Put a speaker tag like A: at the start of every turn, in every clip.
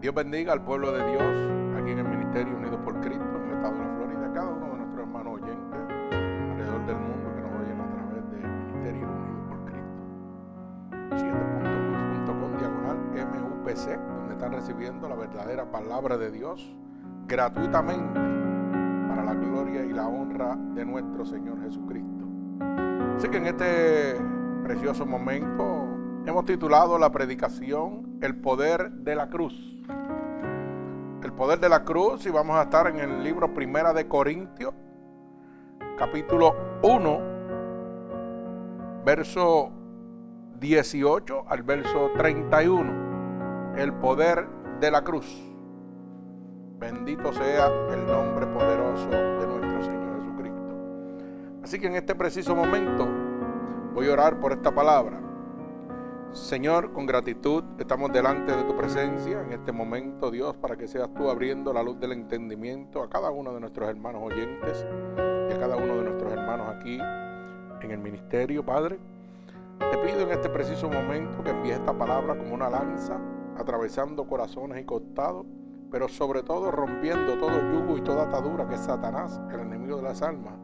A: Dios bendiga al pueblo de Dios aquí en el Ministerio Unido por Cristo, en el estado de la Florida, cada uno de nuestros hermanos oyentes del mundo que nos oyen a través del Ministerio Unido por Cristo. 7.wix.com diagonal MUPC, donde están recibiendo la verdadera palabra de Dios gratuitamente para la gloria y la honra de nuestro Señor Jesucristo. Así que en este precioso momento hemos titulado la predicación El poder de la cruz el poder de la cruz y vamos a estar en el libro Primera de Corintios, capítulo 1, verso 18 al verso 31. El poder de la cruz. Bendito sea el nombre poderoso de nuestro Señor Jesucristo. Así que en este preciso momento voy a orar por esta palabra. Señor, con gratitud estamos delante de tu presencia en este momento, Dios, para que seas tú abriendo la luz del entendimiento a cada uno de nuestros hermanos oyentes y a cada uno de nuestros hermanos aquí en el ministerio, Padre. Te pido en este preciso momento que envíes esta palabra como una lanza, atravesando corazones y costados, pero sobre todo rompiendo todo yugo y toda atadura que Satanás, el enemigo de las almas,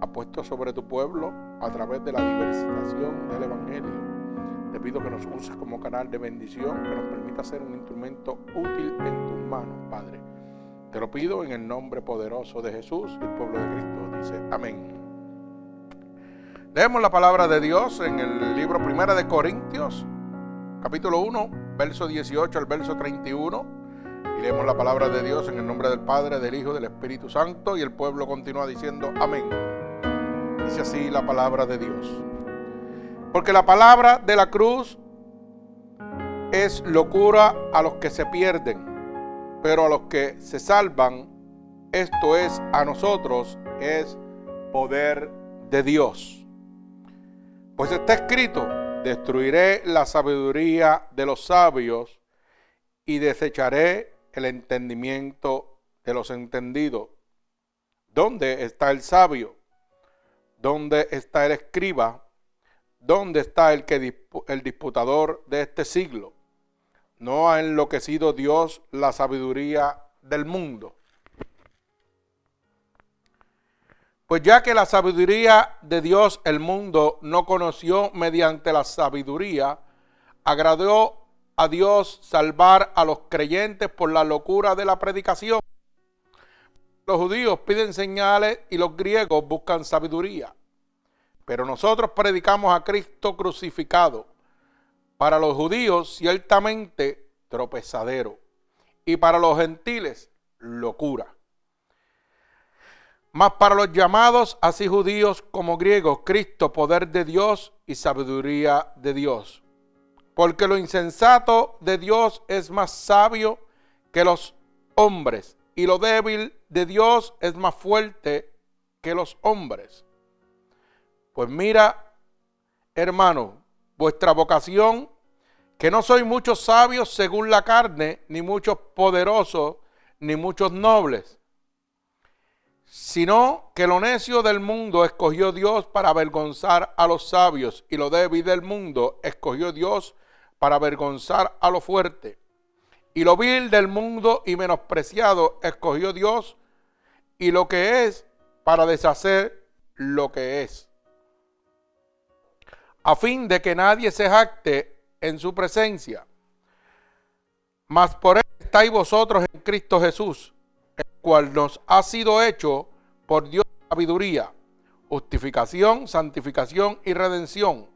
A: ha puesto sobre tu pueblo a través de la diversificación del Evangelio te pido que nos uses como canal de bendición, que nos permita ser un instrumento útil en tus manos, Padre. Te lo pido en el nombre poderoso de Jesús el pueblo de Cristo dice amén. Leemos la palabra de Dios en el libro Primera de Corintios, capítulo 1, verso 18 al verso 31. Y leemos la palabra de Dios en el nombre del Padre, del Hijo del Espíritu Santo. Y el pueblo continúa diciendo amén. Dice así la palabra de Dios. Porque la palabra de la cruz es locura a los que se pierden, pero a los que se salvan, esto es a nosotros, es poder de Dios. Pues está escrito, destruiré la sabiduría de los sabios y desecharé el entendimiento de los entendidos. ¿Dónde está el sabio? ¿Dónde está el escriba? ¿Dónde está el, que, el disputador de este siglo? ¿No ha enloquecido Dios la sabiduría del mundo? Pues ya que la sabiduría de Dios el mundo no conoció mediante la sabiduría, agradó a Dios salvar a los creyentes por la locura de la predicación. Los judíos piden señales y los griegos buscan sabiduría. Pero nosotros predicamos a Cristo crucificado. Para los judíos, ciertamente, tropezadero. Y para los gentiles, locura. Mas para los llamados, así judíos como griegos, Cristo, poder de Dios y sabiduría de Dios. Porque lo insensato de Dios es más sabio que los hombres, y lo débil de Dios es más fuerte que los hombres. Pues mira, hermano, vuestra vocación, que no soy muchos sabios según la carne, ni muchos poderosos, ni muchos nobles, sino que lo necio del mundo escogió Dios para avergonzar a los sabios, y lo débil del mundo escogió Dios para avergonzar a lo fuerte. Y lo vil del mundo y menospreciado escogió Dios, y lo que es para deshacer lo que es a fin de que nadie se jacte en su presencia. Mas por él estáis vosotros en Cristo Jesús, cual nos ha sido hecho por Dios sabiduría, justificación, santificación y redención,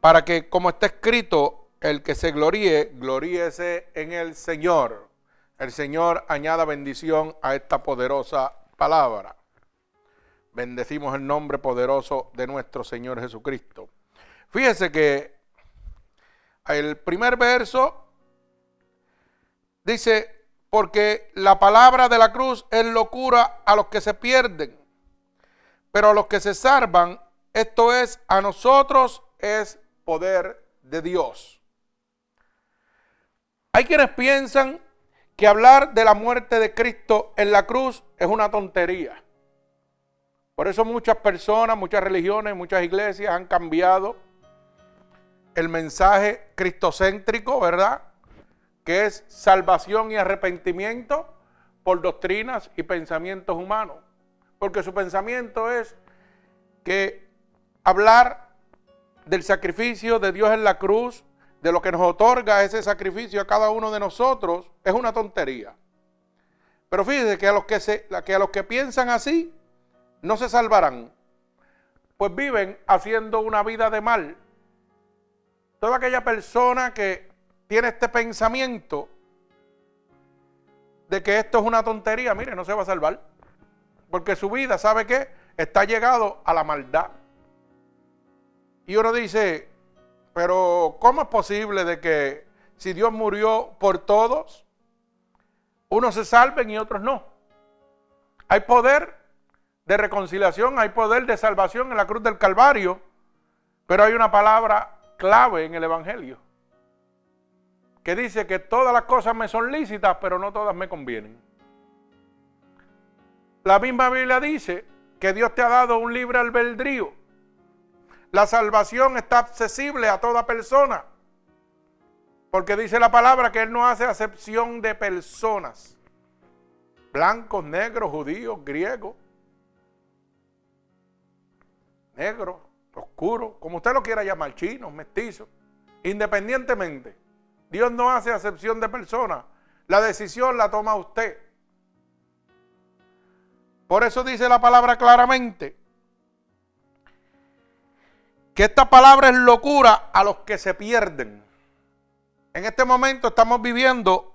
A: para que, como está escrito, el que se gloríe, gloríese en el Señor. El Señor añada bendición a esta poderosa palabra. Bendecimos el nombre poderoso de nuestro Señor Jesucristo. Fíjese que el primer verso dice, porque la palabra de la cruz es locura a los que se pierden, pero a los que se salvan, esto es, a nosotros es poder de Dios. Hay quienes piensan que hablar de la muerte de Cristo en la cruz es una tontería. Por eso muchas personas, muchas religiones, muchas iglesias han cambiado el mensaje cristocéntrico, ¿verdad? Es salvación y arrepentimiento por doctrinas y pensamientos humanos. Porque su pensamiento es que hablar del sacrificio de Dios en la cruz, de lo que nos otorga ese sacrificio a cada uno de nosotros, es una tontería. Pero fíjese que a los que, se, que, a los que piensan así, no se salvarán, pues viven haciendo una vida de mal. Toda aquella persona que tiene este pensamiento de que esto es una tontería, mire, no se va a salvar. Porque su vida, ¿sabe qué? Está llegado a la maldad. Y uno dice, pero ¿cómo es posible de que si Dios murió por todos, unos se salven y otros no? Hay poder de reconciliación, hay poder de salvación en la cruz del Calvario, pero hay una palabra clave en el Evangelio que dice que todas las cosas me son lícitas, pero no todas me convienen. La misma Biblia dice que Dios te ha dado un libre albedrío. La salvación está accesible a toda persona. Porque dice la palabra que Él no hace acepción de personas. Blancos, negros, judíos, griegos. Negros, oscuros, como usted lo quiera llamar, chinos, mestizos. Independientemente. Dios no hace acepción de personas. La decisión la toma usted. Por eso dice la palabra claramente que esta palabra es locura a los que se pierden. En este momento estamos viviendo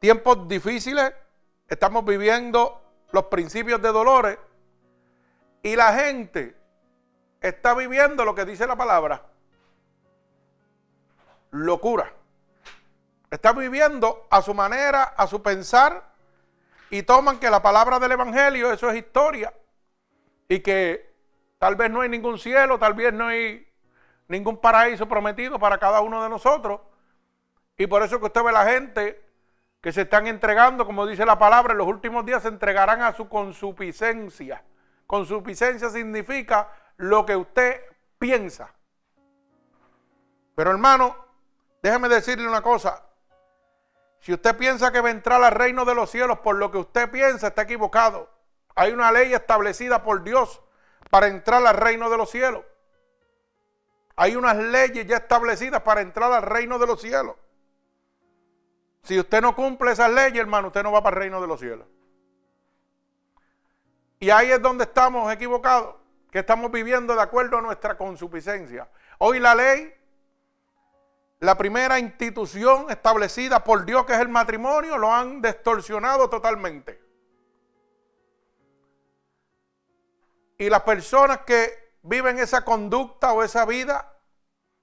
A: tiempos difíciles, estamos viviendo los principios de dolores y la gente está viviendo lo que dice la palabra, locura. Está viviendo a su manera, a su pensar y toman que la palabra del Evangelio, eso es historia. Y que tal vez no hay ningún cielo, tal vez no hay ningún paraíso prometido para cada uno de nosotros. Y por eso que usted ve la gente que se están entregando, como dice la palabra, en los últimos días se entregarán a su consuficiencia. Consuficiencia significa lo que usted piensa. Pero hermano, déjeme decirle una cosa. Si usted piensa que va a entrar al reino de los cielos por lo que usted piensa, está equivocado. Hay una ley establecida por Dios para entrar al reino de los cielos. Hay unas leyes ya establecidas para entrar al reino de los cielos. Si usted no cumple esas leyes, hermano, usted no va para el reino de los cielos. Y ahí es donde estamos equivocados, que estamos viviendo de acuerdo a nuestra consuficiencia. Hoy la ley la primera institución establecida por Dios, que es el matrimonio, lo han distorsionado totalmente. Y las personas que viven esa conducta o esa vida,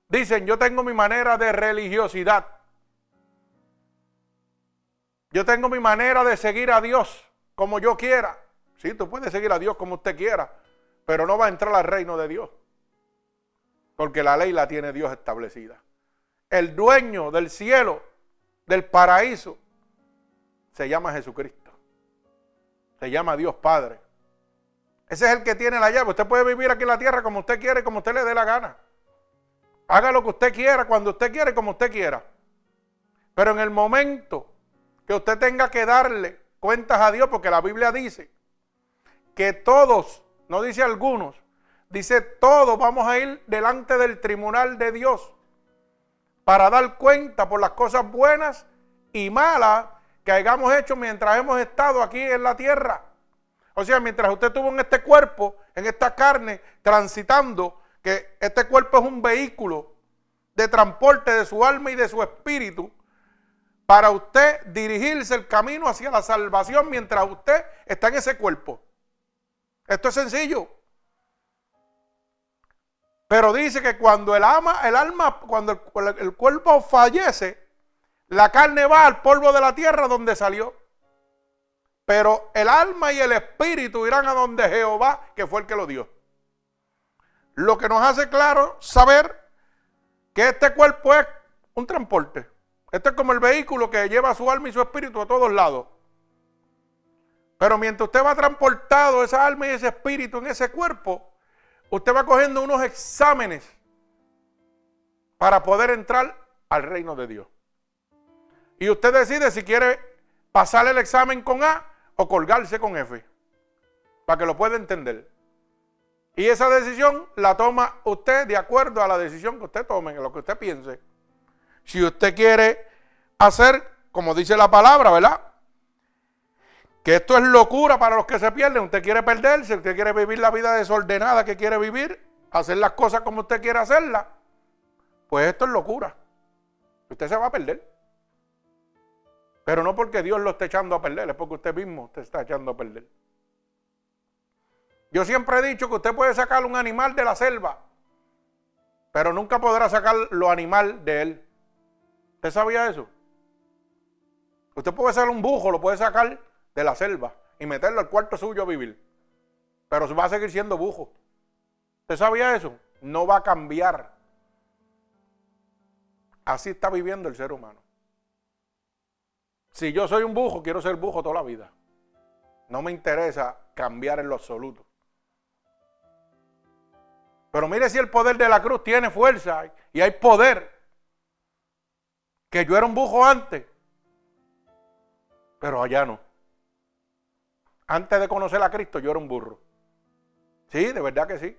A: dicen, yo tengo mi manera de religiosidad. Yo tengo mi manera de seguir a Dios como yo quiera. Sí, tú puedes seguir a Dios como usted quiera, pero no va a entrar al reino de Dios. Porque la ley la tiene Dios establecida el dueño del cielo, del paraíso, se llama Jesucristo. Se llama Dios Padre. Ese es el que tiene la llave. Usted puede vivir aquí en la tierra como usted quiere, como usted le dé la gana. Haga lo que usted quiera, cuando usted quiere, como usted quiera. Pero en el momento que usted tenga que darle cuentas a Dios, porque la Biblia dice que todos, no dice algunos, dice todos vamos a ir delante del tribunal de Dios para dar cuenta por las cosas buenas y malas que hayamos hecho mientras hemos estado aquí en la tierra. O sea, mientras usted estuvo en este cuerpo, en esta carne, transitando, que este cuerpo es un vehículo de transporte de su alma y de su espíritu, para usted dirigirse el camino hacia la salvación mientras usted está en ese cuerpo. Esto es sencillo. Pero dice que cuando el, alma, el alma, cuando el, cuerpo fallece, la carne va al polvo de la tierra donde salió. pero el alma y el espíritu irán a donde Jehová, que fue el que lo dio. Lo que nos hace claro saber que este cuerpo es un transporte. Este es como el vehículo que lleva su alma y su espíritu a todos lados. Pero mientras usted va transportado esa alma y ese espíritu en ese cuerpo, usted va cogiendo unos exámenes para poder entrar al reino de Dios. Y usted decide si quiere pasar el examen con A o colgarse con F, para que lo pueda entender. Y esa decisión la toma usted de acuerdo a la decisión que usted tome, en lo que usted piense. Si usted quiere hacer, como dice la palabra, ¿verdad? Que esto es locura para los que se pierden. Usted quiere perderse, usted quiere vivir la vida desordenada que quiere vivir, hacer las cosas como usted quiere hacerlas. Pues esto es locura. Usted se va a perder. Pero no porque Dios lo esté echando a perder, es porque usted mismo te está echando a perder. Yo siempre he dicho que usted puede sacar un animal de la selva, pero nunca podrá sacar lo animal de él. ¿Usted sabía eso? Usted puede ser un bujo, lo puede sacar de la selva y meterlo al cuarto suyo a vivir, pero va a seguir siendo bujo. ¿Usted sabía eso? No va a cambiar. Así está viviendo el ser humano. Si yo soy un bujo, quiero ser bujo toda la vida. No me interesa cambiar en lo absoluto. Pero mire si el poder de la cruz tiene fuerza y hay poder. Que yo era un bujo antes, pero allá no. Antes de conocer a Cristo yo era un burro. Sí, de verdad que sí.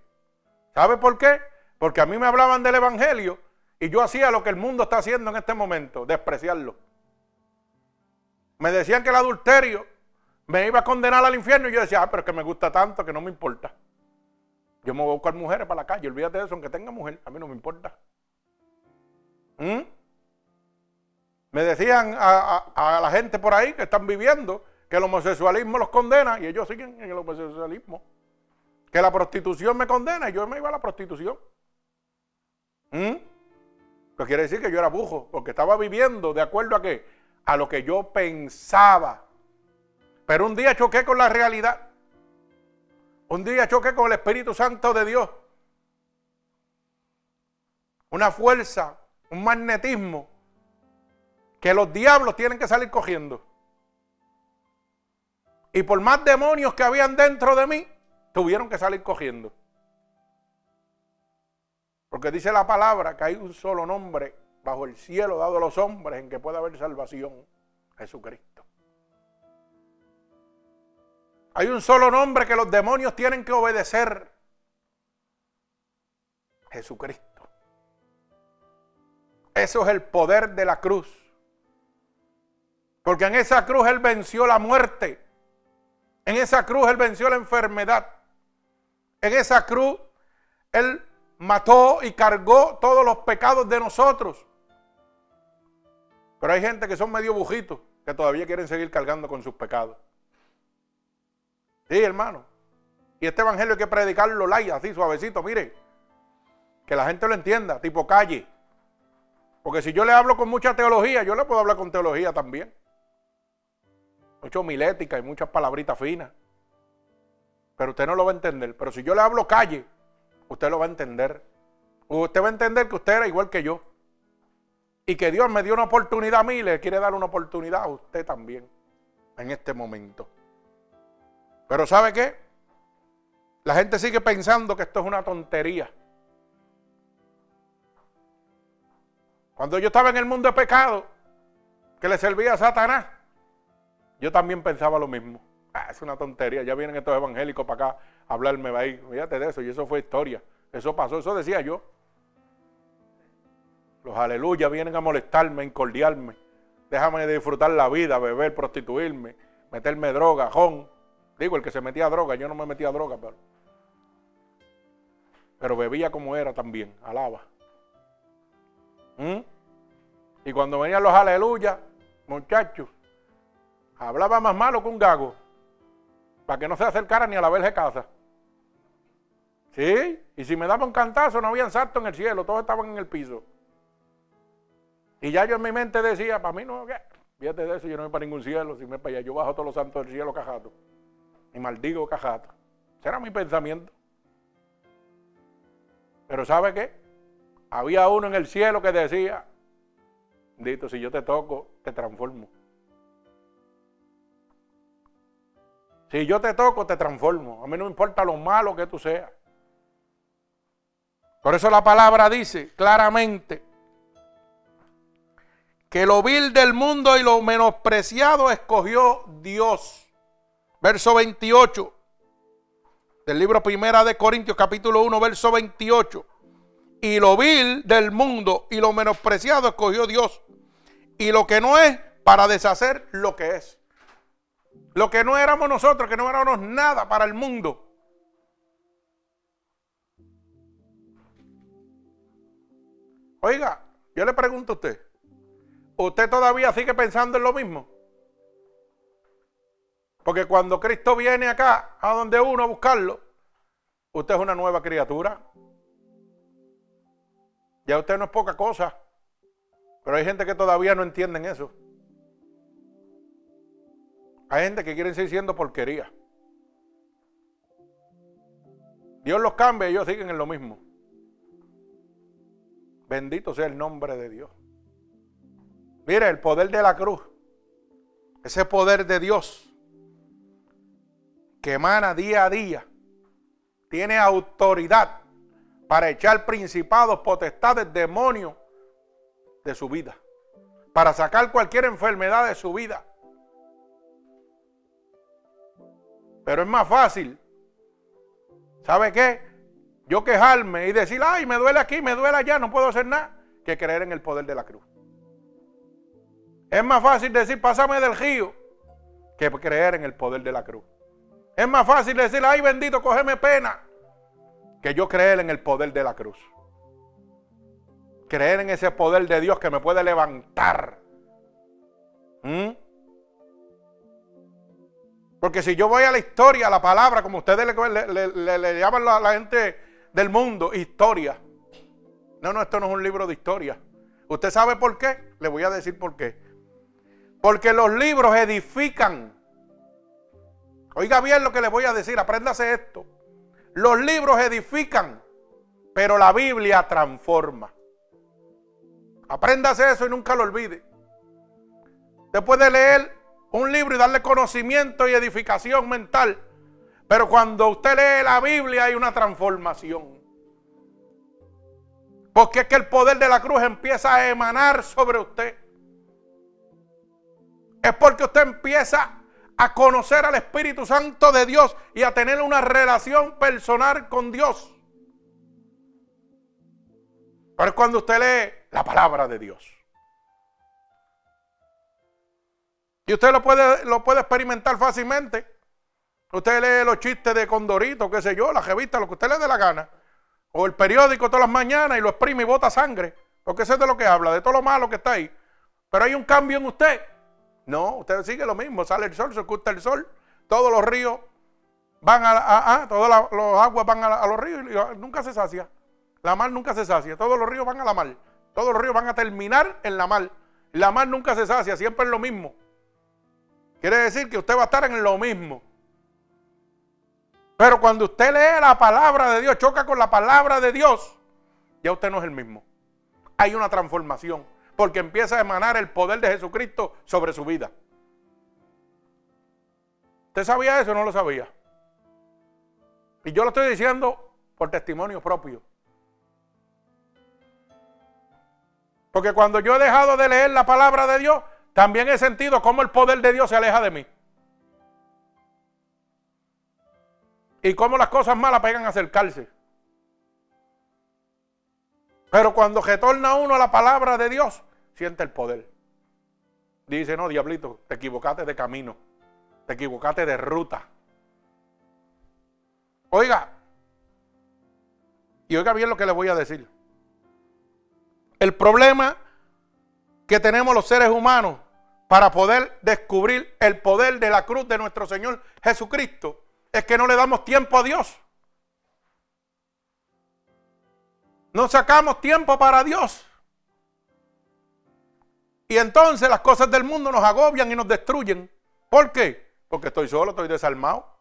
A: ¿Sabe por qué? Porque a mí me hablaban del Evangelio y yo hacía lo que el mundo está haciendo en este momento, despreciarlo. Me decían que el adulterio me iba a condenar al infierno y yo decía, ah, pero es que me gusta tanto que no me importa. Yo me voy a buscar mujeres para la calle, olvídate de eso, aunque tenga mujer, a mí no me importa. ¿Mm? Me decían a, la gente por ahí que están viviendo que el homosexualismo los condena y ellos siguen en el homosexualismo. Que la prostitución me condena y yo me iba a la prostitución. ¿Mm? Pues quiere decir que yo era bujo, porque estaba viviendo de acuerdo a qué? a lo que yo pensaba. Pero un día choqué con la realidad. Un día choqué con el Espíritu Santo de Dios. Una fuerza, un magnetismo que los diablos tienen que salir cogiendo. Y por más demonios que habían dentro de mí, tuvieron que salir cogiendo. Porque dice la palabra que hay un solo nombre bajo el cielo dado a los hombres en que pueda haber salvación, Jesucristo. Hay un solo nombre que los demonios tienen que obedecer, Jesucristo. Eso es el poder de la cruz. Porque en esa cruz Él venció la muerte. En esa cruz Él venció la enfermedad. En esa cruz Él mató y cargó todos los pecados de nosotros. Pero hay gente que son medio bujitos que todavía quieren seguir cargando con sus pecados. Sí, hermano. Y este evangelio hay que predicarlo light, así suavecito, mire. Que la gente lo entienda, tipo calle. Porque si yo le hablo con mucha teología, yo le puedo hablar con teología también. Mucho milética y muchas palabritas finas. Pero usted no lo va a entender. Pero si yo le hablo calle, usted lo va a entender. Usted va a entender que usted era igual que yo y que Dios me dio una oportunidad a mí, le quiere dar una oportunidad a usted también en este momento. Pero ¿sabe qué? La gente sigue pensando que esto es una tontería. Cuando yo estaba en el mundo de pecado, que le servía a Satanás, yo también pensaba lo mismo. Ah, es una tontería, ya vienen estos evangélicos para acá a hablarme ahí. Fíjate de eso, y eso fue historia. Eso pasó, eso decía yo. Los aleluyas vienen a molestarme, a incordiarme. Déjame disfrutar la vida, beber, prostituirme, meterme droga, jón. Digo, el que se metía droga, yo no me metía droga, pero, pero bebía como era también, alaba. ¿Mm? Y cuando venían los aleluyas, muchachos, hablaba más malo que un gago, para que no se acercara ni a la verja casa. ¿Sí? Y si me daba un cantazo, no habían salto en el cielo, todos estaban en el piso. Y ya yo en mi mente decía, para mí no, Fíjate de eso, yo no me para ningún cielo, si me para allá, yo bajo todos los santos del cielo cajato. Y maldigo cajato. Ese era mi pensamiento. Pero ¿sabe qué? Había uno en el cielo que decía, Dito, si yo te toco, te transformo. Si yo te toco, te transformo. A mí no importa lo malo que tú seas. Por eso la palabra dice claramente que lo vil del mundo y lo menospreciado escogió Dios. Verso 28 del libro Primera de Corintios capítulo 1, verso 28. Y lo vil del mundo y lo menospreciado escogió Dios. Y lo que no es para deshacer lo que es. Lo que no éramos nosotros, que no éramos nada para el mundo. Oiga, yo le pregunto a usted, ¿usted todavía sigue pensando en lo mismo? Porque cuando Cristo viene acá, a donde uno a buscarlo, usted es una nueva criatura. Ya usted no es poca cosa. Pero hay gente que todavía no entienden eso. Hay gente que quiere seguir siendo porquería. Dios los cambia y ellos siguen en lo mismo. Bendito sea el nombre de Dios. Mire, el poder de la cruz, ese poder de Dios que emana día a día, tiene autoridad para echar principados, potestades, demonios de su vida, para sacar cualquier enfermedad de su vida. Pero es más fácil, ¿sabe qué? Yo quejarme y decir, ay, me duele aquí, me duele allá, no puedo hacer nada, que creer en el poder de la cruz. Es más fácil decir, pásame del río, que creer en el poder de la cruz. Es más fácil decir, ay bendito, cógeme pena, que yo creer en el poder de la cruz creer en ese poder de Dios que me puede levantar. ¿Mm? Porque si yo voy a la historia, a la palabra, como ustedes le, llaman a la gente del mundo, historia. No, no, esto no es un libro de historia. ¿Usted sabe por qué? Le voy a decir por qué. Porque los libros edifican. Oiga bien lo que le voy a decir, apréndase esto. Los libros edifican, pero la Biblia transforma. Apréndase eso y nunca lo olvide. Usted puede leer un libro y darle conocimiento y edificación mental. Pero cuando usted lee la Biblia hay una transformación. Porque es que el poder de la cruz empieza a emanar sobre usted. Es porque usted empieza a conocer al Espíritu Santo de Dios y a tener una relación personal con Dios. Pero es cuando usted lee la palabra de Dios. Y usted lo puede, lo puede experimentar fácilmente. Usted lee los chistes de Condorito, qué sé yo, la revista, lo que usted le dé la gana. O el periódico todas las mañanas y lo exprime y bota sangre. Porque eso es de lo que habla, de todo lo malo que está ahí. Pero hay un cambio en usted. No, usted sigue lo mismo. Sale el sol, se oculta el sol. Todos los ríos van a, todas las aguas van a, a, los ríos y nunca se sacia. La mar nunca se sacia. Todos los ríos van a la mar. Todos los ríos van a terminar en la mar. La mar nunca se sacia, siempre es lo mismo. Quiere decir que usted va a estar en lo mismo. Pero cuando usted lee la palabra de Dios, choca con la palabra de Dios, ya usted no es el mismo. Hay una transformación, porque empieza a emanar el poder de Jesucristo sobre su vida. ¿Usted sabía eso o no lo sabía? Y yo lo estoy diciendo por testimonio propio. Porque cuando yo he dejado de leer la palabra de Dios, también he sentido cómo el poder de Dios se aleja de mí. Y cómo las cosas malas pegan a acercarse. Pero cuando retorna uno a la palabra de Dios, siente el poder. Dice, no, diablito, te equivocaste de camino. Te equivocaste de ruta. Oiga, y oiga bien lo que le voy a decir. El problema que tenemos los seres humanos para poder descubrir el poder de la cruz de nuestro Señor Jesucristo es que no le damos tiempo a Dios. No sacamos tiempo para Dios. Y entonces las cosas del mundo nos agobian y nos destruyen. ¿Por qué? Porque estoy solo, estoy desarmado.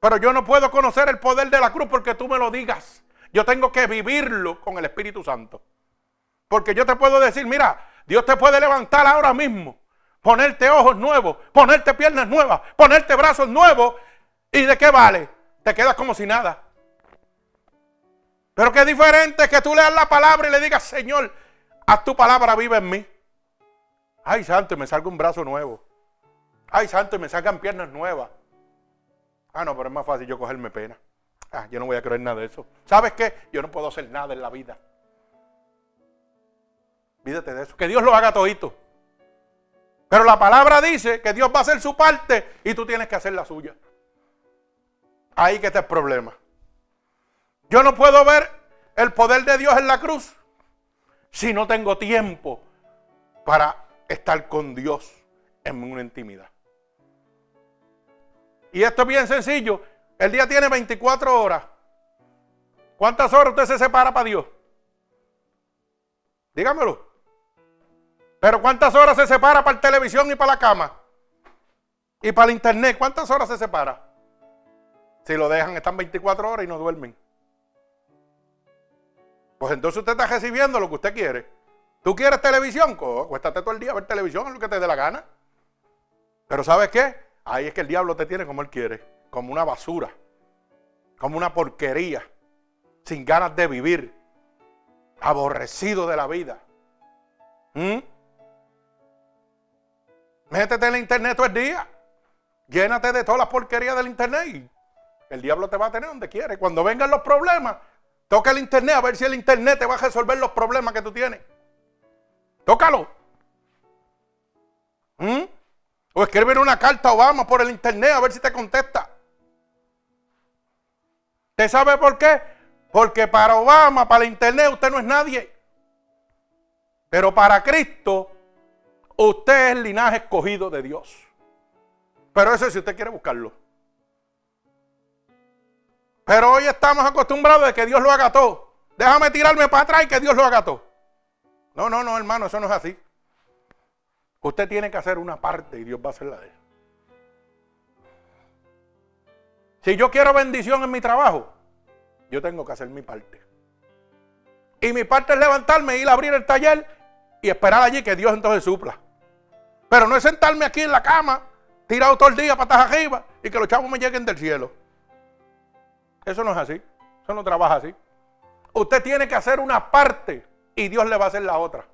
A: Pero yo no puedo conocer el poder de la cruz porque tú me lo digas. Yo tengo que vivirlo con el Espíritu Santo. Porque yo te puedo decir, mira, Dios te puede levantar ahora mismo, ponerte ojos nuevos, ponerte piernas nuevas, ponerte brazos nuevos. ¿Y de qué vale? Te quedas como si nada. Pero qué diferente que tú leas la palabra y le digas, Señor, haz tu palabra viva en mí. Ay, santo, y me salga un brazo nuevo. Ay, santo, y me salgan piernas nuevas. Ah, no, pero es más fácil yo cogerme pena. Ah, yo no voy a creer nada de eso. ¿Sabes qué? Yo no puedo hacer nada en la vida. Vídete de eso. Que Dios lo haga todito. Pero la palabra dice que Dios va a hacer su parte y tú tienes que hacer la suya. Ahí que está el problema. Yo no puedo ver el poder de Dios en la cruz si no tengo tiempo para estar con Dios en una intimidad. Y esto es bien sencillo. El día tiene 24 horas. ¿Cuántas horas usted se separa para Dios? Dígamelo. Pero ¿cuántas horas se separa para la televisión y para la cama? Y para el internet, ¿cuántas horas se separa? Si lo dejan, están 24 horas y no duermen. Pues entonces usted está recibiendo lo que usted quiere. ¿Tú quieres televisión? Cuéstate todo el día a ver televisión, es lo que te dé la gana. Pero ¿sabes qué? Ahí es que el diablo te tiene como él quiere, como una basura, como una porquería, sin ganas de vivir, aborrecido de la vida. ¿Mm? Métete en la internet todo el día. Llénate de todas las porquerías del internet y el diablo te va a tener donde quiere. Cuando vengan los problemas, toca el internet a ver si el internet te va a resolver los problemas que tú tienes. Tócalo. ¿Mm? O escribir una carta a Obama por el internet a ver si te contesta. ¿Usted sabe por qué? Porque para Obama, para el internet, usted no es nadie. Pero para Cristo, Usted es linaje escogido de Dios. Pero eso es si usted quiere buscarlo. Pero hoy estamos acostumbrados a que Dios lo haga todo. Déjame tirarme para atrás y que Dios lo haga todo. No, no, no, hermano, eso no es así. Usted tiene que hacer una parte y Dios va a hacer la de él. Si yo quiero bendición en mi trabajo, yo tengo que hacer mi parte. Y mi parte es levantarme, ir a abrir el taller y esperar allí que Dios entonces supla. Pero no es sentarme aquí en la cama, tirado todo el día patas arriba y que los chavos me lleguen del cielo. Eso no es así. Eso no trabaja así. Usted tiene que hacer una parte y Dios le va a hacer la otra.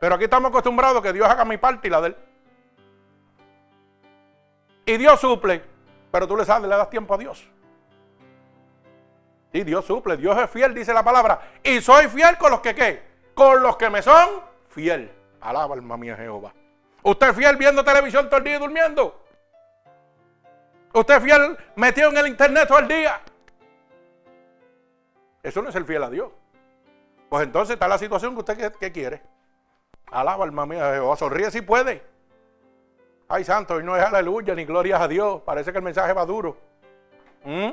A: Pero aquí estamos acostumbrados a que Dios haga mi parte y la de él. Y Dios suple, pero tú le sabes, le das tiempo a Dios. Y Dios suple, Dios es fiel, dice la palabra. Y soy fiel con los que qué? Con los que me son fiel. Alaba alma mía Jehová. ¿Usted es fiel viendo televisión todo el día y durmiendo? ¿Usted es fiel metido en el internet todo el día? Eso no es el fiel a Dios. Pues entonces está la situación que usted ¿qué, quiere. Alaba, alma mía, Jehová. Sonríe si puede. Ay, santo, hoy no es aleluya ni gloria a Dios. Parece que el mensaje va duro. ¿Mm?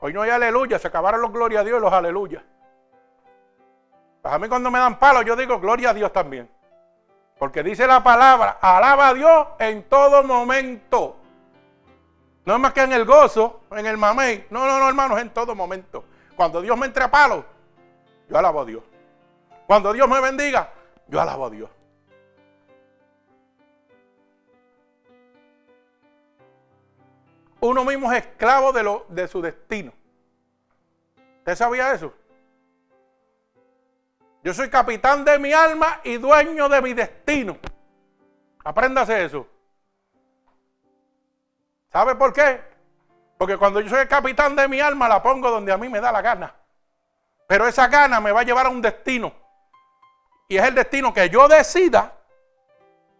A: Hoy no hay aleluya. Se acabaron los gloria a Dios y los aleluya. Pues a mí cuando me dan palo, yo digo gloria a Dios también. Porque dice la palabra, alaba a Dios en todo momento. No es más que en el gozo, en el mamey. No, no, no, hermanos, en todo momento. Cuando Dios me entre a palo, yo alabo a Dios. Cuando Dios me bendiga, yo alabo a Dios. Uno mismo es esclavo de, lo, de su destino. ¿Usted sabía eso? Yo soy capitán de mi alma y dueño de mi destino. Apréndase eso. ¿Sabe por qué? Porque cuando yo soy el capitán de mi alma la pongo donde a mí me da la gana. Pero esa gana me va a llevar a un destino. Y es el destino que yo decida,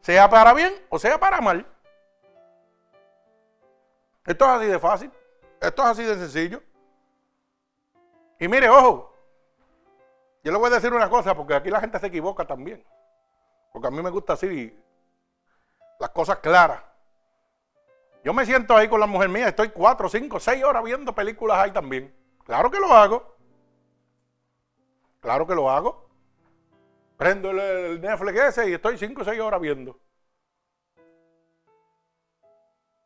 A: sea para bien o sea para mal. Esto es así de fácil. Esto es así de sencillo. Y mire, ojo, yo le voy a decir una cosa, porque aquí la gente se equivoca también. Porque a mí me gusta así las cosas claras. Yo me siento ahí con la mujer mía, estoy cuatro, cinco, seis horas viendo películas ahí también. Claro que lo hago. Claro que lo hago. Prendo el, Netflix ese y estoy 5 o 6 horas viendo.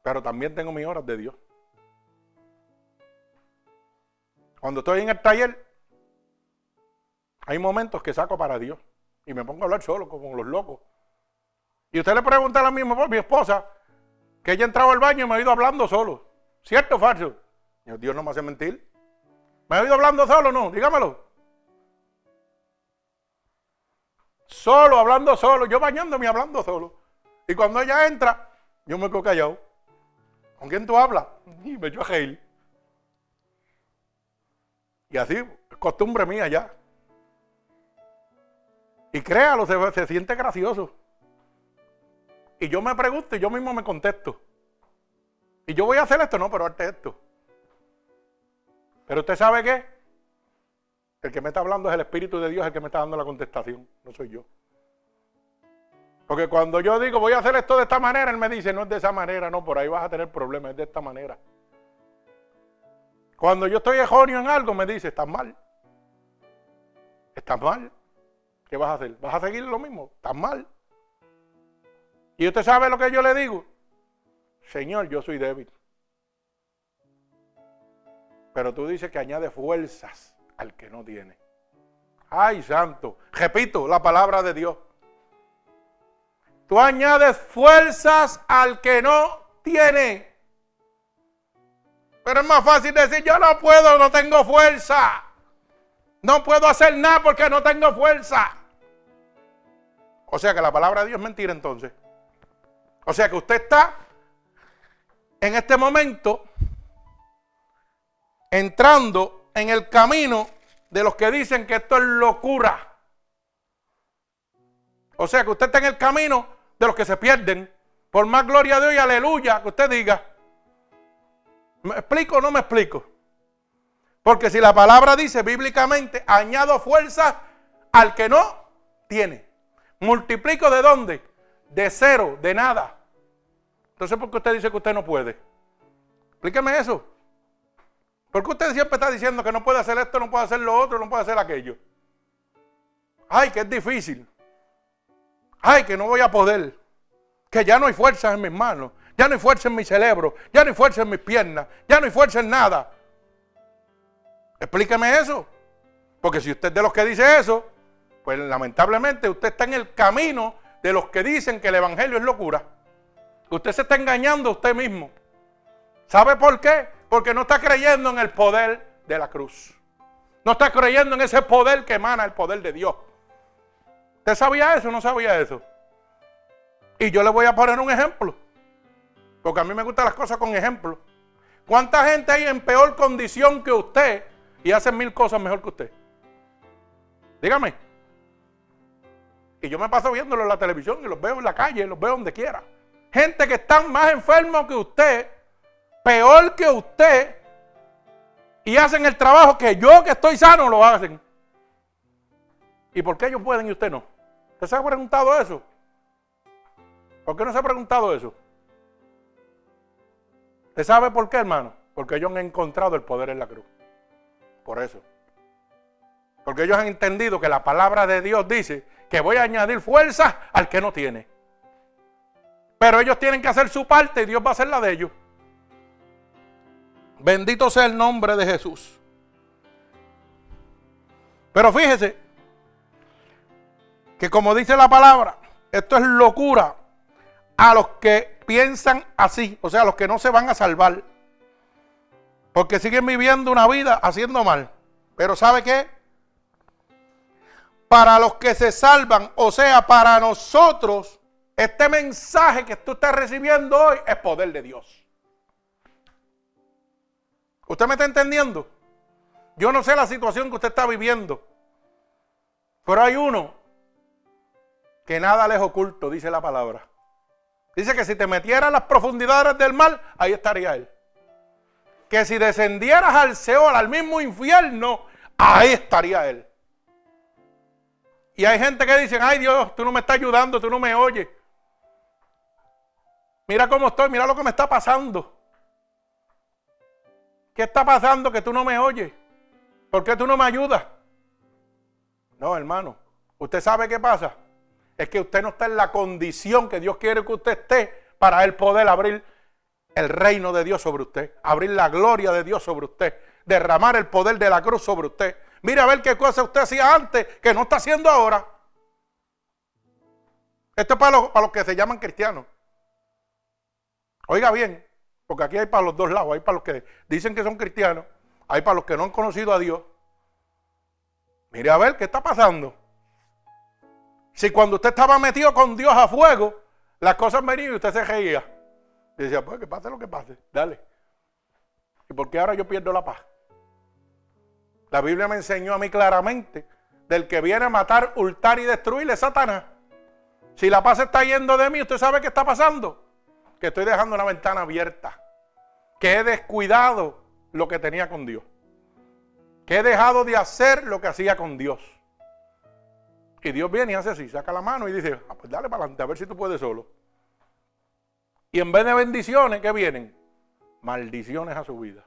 A: Pero también tengo mis horas de Dios. Cuando estoy en el taller, hay momentos que saco para Dios y me pongo a hablar solo, como los locos. Y usted le pregunta a la misma mi esposa que ella entraba al baño y me ha ido hablando solo. ¿Cierto o falso? Dios no me hace mentir. ¿Me ha ido hablando solo o no? Dígamelo. Solo, hablando solo. Yo bañándome hablando solo. Y cuando ella entra, yo me quedo callado. ¿Con quién tú hablas? Y me echo a reír. Y así, costumbre mía ya. Y créalo, se, siente gracioso. Y yo me pregunto y yo mismo me contesto. Y yo voy a hacer esto, no, pero arte esto. Pero usted sabe qué? El que me está hablando es el Espíritu de Dios, el que me está dando la contestación, no soy yo. Porque cuando yo digo voy a hacer esto de esta manera, él me dice, no es de esa manera, no, por ahí vas a tener problemas, es de esta manera. Cuando yo estoy erróneo en algo, me dice, estás mal. Estás mal. ¿Qué vas a hacer? ¿Vas a seguir lo mismo? Estás mal. Y usted sabe lo que yo le digo. Señor, yo soy débil. Pero tú dices que añade fuerzas al que no tiene. Ay, santo. Repito, la palabra de Dios. Tú añades fuerzas al que no tiene. Pero es más fácil decir, yo no puedo, no tengo fuerza. No puedo hacer nada porque no tengo fuerza. O sea que la palabra de Dios es mentira entonces. O sea que usted está en este momento entrando en el camino de los que dicen que esto es locura. O sea que usted está en el camino de los que se pierden. Por más gloria de Dios y aleluya que usted diga. ¿Me explico o no me explico? Porque si la palabra dice bíblicamente, añado fuerza al que no tiene. Multiplico de dónde? De cero, de nada. Entonces, ¿por qué usted dice que usted no puede? Explíqueme eso. ¿Por qué usted siempre está diciendo que no puede hacer esto, no puede hacer lo otro, no puede hacer aquello? Ay, que es difícil. Ay, que no voy a poder. Que ya no hay fuerza en mis manos. Ya no hay fuerza en mi cerebro. Ya no hay fuerza en mis piernas. Ya no hay fuerza en nada. Explíqueme eso. Porque si usted es de los que dice eso, pues lamentablemente usted está en el camino de los que dicen que el Evangelio es locura. Usted se está engañando a usted mismo. ¿Sabe por qué? Porque no está creyendo en el poder de la cruz. No está creyendo en ese poder que emana el poder de Dios. ¿Usted sabía eso o no sabía eso? Y yo le voy a poner un ejemplo. Porque a mí me gustan las cosas con ejemplo. ¿Cuánta gente hay en peor condición que usted y hacen mil cosas mejor que usted? Dígame. Y yo me paso viéndolo en la televisión y los veo en la calle, los veo donde quiera. Gente que están más enfermos que usted, peor que usted, y hacen el trabajo que yo que estoy sano lo hacen. ¿Y por qué ellos pueden y usted no? ¿Usted se ha preguntado eso? ¿Por qué no se ha preguntado eso? ¿Usted sabe por qué, hermano? Porque ellos han encontrado el poder en la cruz. Por eso. Porque ellos han entendido que la palabra de Dios dice que voy a añadir fuerza al que no tiene. Pero ellos tienen que hacer su parte y Dios va a hacer la de ellos. Bendito sea el nombre de Jesús. Pero fíjese que como dice la palabra, esto es locura a los que piensan así, o sea, a los que no se van a salvar. Porque siguen viviendo una vida haciendo mal. Pero ¿sabe qué? para los que se salvan, o sea, para nosotros, este mensaje que tú estás recibiendo hoy es poder de Dios. ¿Usted me está entendiendo? Yo no sé la situación que usted está viviendo, pero hay uno que nada le es oculto, dice la palabra. Dice que si te metieras a las profundidades del mal, ahí estaría él. Que si descendieras al Seol, al mismo infierno, ahí estaría él. Y hay gente que dice, ay Dios, tú no me estás ayudando, tú no me oyes. Mira cómo estoy, mira lo que me está pasando. ¿Qué está pasando que tú no me oyes? ¿Por qué tú no me ayudas? No, hermano, ¿Usted sabe qué pasa? Es que usted no está en la condición que Dios quiere que usted esté para él poder abrir el reino de Dios sobre usted, abrir la gloria de Dios sobre usted, derramar el poder de la cruz sobre usted. Mire a ver qué cosa usted hacía antes que no está haciendo ahora. Esto es para los, para los que se llaman cristianos. Oiga bien, porque aquí hay para los dos lados, hay para los que dicen que son cristianos, hay para los que no han conocido a Dios. Mire a ver qué está pasando. Si cuando usted estaba metido con Dios a fuego, las cosas venían y usted se reía. Y decía, pues que pase lo que pase, dale. ¿Y por qué ahora yo pierdo la paz? La Biblia me enseñó a mí claramente del que viene a matar, hurtar y destruirle Satanás. Si la paz está yendo de mí, ¿usted sabe qué está pasando? Que estoy dejando una ventana abierta. Que he descuidado lo que tenía con Dios. Que he dejado de hacer lo que hacía con Dios. Y Dios viene y hace así, saca la mano y dice, ah, pues dale para adelante, a ver si tú puedes solo. Y en vez de bendiciones, ¿qué vienen? Maldiciones a su vida.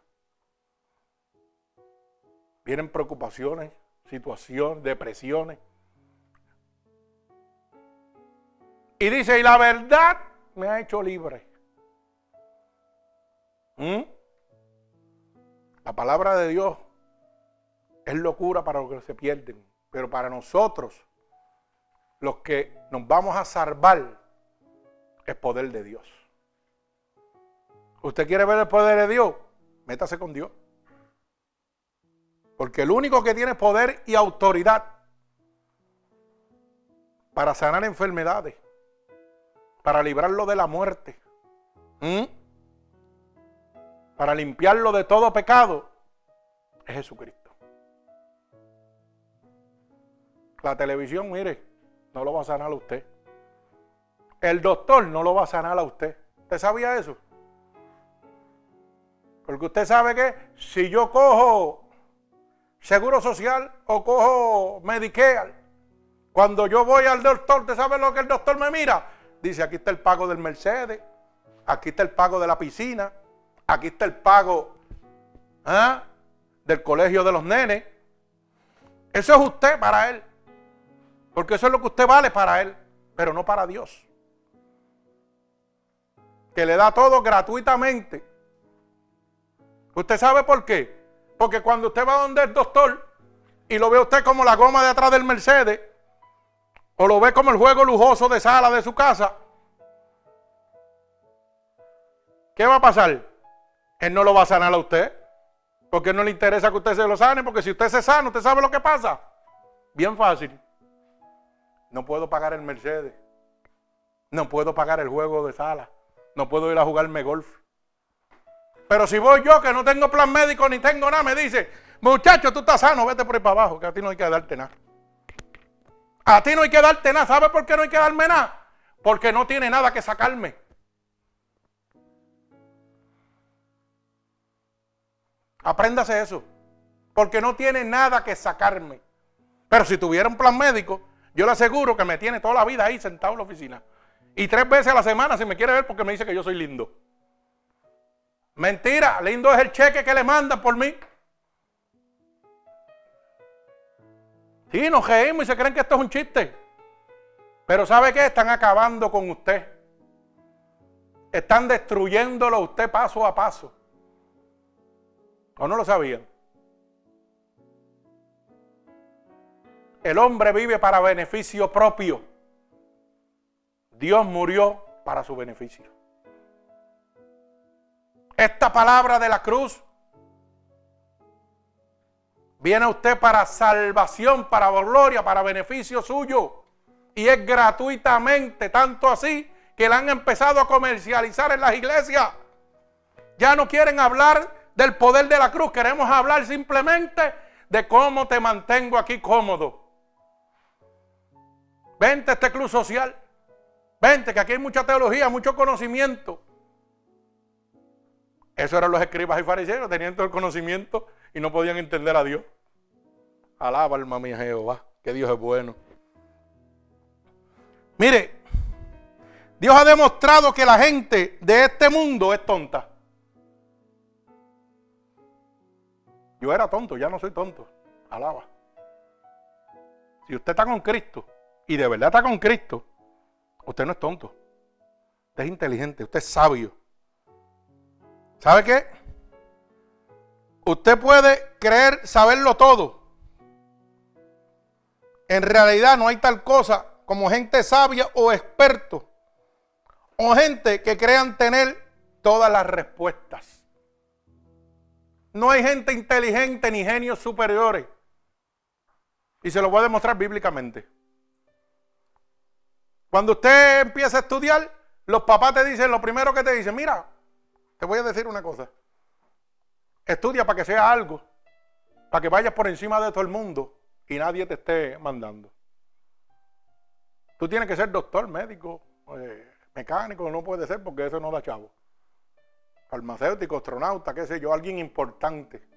A: Vienen preocupaciones, situaciones, depresiones. Y dice, y la verdad me ha hecho libre. ¿Mm? La palabra de Dios es locura para los que se pierden, pero para nosotros, los que nos vamos a salvar, es poder de Dios. ¿Usted quiere ver el poder de Dios? Métase con Dios. Porque el único que tiene poder y autoridad para sanar enfermedades, para librarlo de la muerte, para limpiarlo de todo pecado, es Jesucristo. La televisión, mire, no lo va a sanar a usted. El doctor no lo va a sanar a usted. ¿Usted sabía eso? Porque usted sabe que si yo cojo seguro social o cojo Medicare, cuando yo voy al doctor, ¿usted sabe lo que el doctor me mira? Dice, aquí está el pago del Mercedes, aquí está el pago de la piscina, aquí está el pago ¿ah? del colegio de los nenes. Eso es usted para él. Porque eso es lo que usted vale para él, pero no para Dios. Que le da todo gratuitamente. ¿Usted sabe por qué? Porque cuando usted va donde el doctor y lo ve usted como la goma de atrás del Mercedes, o lo ve como el juego lujoso de sala de su casa, ¿qué va a pasar? Él no lo va a sanar a usted. Porque no le interesa que usted se lo sane, porque si usted se sana, usted sabe lo que pasa. Bien fácil. No puedo pagar el Mercedes. No puedo pagar el juego de sala. No puedo ir a jugarme golf. Pero si voy yo que no tengo plan médico ni tengo nada, me dice, muchacho, tú estás sano, vete por ahí para abajo, que a ti no hay que darte nada. A ti no hay que darte nada. ¿Sabe por qué no hay que darme nada? Porque no tiene nada que sacarme. Apréndase eso. Porque no tiene nada que sacarme. Pero si tuviera un plan médico, yo le aseguro que me tiene toda la vida ahí sentado en la oficina. Y tres veces a la semana si me quiere ver porque me dice que yo soy lindo. Mentira, lindo es el cheque que le mandan por mí. Sí, nos reímos y se creen que esto es un chiste. Pero ¿sabe qué? Están acabando con usted. Están destruyéndolo usted paso a paso. ¿O no lo sabían? El hombre vive para beneficio propio. Dios murió para su beneficio. Esta palabra de la cruz Viene usted para salvación, para gloria, para beneficio suyo. Y es gratuitamente, tanto así que la han empezado a comercializar en las iglesias. Ya no quieren hablar del poder de la cruz, queremos hablar simplemente de cómo te mantengo aquí cómodo. Vente a este club social. Vente, que aquí hay mucha teología, mucho conocimiento. Eso eran los escribas y fariseos, tenían todo el conocimiento y no podían entender a Dios. Alaba alma mía Jehová, que Dios es bueno. Mire, Dios ha demostrado que la gente de este mundo es tonta. Yo era tonto, ya no soy tonto. Alaba. Si usted está con Cristo y de verdad está con Cristo, usted no es tonto. Usted es inteligente, usted es sabio. ¿Sabe qué? Usted puede creer saberlo todo. En realidad no hay tal cosa como gente sabia o experto. O gente que crean tener todas las respuestas. No hay gente inteligente ni genios superiores. Y se lo voy a demostrar bíblicamente. Cuando usted empieza a estudiar, los papás te dicen, lo primero que te dicen, mira, te voy a decir una cosa. Estudia para que sea algo, para que vayas por encima de todo el mundo y nadie te esté mandando. Tú tienes que ser doctor, médico, eh, mecánico, no puede ser porque eso no da chavo. Farmacéutico, astronauta, qué sé yo, alguien importante.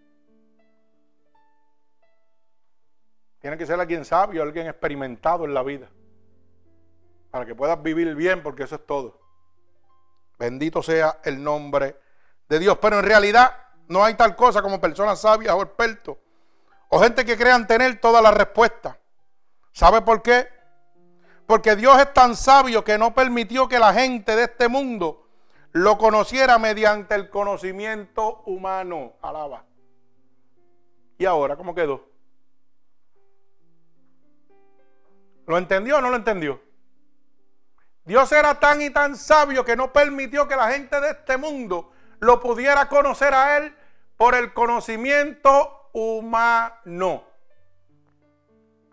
A: Tiene que ser alguien sabio, alguien experimentado en la vida. Para que puedas vivir bien, porque eso es todo. Bendito sea el nombre de Dios. Pero en realidad no hay tal cosa como personas sabias o expertos. O gente que crean tener todas las respuestas. ¿Sabe por qué? Porque Dios es tan sabio que no permitió que la gente de este mundo lo conociera mediante el conocimiento humano. Alaba. ¿Y ahora cómo quedó? ¿Lo entendió o no lo entendió? Dios era tan y tan sabio que no permitió que la gente de este mundo lo pudiera conocer a Él por el conocimiento humano.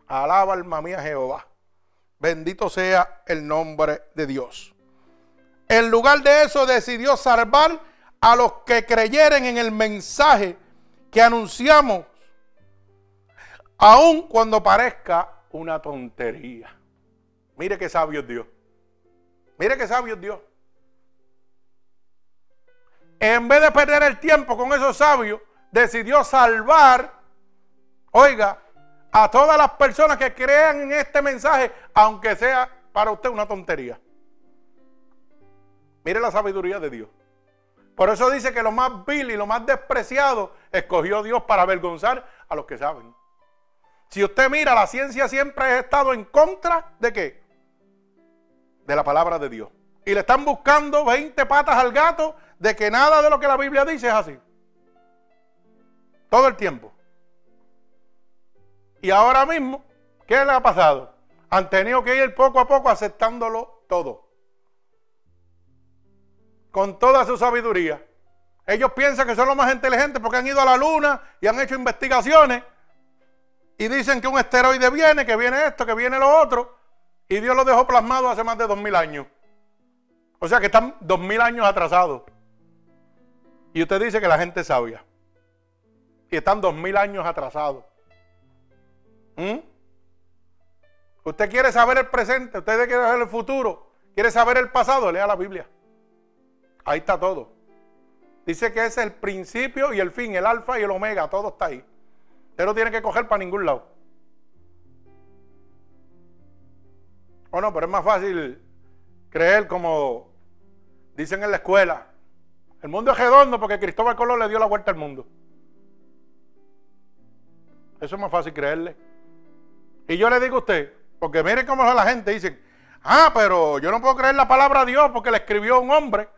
A: Alaba alma mía Jehová. Bendito sea el nombre de Dios. En lugar de eso decidió salvar a los que creyeren en el mensaje que anunciamos, aun cuando parezca una tontería. Mire qué sabio es Dios. Mire qué sabio es Dios. En vez de perder el tiempo con esos sabios, decidió salvar, oiga, a todas las personas que crean en este mensaje, aunque sea para usted una tontería. Mire la sabiduría de Dios. Por eso dice que lo más vil y lo más despreciado escogió Dios para avergonzar a los que saben. Si usted mira, la ciencia siempre ha estado en contra de qué? De la palabra de Dios. Y le están buscando 20 patas al gato de que nada de lo que la Biblia dice es así. Todo el tiempo. Y ahora mismo, ¿qué le ha pasado? Han tenido que ir poco a poco aceptándolo todo con toda su sabiduría. Ellos piensan que son los más inteligentes porque han ido a la luna y han hecho investigaciones y dicen que un esteroide viene, que viene esto, que viene lo otro, y Dios lo dejó plasmado hace más de dos mil años. O sea que están dos mil años atrasados. Y usted dice que la gente es sabia. Y están dos mil años atrasados. ¿Mm? Usted quiere saber el presente, usted quiere saber el futuro, quiere saber el pasado, lea la Biblia. Ahí está todo. Dice que es el principio y el fin, el alfa y el omega, todo está ahí. Usted no tiene que coger para ningún lado. O no, pero es más fácil creer como dicen en la escuela. El mundo es redondo porque Cristóbal Colón le dio la vuelta al mundo. Eso es más fácil creerle. Y yo le digo a usted, porque mire cómo la gente dice, ah, pero yo no puedo creer la palabra de Dios porque la escribió un hombre.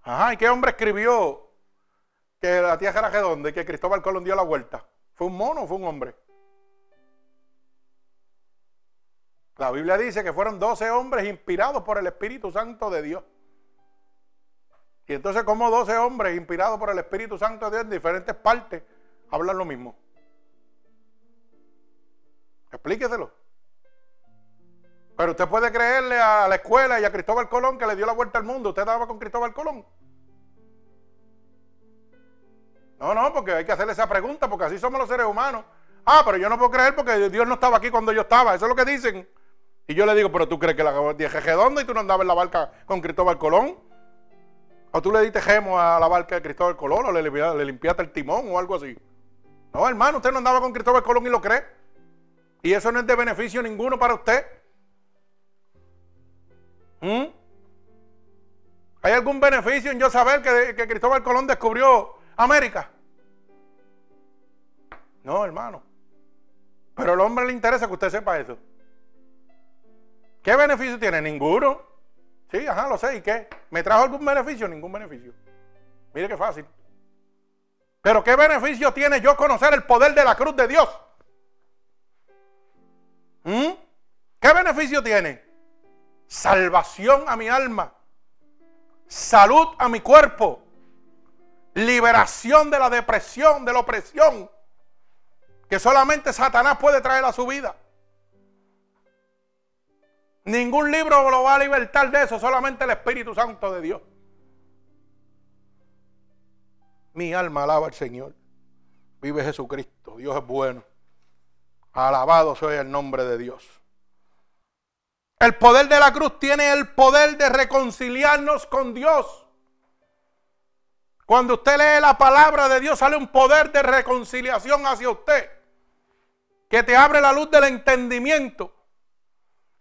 A: Ajá, ¿y qué hombre escribió que la tierra era redonda y que Cristóbal Colón dio la vuelta? ¿Fue un mono o fue un hombre? La Biblia dice que fueron 12 hombres inspirados por el Espíritu Santo de Dios. Y entonces, como 12 hombres inspirados por el Espíritu Santo de Dios en diferentes partes hablan lo mismo? Explíqueselo. Pero usted puede creerle a la escuela y a Cristóbal Colón que le dio la vuelta al mundo. ¿Usted estaba con Cristóbal Colón? No, no, porque hay que hacerle esa pregunta, porque así somos los seres humanos. Ah, pero yo no puedo creer porque Dios no estaba aquí cuando yo estaba. Eso es lo que dicen. Y yo le digo, pero tú crees que la dije redonda y tú no andabas en la barca con Cristóbal Colón. O tú le diste gemo a la barca de Cristóbal Colón o le, limpiaste el timón o algo así. No, hermano, usted no andaba con Cristóbal Colón y lo cree. Y eso no es de beneficio ninguno para usted. ¿Mm? ¿Hay algún beneficio en yo saber que, Cristóbal Colón descubrió América? No, hermano. Pero al hombre le interesa que usted sepa eso. ¿Qué beneficio tiene? Ninguno. Sí, ajá, lo sé. ¿Y qué? ¿Me trajo algún beneficio? Ningún beneficio. Mire qué fácil. Pero ¿qué beneficio tiene yo conocer el poder de la cruz de Dios? ¿Mm? ¿Qué beneficio tiene? Salvación a mi alma. Salud a mi cuerpo. Liberación de la depresión, de la opresión. Que solamente Satanás puede traer a su vida. Ningún libro lo va a libertar de eso, solamente el Espíritu Santo de Dios. Mi alma alaba al Señor. Vive Jesucristo. Dios es bueno. Alabado sea el nombre de Dios. El poder de la cruz tiene el poder de reconciliarnos con Dios. Cuando usted lee la palabra de Dios sale un poder de reconciliación hacia usted. Que te abre la luz del entendimiento.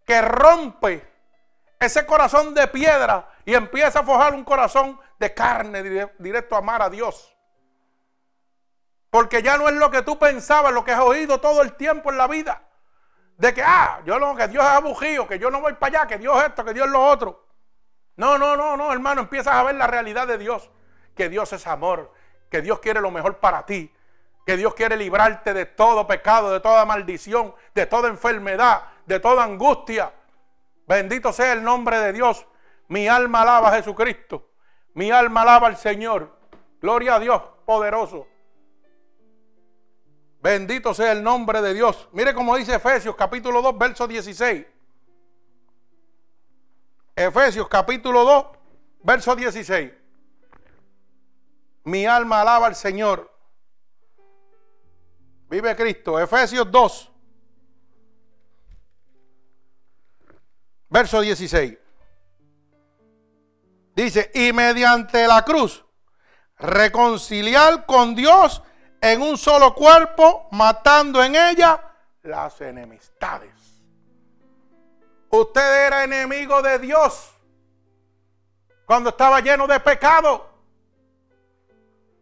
A: Que rompe ese corazón de piedra y empieza a forjar un corazón de carne directo a amar a Dios. Porque ya no es lo que tú pensabas, lo que has oído todo el tiempo en la vida. De que, ah, yo lo que Dios es abujío, que yo no voy para allá, que Dios esto, que Dios lo otro. No, no, no, no, hermano, empiezas a ver la realidad de Dios. Que Dios es amor, que Dios quiere lo mejor para ti, que Dios quiere librarte de todo pecado, de toda maldición, de toda enfermedad, de toda angustia. Bendito sea el nombre de Dios. Mi alma alaba a Jesucristo. Mi alma alaba al Señor. Gloria a Dios poderoso. Bendito sea el nombre de Dios. Mire cómo dice Efesios capítulo 2, verso 16. Efesios capítulo 2, verso 16. Mi alma alaba al Señor. Vive Cristo. Efesios 2, verso 16. Dice, y mediante la cruz, reconciliar con Dios en un solo cuerpo, matando en ella las enemistades. Usted era enemigo de Dios cuando estaba lleno de pecado.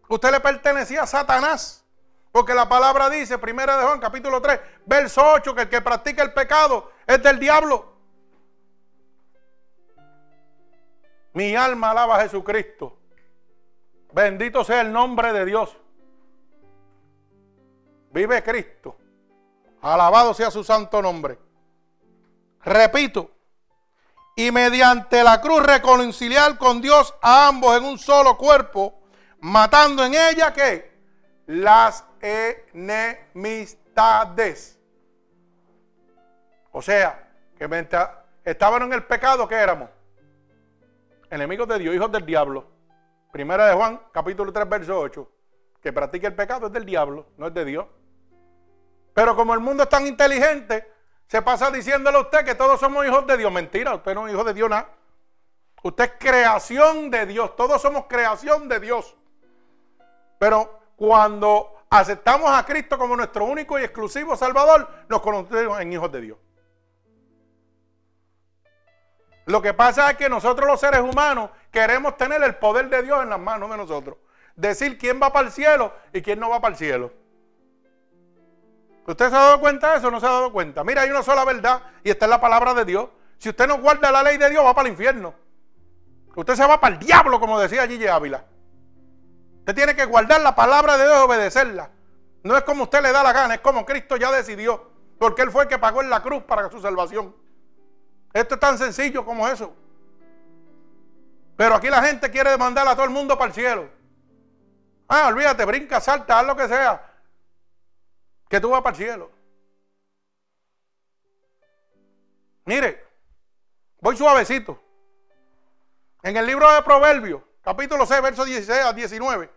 A: Usted le pertenecía a Satanás. Porque la palabra dice, primera de Juan, capítulo 3, verso 8, que el que practica el pecado es del diablo. Mi alma alaba a Jesucristo. Bendito sea el nombre de Dios. Vive Cristo. Alabado sea su santo nombre. Repito. Y mediante la cruz reconciliar con Dios a ambos en un solo cuerpo, matando en ella que las enemistades. O sea, que mientras estaban en el pecado, ¿qué éramos? Enemigos de Dios, hijos del diablo. Primera de Juan, capítulo 3, verso 8. Que practique el pecado es del diablo, no es de Dios. Pero como el mundo es tan inteligente, se pasa diciéndole a usted que todos somos hijos de Dios. Mentira, usted no es hijo de Dios nada. Usted es creación de Dios. Todos somos creación de Dios. Pero cuando aceptamos a Cristo como nuestro único y exclusivo Salvador, nos conocemos en hijos de Dios. Lo que pasa es que nosotros los seres humanos queremos tener el poder de Dios en las manos de nosotros. Decir quién va para el cielo y quién no va para el cielo. ¿Usted se ha dado cuenta de eso no se ha dado cuenta? Mira, hay una sola verdad y esta es la palabra de Dios. Si usted no guarda la ley de Dios, va para el infierno. Usted se va para el diablo, como decía Gigi Ávila. Usted tiene que guardar la palabra de Dios y obedecerla. No es como usted le da la gana, es como Cristo ya decidió. Porque Él fue el que pagó en la cruz para su salvación. Esto es tan sencillo como eso. Pero aquí la gente quiere demandar a todo el mundo para el cielo. Ah, olvídate, brinca, salta, haz lo que sea que tú vas para el cielo. Mire, voy suavecito. En el libro de Proverbios, capítulo 6, verso 16 a 19,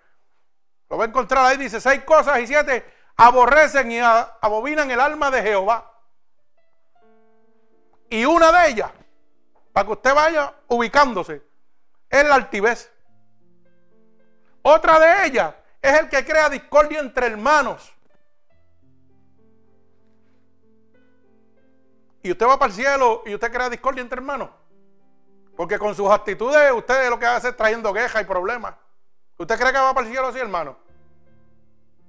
A: lo va a encontrar ahí, dice, seis cosas y siete aborrecen y abominan el alma de Jehová. Y una de ellas, para que usted vaya ubicándose, es la altivez. Otra de ellas es el que crea discordia entre hermanos. y usted va para el cielo y usted crea discordia entre hermanos. Porque con sus actitudes usted lo que hace es trayendo quejas y problemas. ¿Usted cree que va para el cielo así, hermano?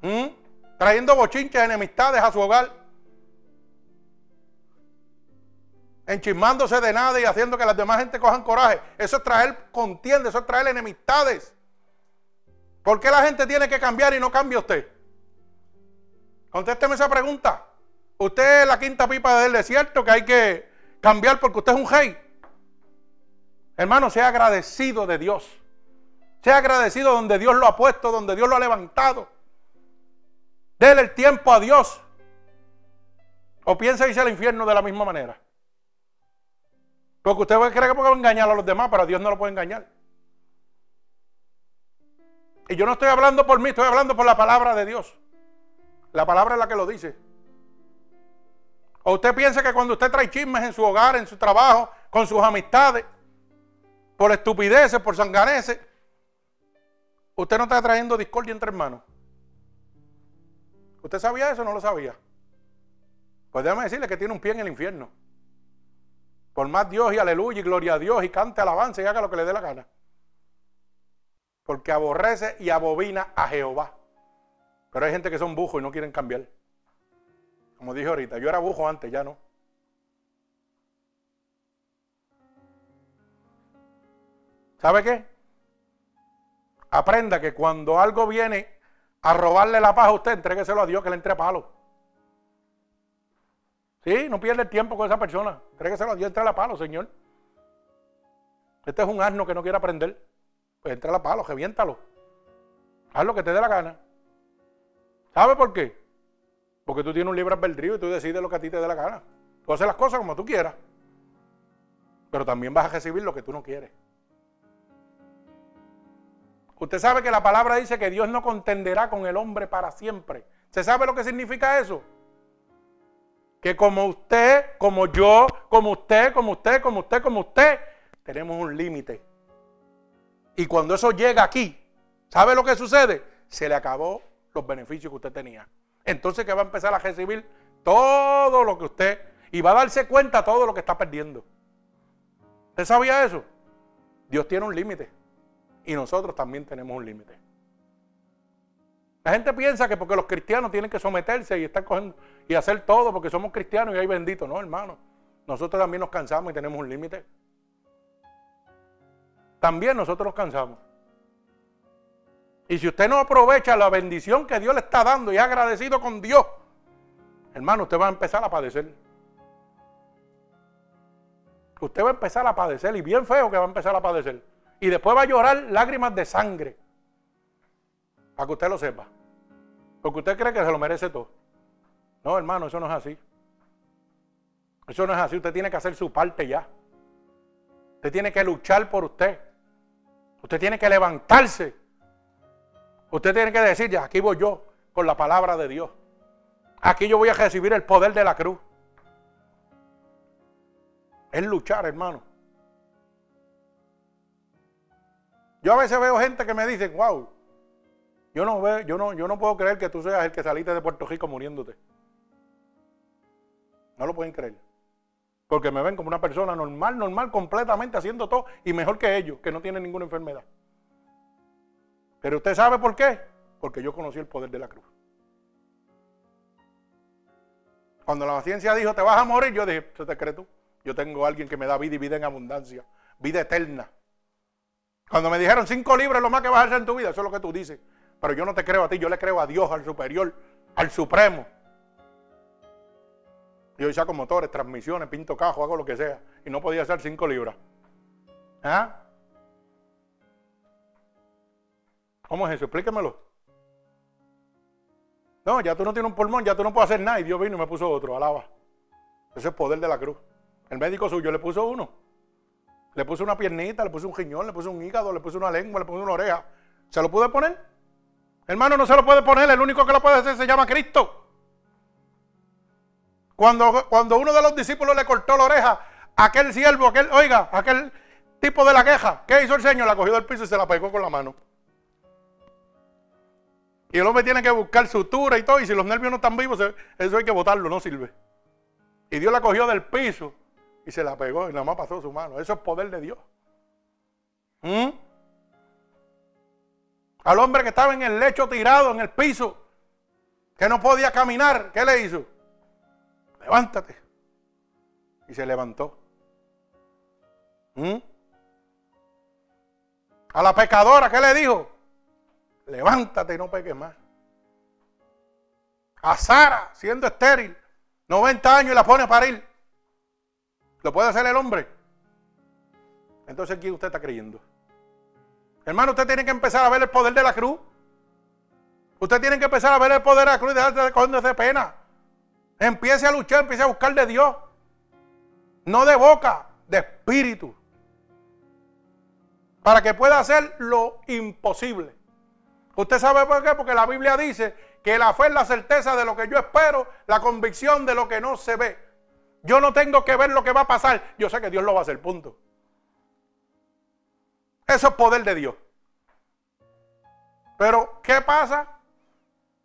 A: ¿Mm? Trayendo bochinches, enemistades a su hogar. enchismándose de nada y haciendo que las demás gente cojan coraje. Eso es traer contienda, eso es traer enemistades. ¿Por qué la gente tiene que cambiar y no cambia usted? Contésteme esa pregunta. Usted es la quinta pipa del desierto que hay que cambiar porque usted es un rey. Hermano, sea agradecido de Dios. Sea agradecido donde Dios lo ha puesto, donde Dios lo ha levantado. Dele el tiempo a Dios. O piensa irse al infierno de la misma manera. Porque usted cree que puede engañar a los demás, pero Dios no lo puede engañar. Y yo no estoy hablando por mí, estoy hablando por la palabra de Dios. La palabra es la que lo dice. O usted piensa que cuando usted trae chismes en su hogar, en su trabajo, con sus amistades, por estupideces, por sanganeces, usted no está trayendo discordia entre hermanos. ¿Usted sabía eso o no lo sabía? Pues déjame decirle que tiene un pie en el infierno. Por más Dios y aleluya y gloria a Dios y cante alabanza y haga lo que le dé la gana. Porque aborrece y abobina a Jehová. Pero hay gente que son bujos y no quieren cambiar. Como dije ahorita, yo era bujo antes, ya no. ¿Sabe qué? Aprenda que cuando algo viene a robarle la paz a usted, entrégueselo a Dios que le entre palo. Sí, no pierde el tiempo con esa persona. Entrégueselo a Dios, entre a palo, Señor. Este es un asno que no quiere aprender. Pues entra a palo, reviéntalo. Haz lo que te dé la gana. ¿Sabe por qué? Porque tú tienes un libre albedrío y tú decides lo que a ti te dé la gana. Tú haces las cosas como tú quieras. Pero también vas a recibir lo que tú no quieres. Usted sabe que la palabra dice que Dios no contenderá con el hombre para siempre. ¿Se sabe lo que significa eso? Que como usted, como yo, como usted, como usted, como usted, como usted, tenemos un límite. Y cuando eso llega aquí, ¿sabe lo que sucede? Se le acabó los beneficios que usted tenía. Entonces que va a empezar a recibir todo lo que usted y va a darse cuenta todo lo que está perdiendo. ¿Usted sabía eso? Dios tiene un límite y nosotros también tenemos un límite. La gente piensa que porque los cristianos tienen que someterse y estar cogiendo y hacer todo porque somos cristianos y hay bendito. No, hermano. Nosotros también nos cansamos y tenemos un límite. También nosotros nos cansamos. Y si usted no aprovecha la bendición que Dios le está dando y es agradecido con Dios, hermano, usted va a empezar a padecer. Usted va a empezar a padecer y bien feo que va a empezar a padecer. Y después va a llorar lágrimas de sangre. Para que usted lo sepa. Porque usted cree que se lo merece todo. No, hermano, eso no es así. Eso no es así. Usted tiene que hacer su parte ya. Usted tiene que luchar por usted. Usted tiene que levantarse Usted tiene que decir, ya, aquí voy yo con la palabra de Dios. Aquí yo voy a recibir el poder de la cruz. Es luchar, hermano. Yo a veces veo gente que me dice, wow, yo no, veo, yo, no, yo no puedo creer que tú seas el que saliste de Puerto Rico muriéndote. No lo pueden creer. Porque me ven como una persona normal, normal, completamente haciendo todo y mejor que ellos, que no tienen ninguna enfermedad. Pero usted sabe por qué? Porque yo conocí el poder de la cruz. Cuando la ciencia dijo, te vas a morir, yo dije, ¿se te cree tú? Yo tengo a alguien que me da vida y vida en abundancia, vida eterna. Cuando me dijeron cinco libras lo más que vas a hacer en tu vida, eso es lo que tú dices. Pero yo no te creo a ti, yo le creo a Dios, al superior, al supremo. Yo saco motores, transmisiones, pinto cajo, hago lo que sea. Y no podía hacer cinco libras. ¿Ah? ¿Cómo es eso? Explíquemelo. No, ya tú no tienes un pulmón, ya tú no puedes hacer nada. Y Dios vino y me puso otro, alaba. Ese es el poder de la cruz. El médico suyo le puso uno. Le puso una piernita, le puso un riñón, le puso un hígado, le puso una lengua, le puso una oreja. ¿Se lo puede poner? Hermano, no se lo puede poner. El único que lo puede hacer se llama Cristo. Cuando, cuando uno de los discípulos le cortó la oreja, aquel siervo, aquel, oiga, aquel tipo de la queja, ¿qué hizo el Señor? La cogió del piso y se la pegó con la mano. Y el hombre tiene que buscar sutura y todo. Y si los nervios no están vivos, eso hay que botarlo, no sirve. Y Dios la cogió del piso y se la pegó y nada más pasó su mano. Eso es poder de Dios. ¿Mm? Al hombre que estaba en el lecho tirado, en el piso, que no podía caminar, ¿qué le hizo? Levántate. Y se levantó. ¿Mm? A la pecadora, ¿qué le dijo? Levántate y no peques más. A Sara, siendo estéril, 90 años y la pone a parir. ¿Lo puede hacer el hombre? Entonces, ¿quién usted está creyendo? Hermano, usted tiene que empezar a ver el poder de la cruz. Usted tiene que empezar a ver el poder de la cruz y dejarse de pena. Empiece a luchar, empiece a buscar de Dios. No de boca, de espíritu. Para que pueda hacer lo imposible. ¿Usted sabe por qué? Porque la Biblia dice que la fe es la certeza de lo que yo espero, la convicción de lo que no se ve. Yo no tengo que ver lo que va a pasar. Yo sé que Dios lo va a hacer, punto. Eso es poder de Dios. Pero, ¿qué pasa?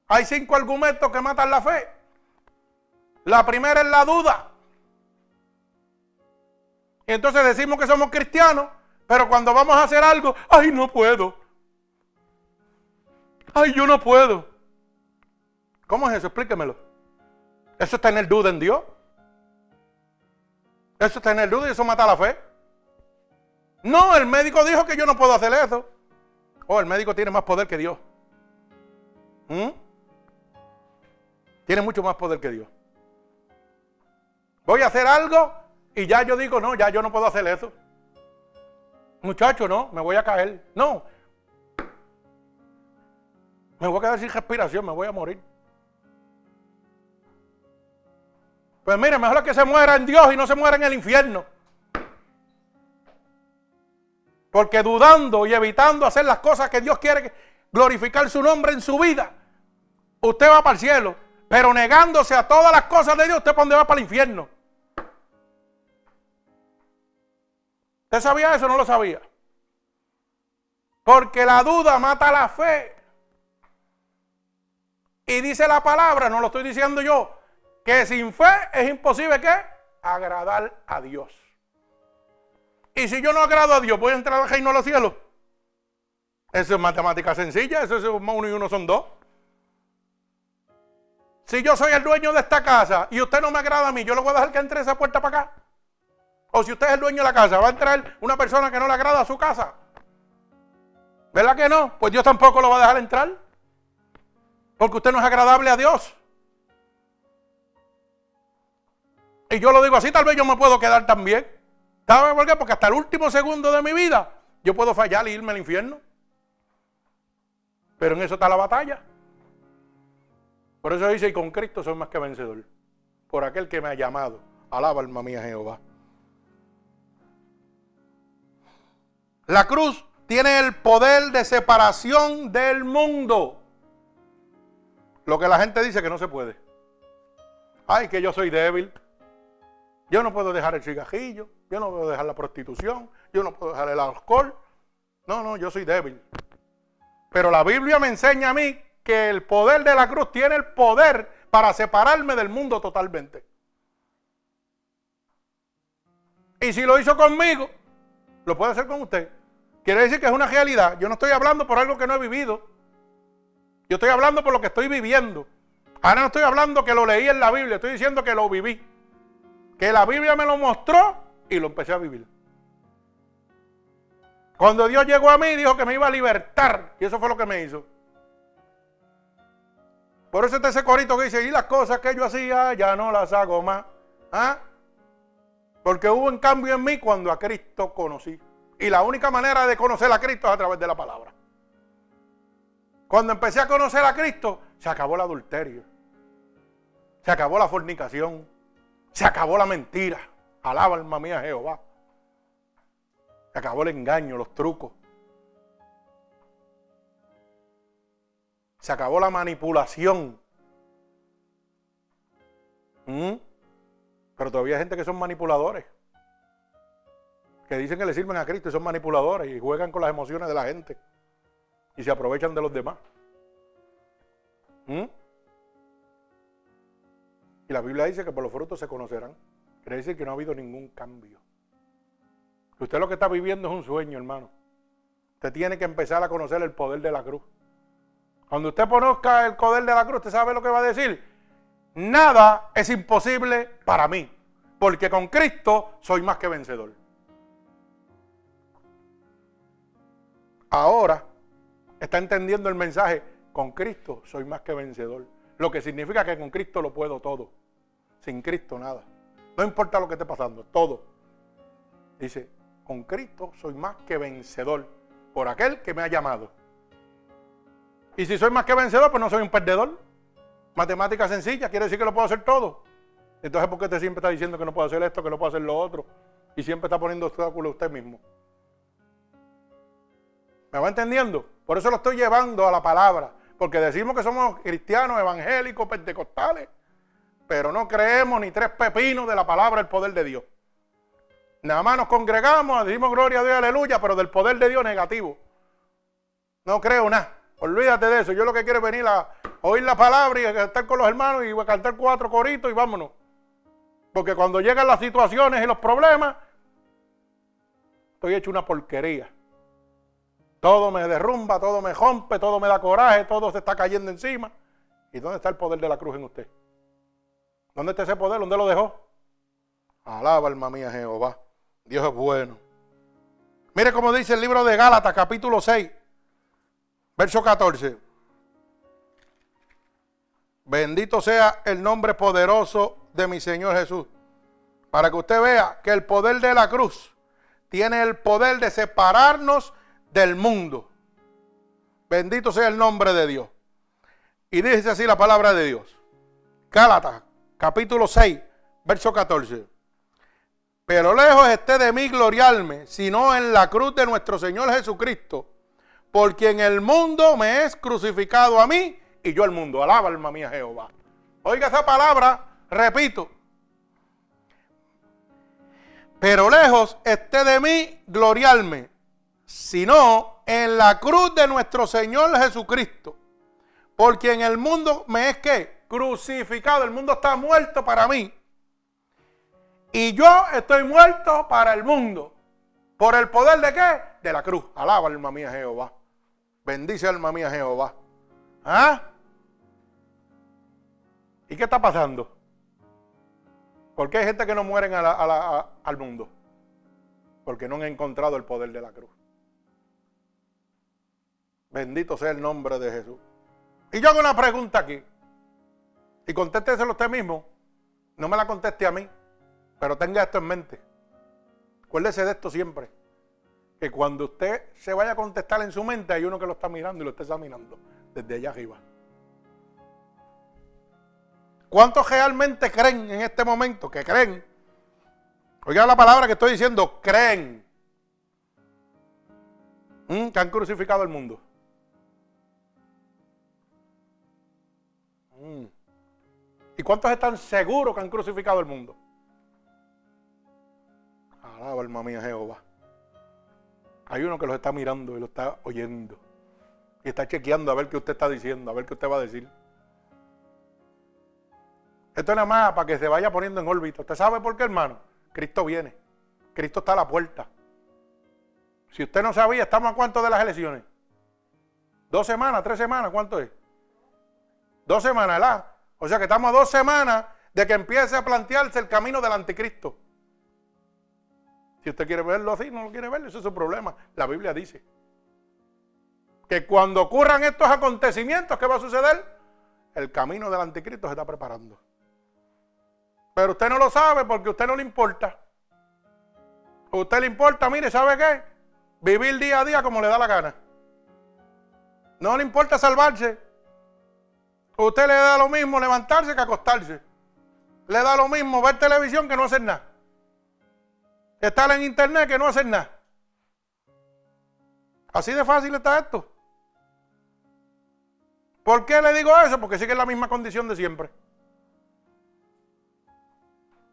A: Hay cinco argumentos que matan la fe. La primera es la duda. Y entonces decimos que somos cristianos, pero cuando vamos a hacer algo, ay, no puedo. Ay, yo no puedo. ¿Cómo es eso? Explíquemelo. Eso es tener duda en Dios. Eso es tener duda y eso mata la fe. No, el médico dijo que yo no puedo hacer eso. Oh, el médico tiene más poder que Dios. ¿Mm? Tiene mucho más poder que Dios voy a hacer algo y ya yo digo, no, ya yo no puedo hacer eso. Muchacho, no, me voy a caer. No. Me voy a quedar sin respiración, me voy a morir. Pues mire, mejor que se muera en Dios y no se muera en el infierno. Porque dudando y evitando hacer las cosas que Dios quiere glorificar su nombre en su vida, usted va para el cielo. Pero negándose a todas las cosas de Dios, usted para dónde va para el infierno. ¿Usted sabía eso o no lo sabía? Porque la duda mata la fe. Y dice la palabra, no lo estoy diciendo yo, que sin fe es imposible que agradar a Dios. Y si yo no agrado a Dios, ¿voy a entrar al reino de los cielos? Eso es matemática sencilla, eso es uno y uno son dos. Si yo soy el dueño de esta casa y usted no me agrada a mí, ¿yo le voy a dejar que entre esa puerta para acá? O si usted es el dueño de la casa, va a entrar una persona que no le agrada a su casa. ¿Verdad que no? Pues Dios tampoco lo va a dejar entrar. Porque usted no es agradable a Dios. Y yo lo digo así, tal vez yo me puedo quedar también. ¿Sabe por qué? Porque hasta el último segundo de mi vida yo puedo fallar y irme al infierno. Pero en eso está la batalla. Por eso dice, y con Cristo soy más que vencedor. Por aquel que me ha llamado. Alaba alma mía Jehová. La cruz tiene el poder de separación del mundo. Lo que la gente dice que no se puede. Ay, que yo soy débil. Yo no puedo dejar el cigajillo. Yo no puedo dejar la prostitución. Yo no puedo dejar el alcohol. No, no, yo soy débil. Pero la Biblia me enseña a mí que el poder de la cruz tiene el poder para separarme del mundo totalmente. Y si lo hizo conmigo, lo puede hacer con usted. Quiere decir que es una realidad. Yo no estoy hablando por algo que no he vivido. Yo estoy hablando por lo que estoy viviendo. Ahora no estoy hablando que lo leí en la Biblia, estoy diciendo que lo viví. Que la Biblia me lo mostró y lo empecé a vivir. Cuando Dios llegó a mí, dijo que me iba a libertar. Y eso fue lo que me hizo. Por eso está ese corito que dice, y las cosas que yo hacía ya no las hago más. ¿Ah? Porque hubo un cambio en mí cuando a Cristo conocí. Y la única manera de conocer a Cristo es a través de la palabra. Cuando empecé a conocer a Cristo, se acabó el adulterio. Se acabó la fornicación. Se acabó la mentira. Alaba alma mía Jehová. Se acabó el engaño, los trucos. Se acabó la manipulación. ¿Mm? Pero todavía hay gente que son manipuladores que dicen que le sirven a Cristo y son manipuladores y juegan con las emociones de la gente y se aprovechan de los demás. ¿Mm? Y la Biblia dice que por los frutos se conocerán. Quiere decir que no ha habido ningún cambio. Usted lo que está viviendo es un sueño, hermano. Usted tiene que empezar a conocer el poder de la cruz. Cuando usted conozca el poder de la cruz, usted sabe lo que va a decir. Nada es imposible para mí, porque con Cristo soy más que vencedor. ahora está entendiendo el mensaje, con Cristo soy más que vencedor. Lo que significa que con Cristo lo puedo todo. Sin Cristo nada. No importa lo que esté pasando, todo. Dice, con Cristo soy más que vencedor por aquel que me ha llamado. Y si soy más que vencedor, pues no soy un perdedor. Matemática sencilla, quiere decir que lo puedo hacer todo. Entonces, ¿por qué usted siempre está diciendo que no puedo hacer esto, que no puedo hacer lo otro? Y siempre está poniendo obstáculos usted mismo. ¿Me va entendiendo? Por eso lo estoy llevando a la palabra. Porque decimos que somos cristianos, evangélicos, pentecostales. Pero no creemos ni tres pepinos de la palabra, el poder de Dios. Nada más nos congregamos, decimos gloria a Dios, aleluya, pero del poder de Dios negativo. No creo nada. Olvídate de eso. Yo lo que quiero es venir a oír la palabra y cantar con los hermanos y a cantar cuatro coritos y vámonos. Porque cuando llegan las situaciones y los problemas, estoy hecho una porquería. Todo me derrumba, todo me rompe, todo me da coraje, todo se está cayendo encima. ¿Y dónde está el poder de la cruz en usted? ¿Dónde está ese poder? ¿Dónde lo dejó? Alaba alma mía Jehová. Dios es bueno. Mire cómo dice el libro de Gálatas, capítulo 6, verso 14. Bendito sea el nombre poderoso de mi Señor Jesús. Para que usted vea que el poder de la cruz tiene el poder de separarnos del mundo. Bendito sea el nombre de Dios. Y dice así la palabra de Dios. Gálatas, capítulo 6, verso 14. Pero lejos esté de mí gloriarme, sino en la cruz de nuestro Señor Jesucristo, por quien el mundo me es crucificado a mí y yo al mundo. Alaba alma mía Jehová. Oiga esa palabra, repito. Pero lejos esté de mí gloriarme, sino en la cruz de nuestro Señor Jesucristo, por quien el mundo me es que crucificado, el mundo está muerto para mí y yo estoy muerto para el mundo. ¿Por el poder de qué? De la cruz. Alaba alma mía Jehová. Bendice alma mía Jehová. ¿Ah? ¿Y qué está pasando? ¿Por qué hay gente que no muere al mundo? Porque no han encontrado el poder de la cruz. Bendito sea el nombre de Jesús. Y yo hago una pregunta aquí. Y contésteselo usted mismo. No me la conteste a mí. Pero tenga esto en mente. Acuérdese de esto siempre. Que cuando usted se vaya a contestar en su mente, hay uno que lo está mirando y lo está examinando desde allá arriba. ¿Cuántos realmente creen en este momento? Que creen. Oiga la palabra que estoy diciendo, creen. ¿Mm? que han crucificado el mundo. ¿Y cuántos están seguros que han crucificado el mundo? Alaba alma mía Jehová. Hay uno que los está mirando y lo está oyendo. Y está chequeando a ver qué usted está diciendo, a ver qué usted va a decir. Esto es nada más para que se vaya poniendo en órbita. ¿Usted sabe por qué, hermano? Cristo viene. Cristo está a la puerta. Si usted no sabía, ¿estamos a cuánto de las elecciones? ¿Dos semanas? ¿Tres semanas? ¿Cuánto es? Dos semanas, ¿verdad? O sea que estamos a dos semanas de que empiece a plantearse el camino del anticristo. Si usted quiere verlo así, no lo quiere ver, eso es su problema. La Biblia dice que cuando ocurran estos acontecimientos, ¿qué va a suceder? El camino del anticristo se está preparando. Pero usted no lo sabe porque a usted no le importa. A usted le importa, mire, ¿sabe qué? Vivir día a día como le da la gana. No le importa salvarse. Usted le da lo mismo levantarse que acostarse. Le da lo mismo ver televisión que no hacer nada estar en internet que no hacer nada. Así de fácil está esto. ¿Por qué le digo eso? Porque sigue la misma condición de siempre.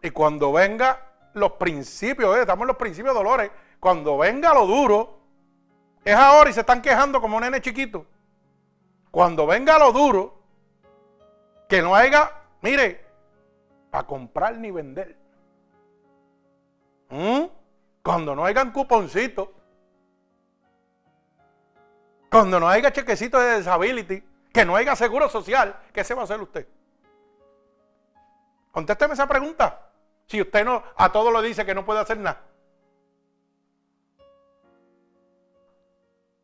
A: Y cuando venga los principios, eh, estamos en los principios de dolores, cuando venga lo duro, es ahora y se están quejando como nene chiquito. Cuando venga lo duro, que no haya, mire, para comprar ni vender. ¿Mm? Cuando no hayan cuponcitos, cuando no haya chequecito de disability, que no haya seguro social, ¿qué se va a hacer usted? Contésteme esa pregunta. Si usted no a todo lo dice que no puede hacer nada.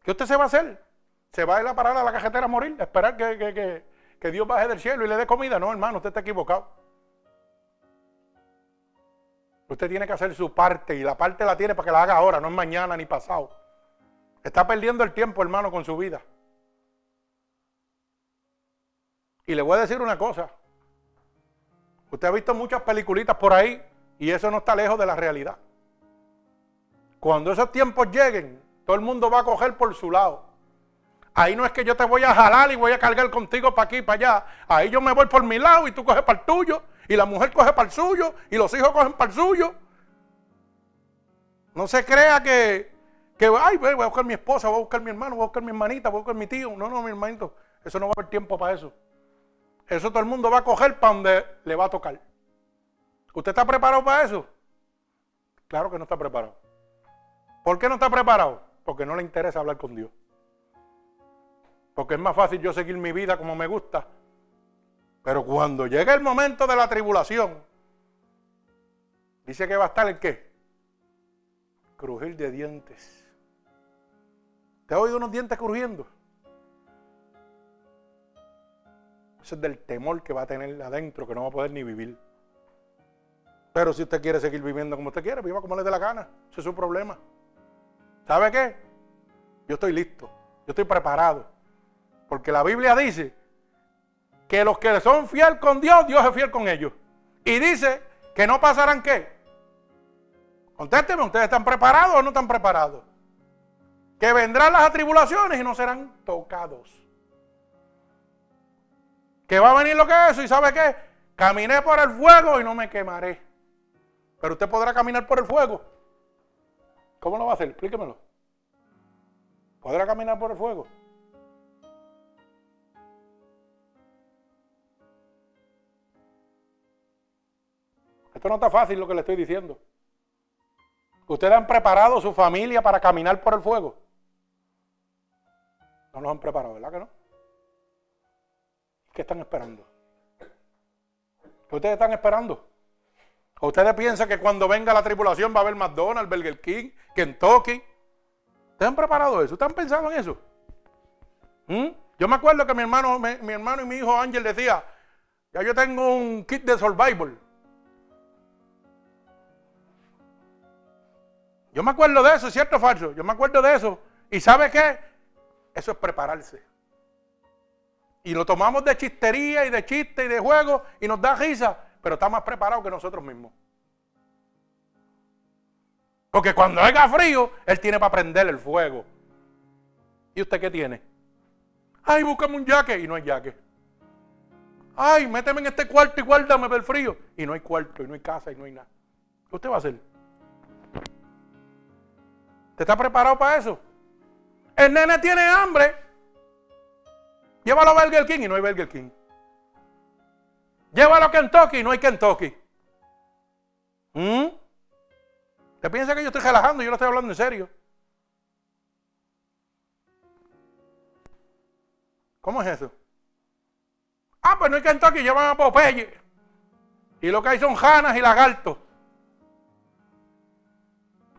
A: ¿Qué usted se va a hacer? ¿Se va a ir a parar a la cajetera a morir? ¿A esperar que, que Dios baje del cielo y le dé comida? No, hermano, usted está equivocado. Usted tiene que hacer su parte y la parte la tiene para que la haga ahora, no es mañana ni pasado. Está perdiendo el tiempo, hermano, con su vida. Y le voy a decir una cosa. Usted ha visto muchas peliculitas por ahí y eso no está lejos de la realidad. Cuando esos tiempos lleguen, todo el mundo va a coger por su lado. Ahí no es que yo te voy a jalar y voy a cargar contigo para aquí y para allá. Ahí yo me voy por mi lado y tú coges para el tuyo y la mujer coge para el suyo y los hijos cogen para el suyo. No se crea que, que ay, voy a buscar mi esposa, voy a buscar mi hermano, voy a buscar mi hermanita, voy a buscar mi tío. No, no, mi hermanito, eso no va a haber tiempo para eso. Eso todo el mundo va a coger para donde le va a tocar. ¿Usted está preparado para eso? Claro que no está preparado. ¿Por qué no está preparado? Porque no le interesa hablar con Dios. Porque es más fácil yo seguir mi vida como me gusta pero cuando llegue el momento de la tribulación, dice que va a estar el qué? Crujir de dientes. ¿Te ha oído unos dientes crujiendo? Eso es del temor que va a tener adentro, que no va a poder ni vivir. Pero si usted quiere seguir viviendo como usted quiere, viva como le dé la gana. Ese es su problema. ¿Sabe qué? Yo estoy listo. Yo estoy preparado. Porque la Biblia dice que los que son fiel con Dios, Dios es fiel con ellos. Y dice que no pasarán qué. Contésteme, ¿ustedes están preparados o no están preparados? Que vendrán las atribulaciones y no serán tocados. Que va a venir lo que es eso y sabe qué? Caminé por el fuego y no me quemaré. Pero usted podrá caminar por el fuego. ¿Cómo lo va a hacer? Explíquemelo. ¿Podrá caminar por el fuego? Esto no está fácil lo que le estoy diciendo. ¿Ustedes han preparado su familia para caminar por el fuego? No los han preparado, ¿verdad que no? ¿Qué están esperando? ¿Qué ustedes están esperando? ¿O ustedes piensan que cuando venga la tribulación va a haber McDonald's, Burger King, Kentucky? ¿Ustedes han preparado eso? ¿Ustedes han pensado en eso? ¿Mm? Yo me acuerdo que mi hermano, mi hermano y mi hijo Ángel decía, ya yo tengo un kit de survival. Yo me acuerdo de eso, ¿cierto o falso? Yo me acuerdo de eso. ¿Y sabe qué? Eso es prepararse. Y lo tomamos de chistería y de chiste y de juego y nos da risa, pero está más preparado que nosotros mismos. Porque cuando haga frío, él tiene para prender el fuego. ¿Y usted qué tiene? Ay, búscame un jaque y no hay jaque. Ay, méteme en este cuarto y guárdame del frío. Y no hay cuarto, y no hay casa, y no hay nada. ¿Qué usted va a hacer? ¿Te está preparado para eso? El nene tiene hambre. Llévalo a Burger King y no hay Burger King. Llévalo a Kentucky y no hay Kentucky. ¿Mm? ¿Te piensa que yo estoy relajando? Yo no estoy hablando en serio. ¿Cómo es eso? Ah, pues no hay Kentucky, llevan a Popeye. Y lo que hay son janas y lagartos.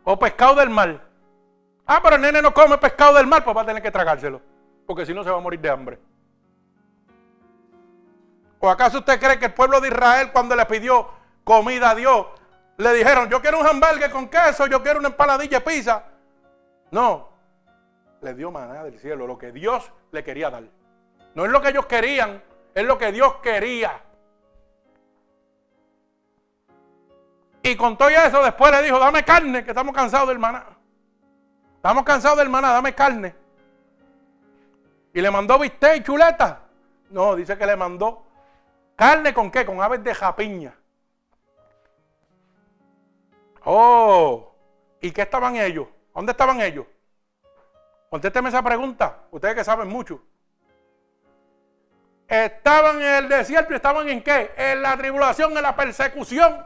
A: O pescado del mar. Ah, pero el nene no come pescado del mar, pues va a tener que tragárselo. Porque si no se va a morir de hambre. ¿O acaso usted cree que el pueblo de Israel cuando le pidió comida a Dios, le dijeron, yo quiero un hamburgues con queso, yo quiero una empaladilla de pizza? No, le dio maná del cielo, lo que Dios le quería dar. No es lo que ellos querían, es lo que Dios quería. Y con todo eso después le dijo, dame carne, que estamos cansados del maná. Estamos cansados de hermana, dame carne. Y le mandó bistec y chuleta. No, dice que le mandó carne con qué? Con aves de japiña. Oh, ¿y qué estaban ellos? ¿Dónde estaban ellos? Contésteme esa pregunta, ustedes que saben mucho. Estaban en el desierto estaban en qué? En la tribulación, en la persecución,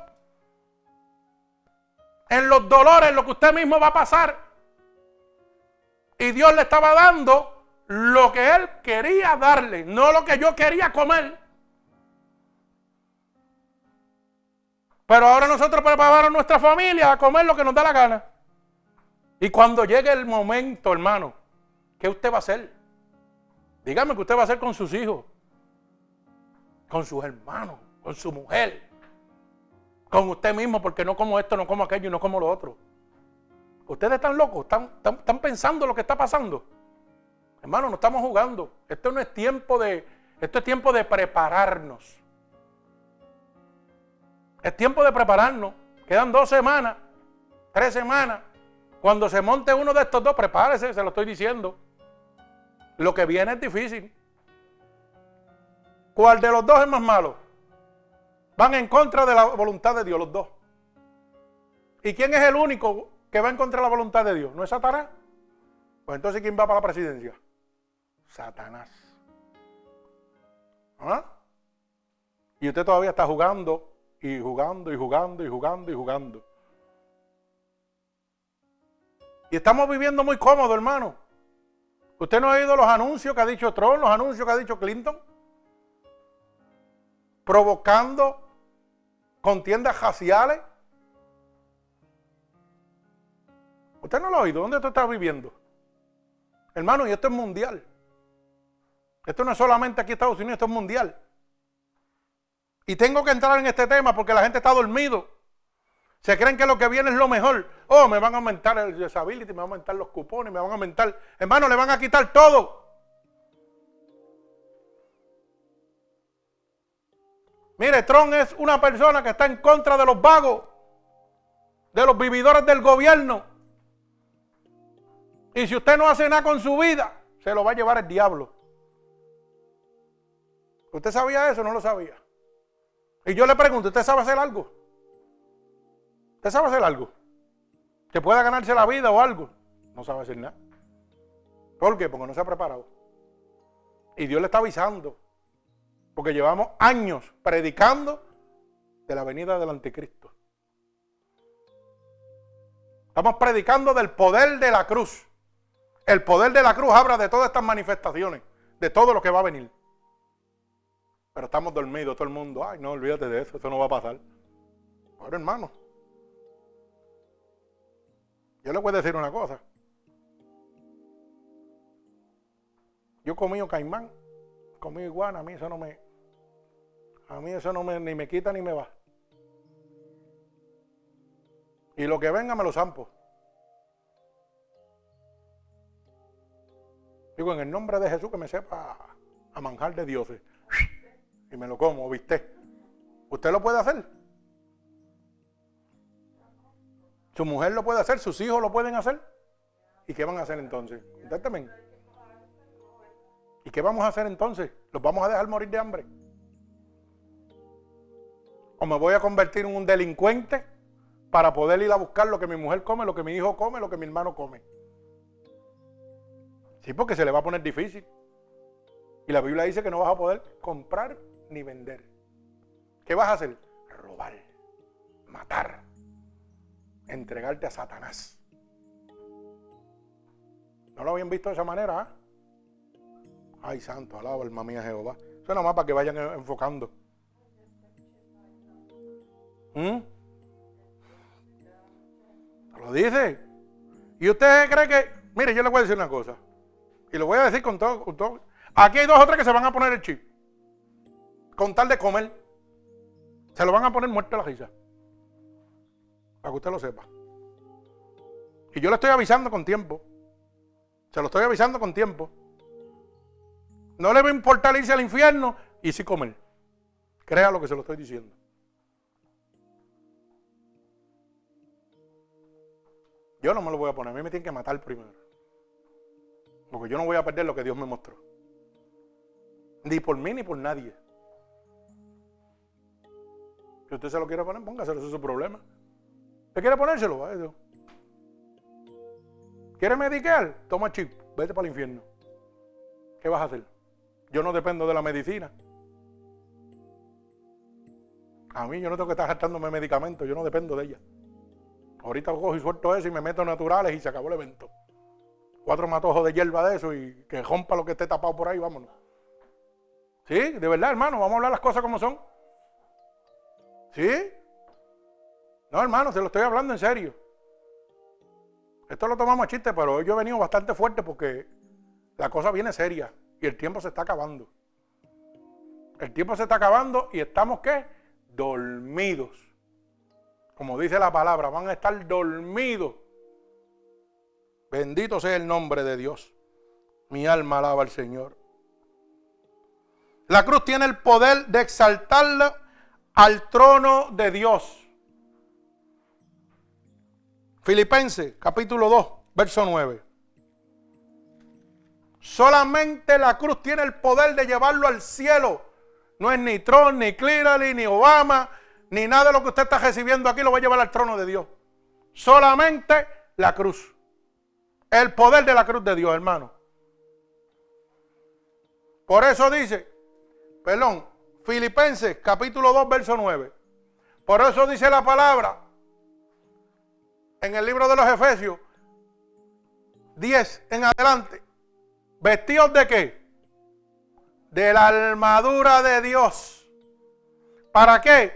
A: en los dolores, en lo que usted mismo va a pasar. Y Dios le estaba dando lo que Él quería darle, no lo que yo quería comer. Pero ahora nosotros preparamos a nuestra familia a comer lo que nos da la gana. Y cuando llegue el momento, hermano, ¿qué usted va a hacer? Dígame qué usted va a hacer con sus hijos, con sus hermanos, con su mujer, con usted mismo, porque no como esto, no como aquello y no como lo otro. Ustedes están locos, están, están, pensando lo que está pasando. Hermano, no estamos jugando. Esto no es tiempo de, esto es tiempo de prepararnos. Es tiempo de prepararnos. Quedan dos semanas, tres semanas. Cuando se monte uno de estos dos, prepárese, se lo estoy diciendo. Lo que viene es difícil. ¿Cuál de los dos es más malo? Van en contra de la voluntad de Dios, los dos. ¿Y quién es el único que va en contra de la voluntad de Dios? ¿No es Satanás? Pues entonces, ¿quién va para la presidencia? Satanás. ¿Ah? Y usted todavía está jugando y jugando y jugando y jugando y jugando. Y estamos viviendo muy cómodo, hermano. ¿Usted no ha oído los anuncios que ha dicho Trump, los anuncios que ha dicho Clinton? Provocando contiendas raciales. Usted no lo ha oído. ¿Dónde usted está viviendo? Hermano, y esto es mundial. Esto no es solamente aquí en Estados Unidos, esto es mundial. Y tengo que entrar en este tema porque la gente está dormido. Se creen que lo que viene es lo mejor. Oh, me van a aumentar el disability, me van a aumentar los cupones, me van a aumentar. Hermano, le van a quitar todo. Mire, Trump es una persona que está en contra de los vagos, de los vividores del gobierno. Y si usted no hace nada con su vida, se lo va a llevar el diablo. ¿Usted sabía eso no lo sabía? Y yo le pregunto, ¿usted sabe hacer algo? ¿Usted sabe hacer algo? Que pueda ganarse la vida o algo. No sabe hacer nada. ¿Por qué? Porque no se ha preparado. Y Dios le está avisando. Porque llevamos años predicando de la venida del anticristo. Estamos predicando del poder de la cruz. El poder de la cruz habla de todas estas manifestaciones, de todo lo que va a venir. Pero estamos dormidos, todo el mundo, ay, no, olvídate de eso, eso no va a pasar. Ahora, hermano, yo le voy a decir una cosa. Yo comí caimán, comí iguana, a mí eso no me, a mí eso no me, ni me quita ni me va. Y lo que venga me lo zampo. Digo, en el nombre de Jesús que me sepa a manjar de dioses. Y me lo como, ¿viste? ¿Usted lo puede hacer? Su mujer lo puede hacer, sus hijos lo pueden hacer. ¿Y qué van a hacer entonces? ¿Y qué vamos a hacer entonces? ¿Los vamos a dejar morir de hambre? ¿O me voy a convertir en un delincuente para poder ir a buscar lo que mi mujer come, lo que mi hijo come, lo que mi hermano come? Sí, porque se le va a poner difícil. Y la Biblia dice que no vas a poder comprar ni vender. ¿Qué vas a hacer? Robar, matar entregarte a Satanás. ¿No lo habían visto de esa manera? Ah? Ay, santo, alaba alma mía Jehová. Eso es más para que vayan enfocando. ¿Mm? Lo dice. Y usted cree que, mire, yo le voy a decir una cosa. Y lo voy a decir con todo, con todo. Aquí hay dos o tres que se van a poner el chip. Con tal de comer. Se lo van a poner muerto a la risa. Para que usted lo sepa. Y yo le estoy avisando con tiempo. Se lo estoy avisando con tiempo. No le va a importar irse al infierno y sí comer. Crea lo que se lo estoy diciendo. Yo no me lo voy a poner. A mí me tienen que matar primero. Porque yo no voy a perder lo que Dios me mostró. Ni por mí ni por nadie. Si usted se lo quiere poner, póngaselo, eso es su problema. ¿Usted quiere ponérselo? Eso. ¿Quieres medicar? Toma chip, vete para el infierno. ¿Qué vas a hacer? Yo no dependo de la medicina. A mí yo no tengo que estar gastándome medicamentos, yo no dependo de ella. Ahorita cojo y suelto eso y me meto naturales y se acabó el evento. Cuatro matojos de hierba de eso y que rompa lo que esté tapado por ahí, vámonos. Sí, de verdad, hermano, vamos a hablar las cosas como son. ¿Sí? No, hermano, se lo estoy hablando en serio. Esto lo tomamos a chiste, pero yo he venido bastante fuerte porque La cosa viene seria y el tiempo se está acabando. El tiempo se está acabando y estamos qué? Dormidos. Como dice la palabra, van a estar dormidos. Bendito sea el nombre de Dios. Mi alma alaba al Señor. La cruz tiene el poder de exaltarlo al trono de Dios. Filipenses capítulo 2, verso 9. Solamente la cruz tiene el poder de llevarlo al cielo. No es ni Trump, ni Cleary, ni Obama, ni nada de lo que usted está recibiendo aquí lo va a llevar al trono de Dios. Solamente la cruz. El poder de la cruz de Dios, hermano. Por eso dice, perdón, Filipenses capítulo 2, verso 9. Por eso dice la palabra en el libro de los Efesios 10 en adelante. ¿Vestidos de qué? De la armadura de Dios. ¿Para qué?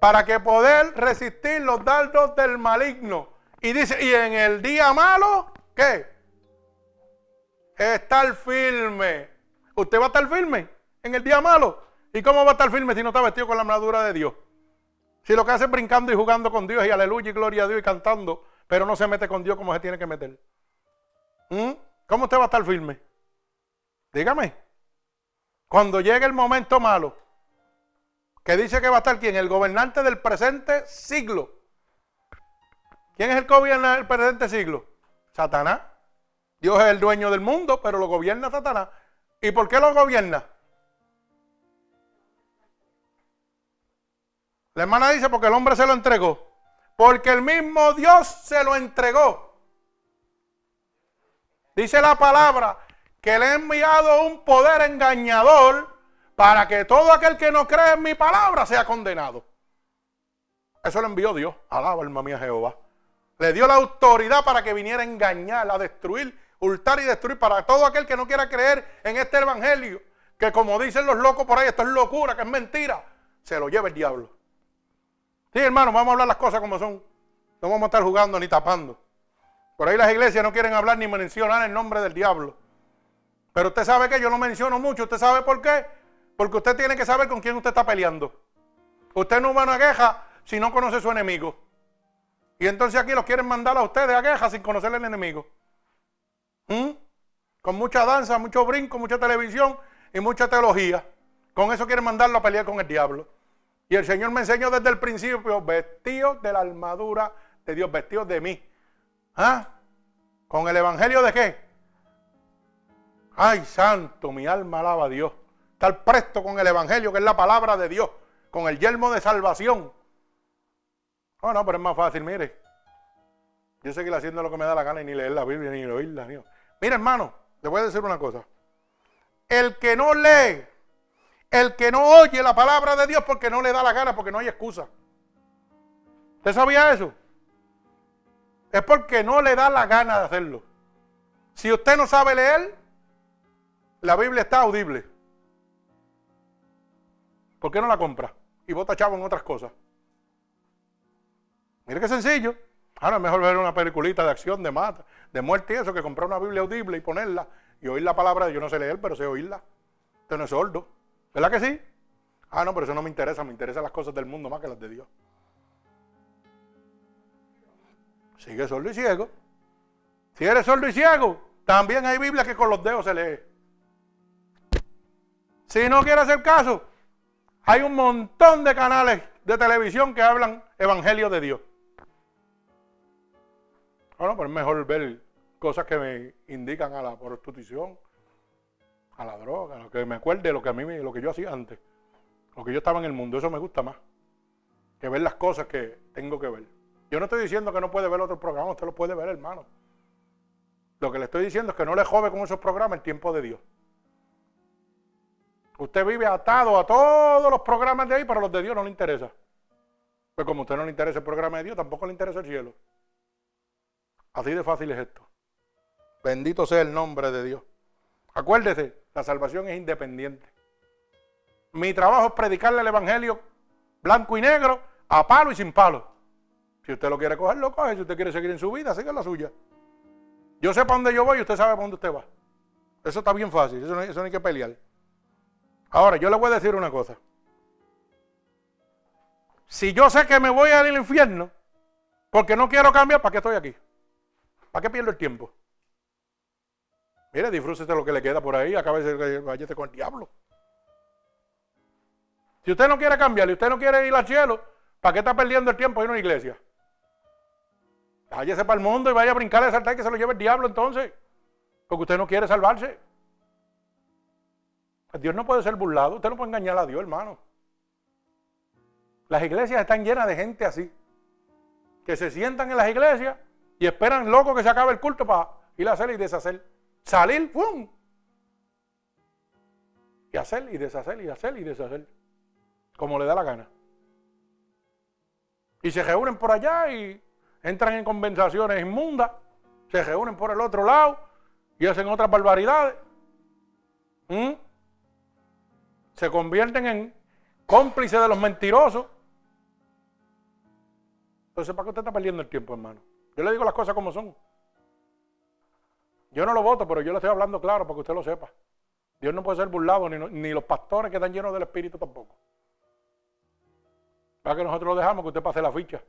A: Para que poder resistir los dardos del maligno. Y dice, y en el día malo, ¿qué? Estar firme. ¿Usted va a estar firme en el día malo? ¿Y cómo va a estar firme si no está vestido con la armadura de Dios? Si lo que hace es brincando y jugando con Dios y aleluya y gloria a Dios y cantando, pero no se mete con Dios como se tiene que meter. ¿Mm? ¿Cómo usted va a estar firme? Dígame. Cuando llegue el momento malo, que dice que va a estar quién? El gobernante del presente siglo. ¿Quién es el gobernante del presente siglo? Satanás. Dios es el dueño del mundo, pero lo gobierna Satanás. ¿Y por qué lo gobierna? La hermana dice porque el hombre se lo entregó. Porque el mismo Dios se lo entregó. Dice la palabra que le he enviado un poder engañador para que todo aquel que no cree en mi palabra sea condenado. Eso lo envió Dios. Alaba alma mía Jehová. Le dio la autoridad para que viniera a engañar, a destruir, hurtar y destruir para todo aquel que no quiera creer en este evangelio. Que como dicen los locos por ahí, esto es locura, que es mentira. Se lo lleva el diablo. Sí, hermano, vamos a hablar las cosas como son. No vamos a estar jugando ni tapando. Por ahí las iglesias no quieren hablar ni mencionar el nombre del diablo. Pero usted sabe que yo no menciono mucho. ¿Usted sabe por qué? Porque usted tiene que saber con quién usted está peleando. Usted no va a una queja si no conoce a su enemigo. Y entonces aquí los quieren mandar a ustedes a queja sin conocer al enemigo. ¿Mm? Con mucha danza, mucho brinco, mucha televisión y mucha teología. Con eso quieren mandarlo a pelear con el diablo. Y el Señor me enseñó desde el principio, vestidos de la armadura de Dios, vestidos de mí. ¿Ah? ¿Con el evangelio de qué? Ay, santo, mi alma alaba a Dios. Estar presto con el evangelio, que es la palabra de Dios, con el yelmo de salvación. Oh, no, pero es más fácil, mire. Yo seguir haciendo lo que me da la gana y ni leer la Biblia ni oírla. Mire, hermano, le voy a decir una cosa. El que no lee el que no oye la palabra de Dios porque no le da la gana, porque no hay excusa. ¿Usted sabía eso? Es porque no le da la gana de hacerlo. Si usted no sabe leer, la Biblia está audible. ¿Por qué no la compra? Y vota chavo en otras cosas. Mire qué sencillo. Ahora es mejor ver una peliculita de acción, de mata, de muerte y eso, que comprar una Biblia audible y ponerla y oír la palabra. Yo no sé leer, pero sé oírla. Usted no es sordo. ¿Verdad que sí? Ah, no, pero eso no me interesa, me interesan las cosas del mundo más que las de Dios. Sigue sordo y ciego. Si eres sordo y ciego, también hay Biblia que con los dedos se lee. Si no quieres hacer caso, hay un montón de canales de televisión que hablan evangelio de Dios. Bueno, pero es mejor ver cosas que me indican a la prostitución, a la droga, lo que me acuerde lo que a mí lo que yo hacía antes, lo que yo estaba en el mundo, eso me gusta más que ver las cosas que tengo que ver. Yo no estoy diciendo que no puede ver otros programas, usted lo puede ver, hermano. Lo que le estoy diciendo es que no le jode con esos programas el tiempo de Dios. Usted vive atado a todos los programas de ahí, pero los de Dios no le interesa. Pues como a usted no le interesa el programa de Dios, tampoco le interesa el cielo. Así de fácil es esto. Bendito sea el nombre de Dios. Acuérdese, la salvación es independiente. Mi trabajo es predicarle el Evangelio blanco y negro, a palo y sin palo. Si usted lo quiere coger, lo coge. Si usted quiere seguir en su vida, siga la suya. Yo sé para dónde yo voy y usted sabe para dónde usted va. Eso está bien fácil, eso no, eso no hay que pelear. Ahora, yo le voy a decir una cosa. Si yo sé que me voy al infierno, porque no quiero cambiar, ¿para qué estoy aquí? ¿Para qué pierdo el tiempo? Mire, disfrútese lo que le queda por ahí, acabe de váyase con el diablo. Si usted no quiere cambiar y usted no quiere ir al cielo, ¿para qué está perdiendo el tiempo en una iglesia? Váyase para el mundo y vaya a brincar a saltar que se lo lleve el diablo entonces. Porque usted no quiere salvarse. Dios no puede ser burlado. Usted no puede engañar a Dios, hermano. Las iglesias están llenas de gente así. Que se sientan en las iglesias y esperan loco que se acabe el culto para ir a hacer y deshacer. Salir, ¡pum! Y hacer y deshacer y hacer y deshacer. Como le da la gana. Y se reúnen por allá y entran en conversaciones inmundas. Se reúnen por el otro lado y hacen otras barbaridades. Se convierten en cómplices de los mentirosos. Entonces, ¿para qué usted está perdiendo el tiempo, hermano? Yo le digo las cosas como son. Yo no lo voto, pero yo le estoy hablando claro para que usted lo sepa. Dios no puede ser burlado, ni, ni los pastores que están llenos del Espíritu tampoco. Para que nosotros lo dejamos, que usted pase la ficha.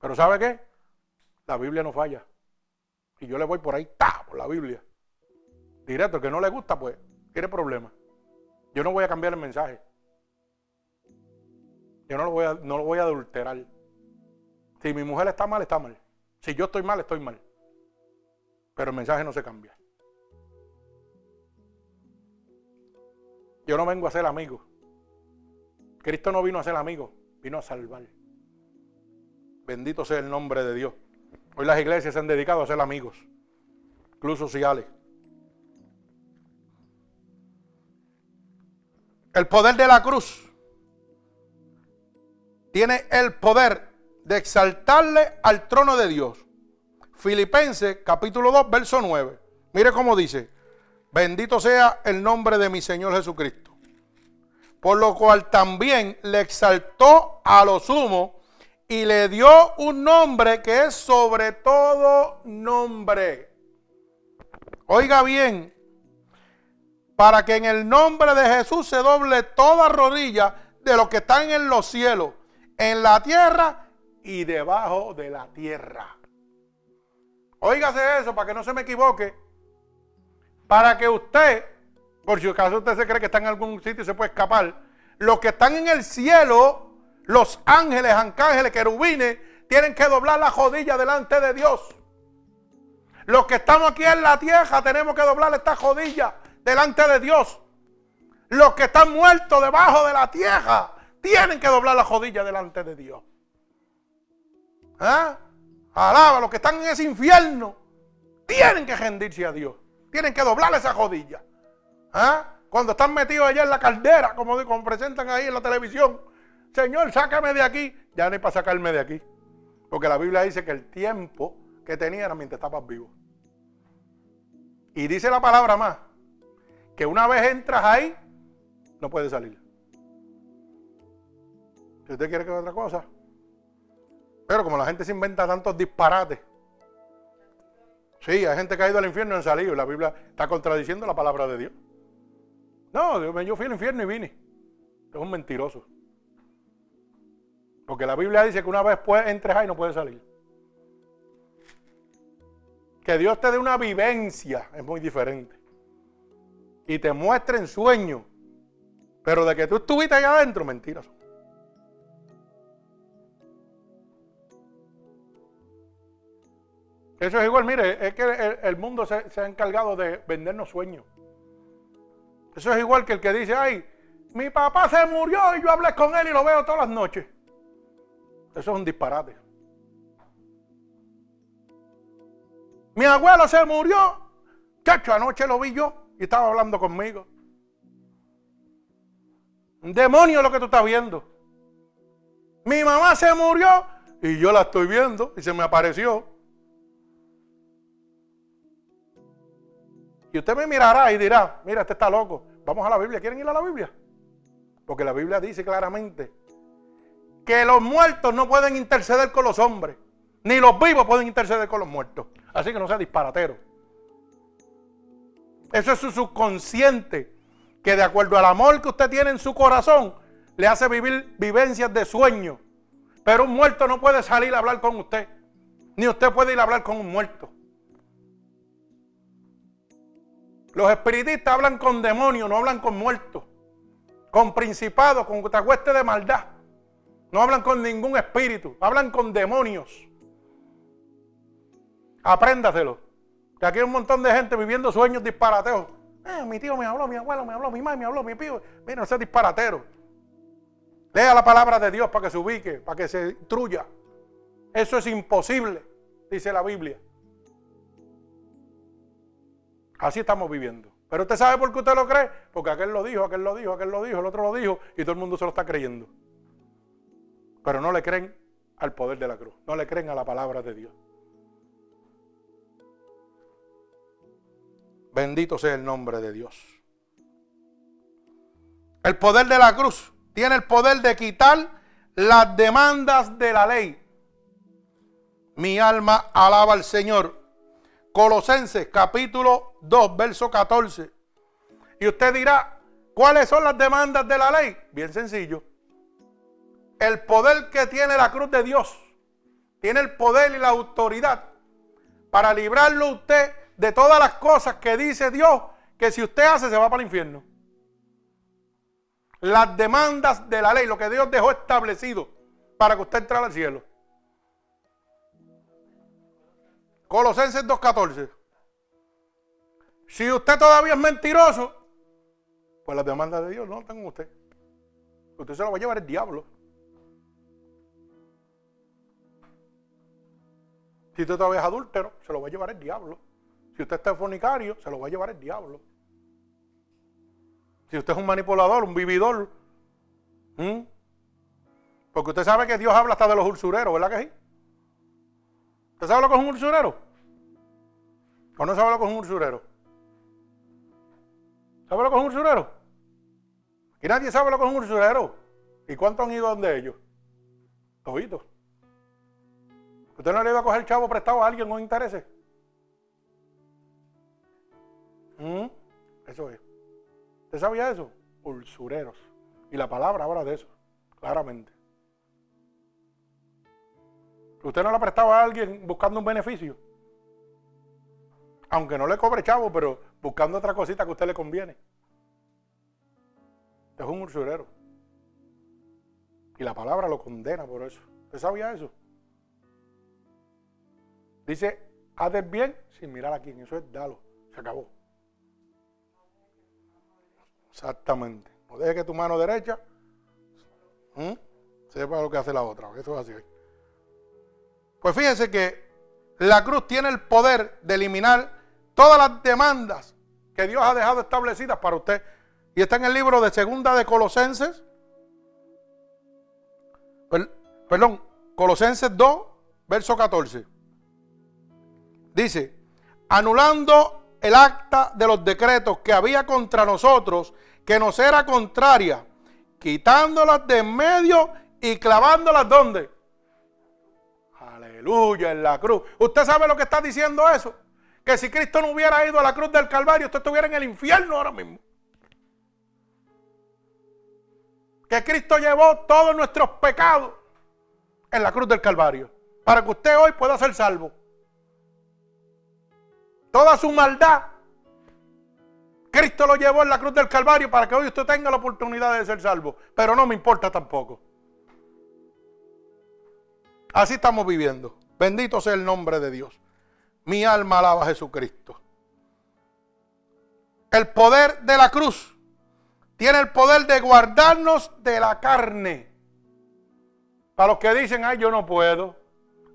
A: Pero ¿sabe qué? La Biblia no falla. Y yo le voy por ahí, ¡ta! por la Biblia. Directo, que no le gusta, pues, tiene problemas. Yo no voy a cambiar el mensaje. Yo no lo voy a, no lo voy a adulterar. Si mi mujer está mal, está mal. Si yo estoy mal, estoy mal. Pero el mensaje no se cambia. Yo no vengo a ser amigo. Cristo no vino a ser amigo, vino a salvar. Bendito sea el nombre de Dios. Hoy las iglesias se han dedicado a ser amigos, clubes sociales. El poder de la cruz tiene el poder de exaltarle al trono de Dios. Filipenses capítulo 2, verso 9. Mire cómo dice, bendito sea el nombre de mi Señor Jesucristo. Por lo cual también le exaltó a lo sumo y le dio un nombre que es sobre todo nombre. Oiga bien, para que en el nombre de Jesús se doble toda rodilla de los que están en los cielos, en la tierra y debajo de la tierra. Óigase eso para que no se me equivoque. Para que usted, por si acaso usted se cree que está en algún sitio y se puede escapar, los que están en el cielo, los ángeles, arcángeles, querubines, tienen que doblar la rodilla delante de Dios. Los que estamos aquí en la tierra tenemos que doblar esta rodilla delante de Dios. Los que están muertos debajo de la tierra tienen que doblar la rodilla delante de Dios. ¿Ah? Alaba, los que están en ese infierno tienen que rendirse a Dios. Tienen que doblar esa rodilla. ¿Ah? Cuando están metidos allá en la caldera, como, como presentan ahí en la televisión. Señor, sácame de aquí. Ya no hay para sacarme de aquí. Porque la Biblia dice que el tiempo que tenía era mientras estabas vivo. Y dice la palabra más, que una vez entras ahí, no puedes salir. Si usted quiere que otra cosa, pero como la gente se inventa tantos disparates. Sí, hay gente que ha ido al infierno y han salido. La Biblia está contradiciendo la palabra de Dios. No, yo fui al infierno y vine. Es un mentiroso. Porque la Biblia dice que una vez entres ahí no puedes salir. Que Dios te dé una vivencia es muy diferente. Y te muestre en sueño. Pero de que tú estuviste allá adentro, mentiras. Eso es igual, mire, es que el, mundo se, ha encargado de vendernos sueños. Eso es igual que el que dice, ay, mi papá se murió y yo hablé con él y lo veo todas las noches. Eso es un disparate. Mi abuelo se murió. Chacho, anoche lo vi yo y estaba hablando conmigo. Un demonio lo que tú estás viendo. Mi mamá se murió y yo la estoy viendo y se me apareció. Y usted me mirará y dirá, mira, este está loco. Vamos a la Biblia. ¿Quieren ir a la Biblia? Porque la Biblia dice claramente que los muertos no pueden interceder con los hombres. Ni los vivos pueden interceder con los muertos. Así que no sea disparatero. Eso es su subconsciente, que de acuerdo al amor que usted tiene en su corazón, le hace vivir vivencias de sueño. Pero un muerto no puede salir a hablar con usted, ni usted puede ir a hablar con un muerto. Los espiritistas hablan con demonios, no hablan con muertos, con principados, con hueste de maldad. No hablan con ningún espíritu, hablan con demonios. Apréndaselo. Que aquí hay un montón de gente viviendo sueños disparateos. Eh, mi tío me habló, mi abuelo me habló, mi madre me habló, mi tío. Mira, ese disparatero. Lea la palabra de Dios para que se ubique, para que se instruya. Eso es imposible, dice la Biblia. Así estamos viviendo. Pero usted sabe por qué usted lo cree. Porque aquel lo dijo, aquel lo dijo, aquel lo dijo, el otro lo dijo y todo el mundo se lo está creyendo. Pero no le creen al poder de la cruz. No le creen a la palabra de Dios. Bendito sea el nombre de Dios. El poder de la cruz tiene el poder de quitar las demandas de la ley. Mi alma alaba al Señor. Colosenses capítulo 2, verso 14. Y usted dirá, ¿cuáles son las demandas de la ley? Bien sencillo. El poder que tiene la cruz de Dios. Tiene el poder y la autoridad para librarlo usted de todas las cosas que dice Dios que si usted hace se va para el infierno. Las demandas de la ley, lo que Dios dejó establecido para que usted entrara al cielo. Colosenses 2.14. Si usted todavía es mentiroso, pues las demandas de Dios no tengo usted. Usted se lo va a llevar el diablo. Si usted todavía es adúltero, se lo va a llevar el diablo. Si usted está fornicario, se lo va a llevar el diablo. Si usted es un manipulador, un vividor, porque usted sabe que Dios habla hasta de los usureros, ¿verdad que sí? ¿Usted sabe lo que es un usurero? ¿O no sabe lo que es un usurero? ¿Sabe lo que es un usurero? Y nadie sabe lo que es un usurero. ¿Y cuántos han ido donde ellos? Toditos. ¿Usted no le iba a coger chavo prestado a alguien con intereses? ¿Mm? Eso es. ¿Usted sabía eso? Usureros. Y la palabra habla de eso, claramente. Usted no le ha prestado a alguien buscando un beneficio. Aunque no le cobre chavo, pero buscando otra cosita que a usted le conviene. es un usurero. Y la palabra lo condena por eso. ¿Usted sabía eso? Dice, haces bien sin mirar a quién. Eso es dalo. Se acabó. Exactamente. No deje que tu mano derecha sepa lo que hace la otra. Eso es así. Pues fíjense que la cruz tiene el poder de eliminar todas las demandas que Dios ha dejado establecidas para usted. Y está en el libro de Segunda de Colosenses. Perdón, Colosenses 2, verso 14. Dice, anulando el acta de los decretos que había contra nosotros, que nos era contraria, quitándolas de en medio y clavándolas donde? Aleluya, en la cruz. ¿Usted sabe lo que está diciendo eso? Que si Cristo no hubiera ido a la cruz del Calvario, usted estuviera en el infierno ahora mismo. Que Cristo llevó todos nuestros pecados en la cruz del Calvario. Para que usted hoy pueda ser salvo. Toda su maldad. Cristo lo llevó en la cruz del Calvario para que hoy usted tenga la oportunidad de ser salvo. Pero no me importa tampoco. Así estamos viviendo. Bendito sea el nombre de Dios. Mi alma alaba a Jesucristo. El poder de la cruz tiene el poder de guardarnos de la carne. Para los que dicen, ay, yo no puedo.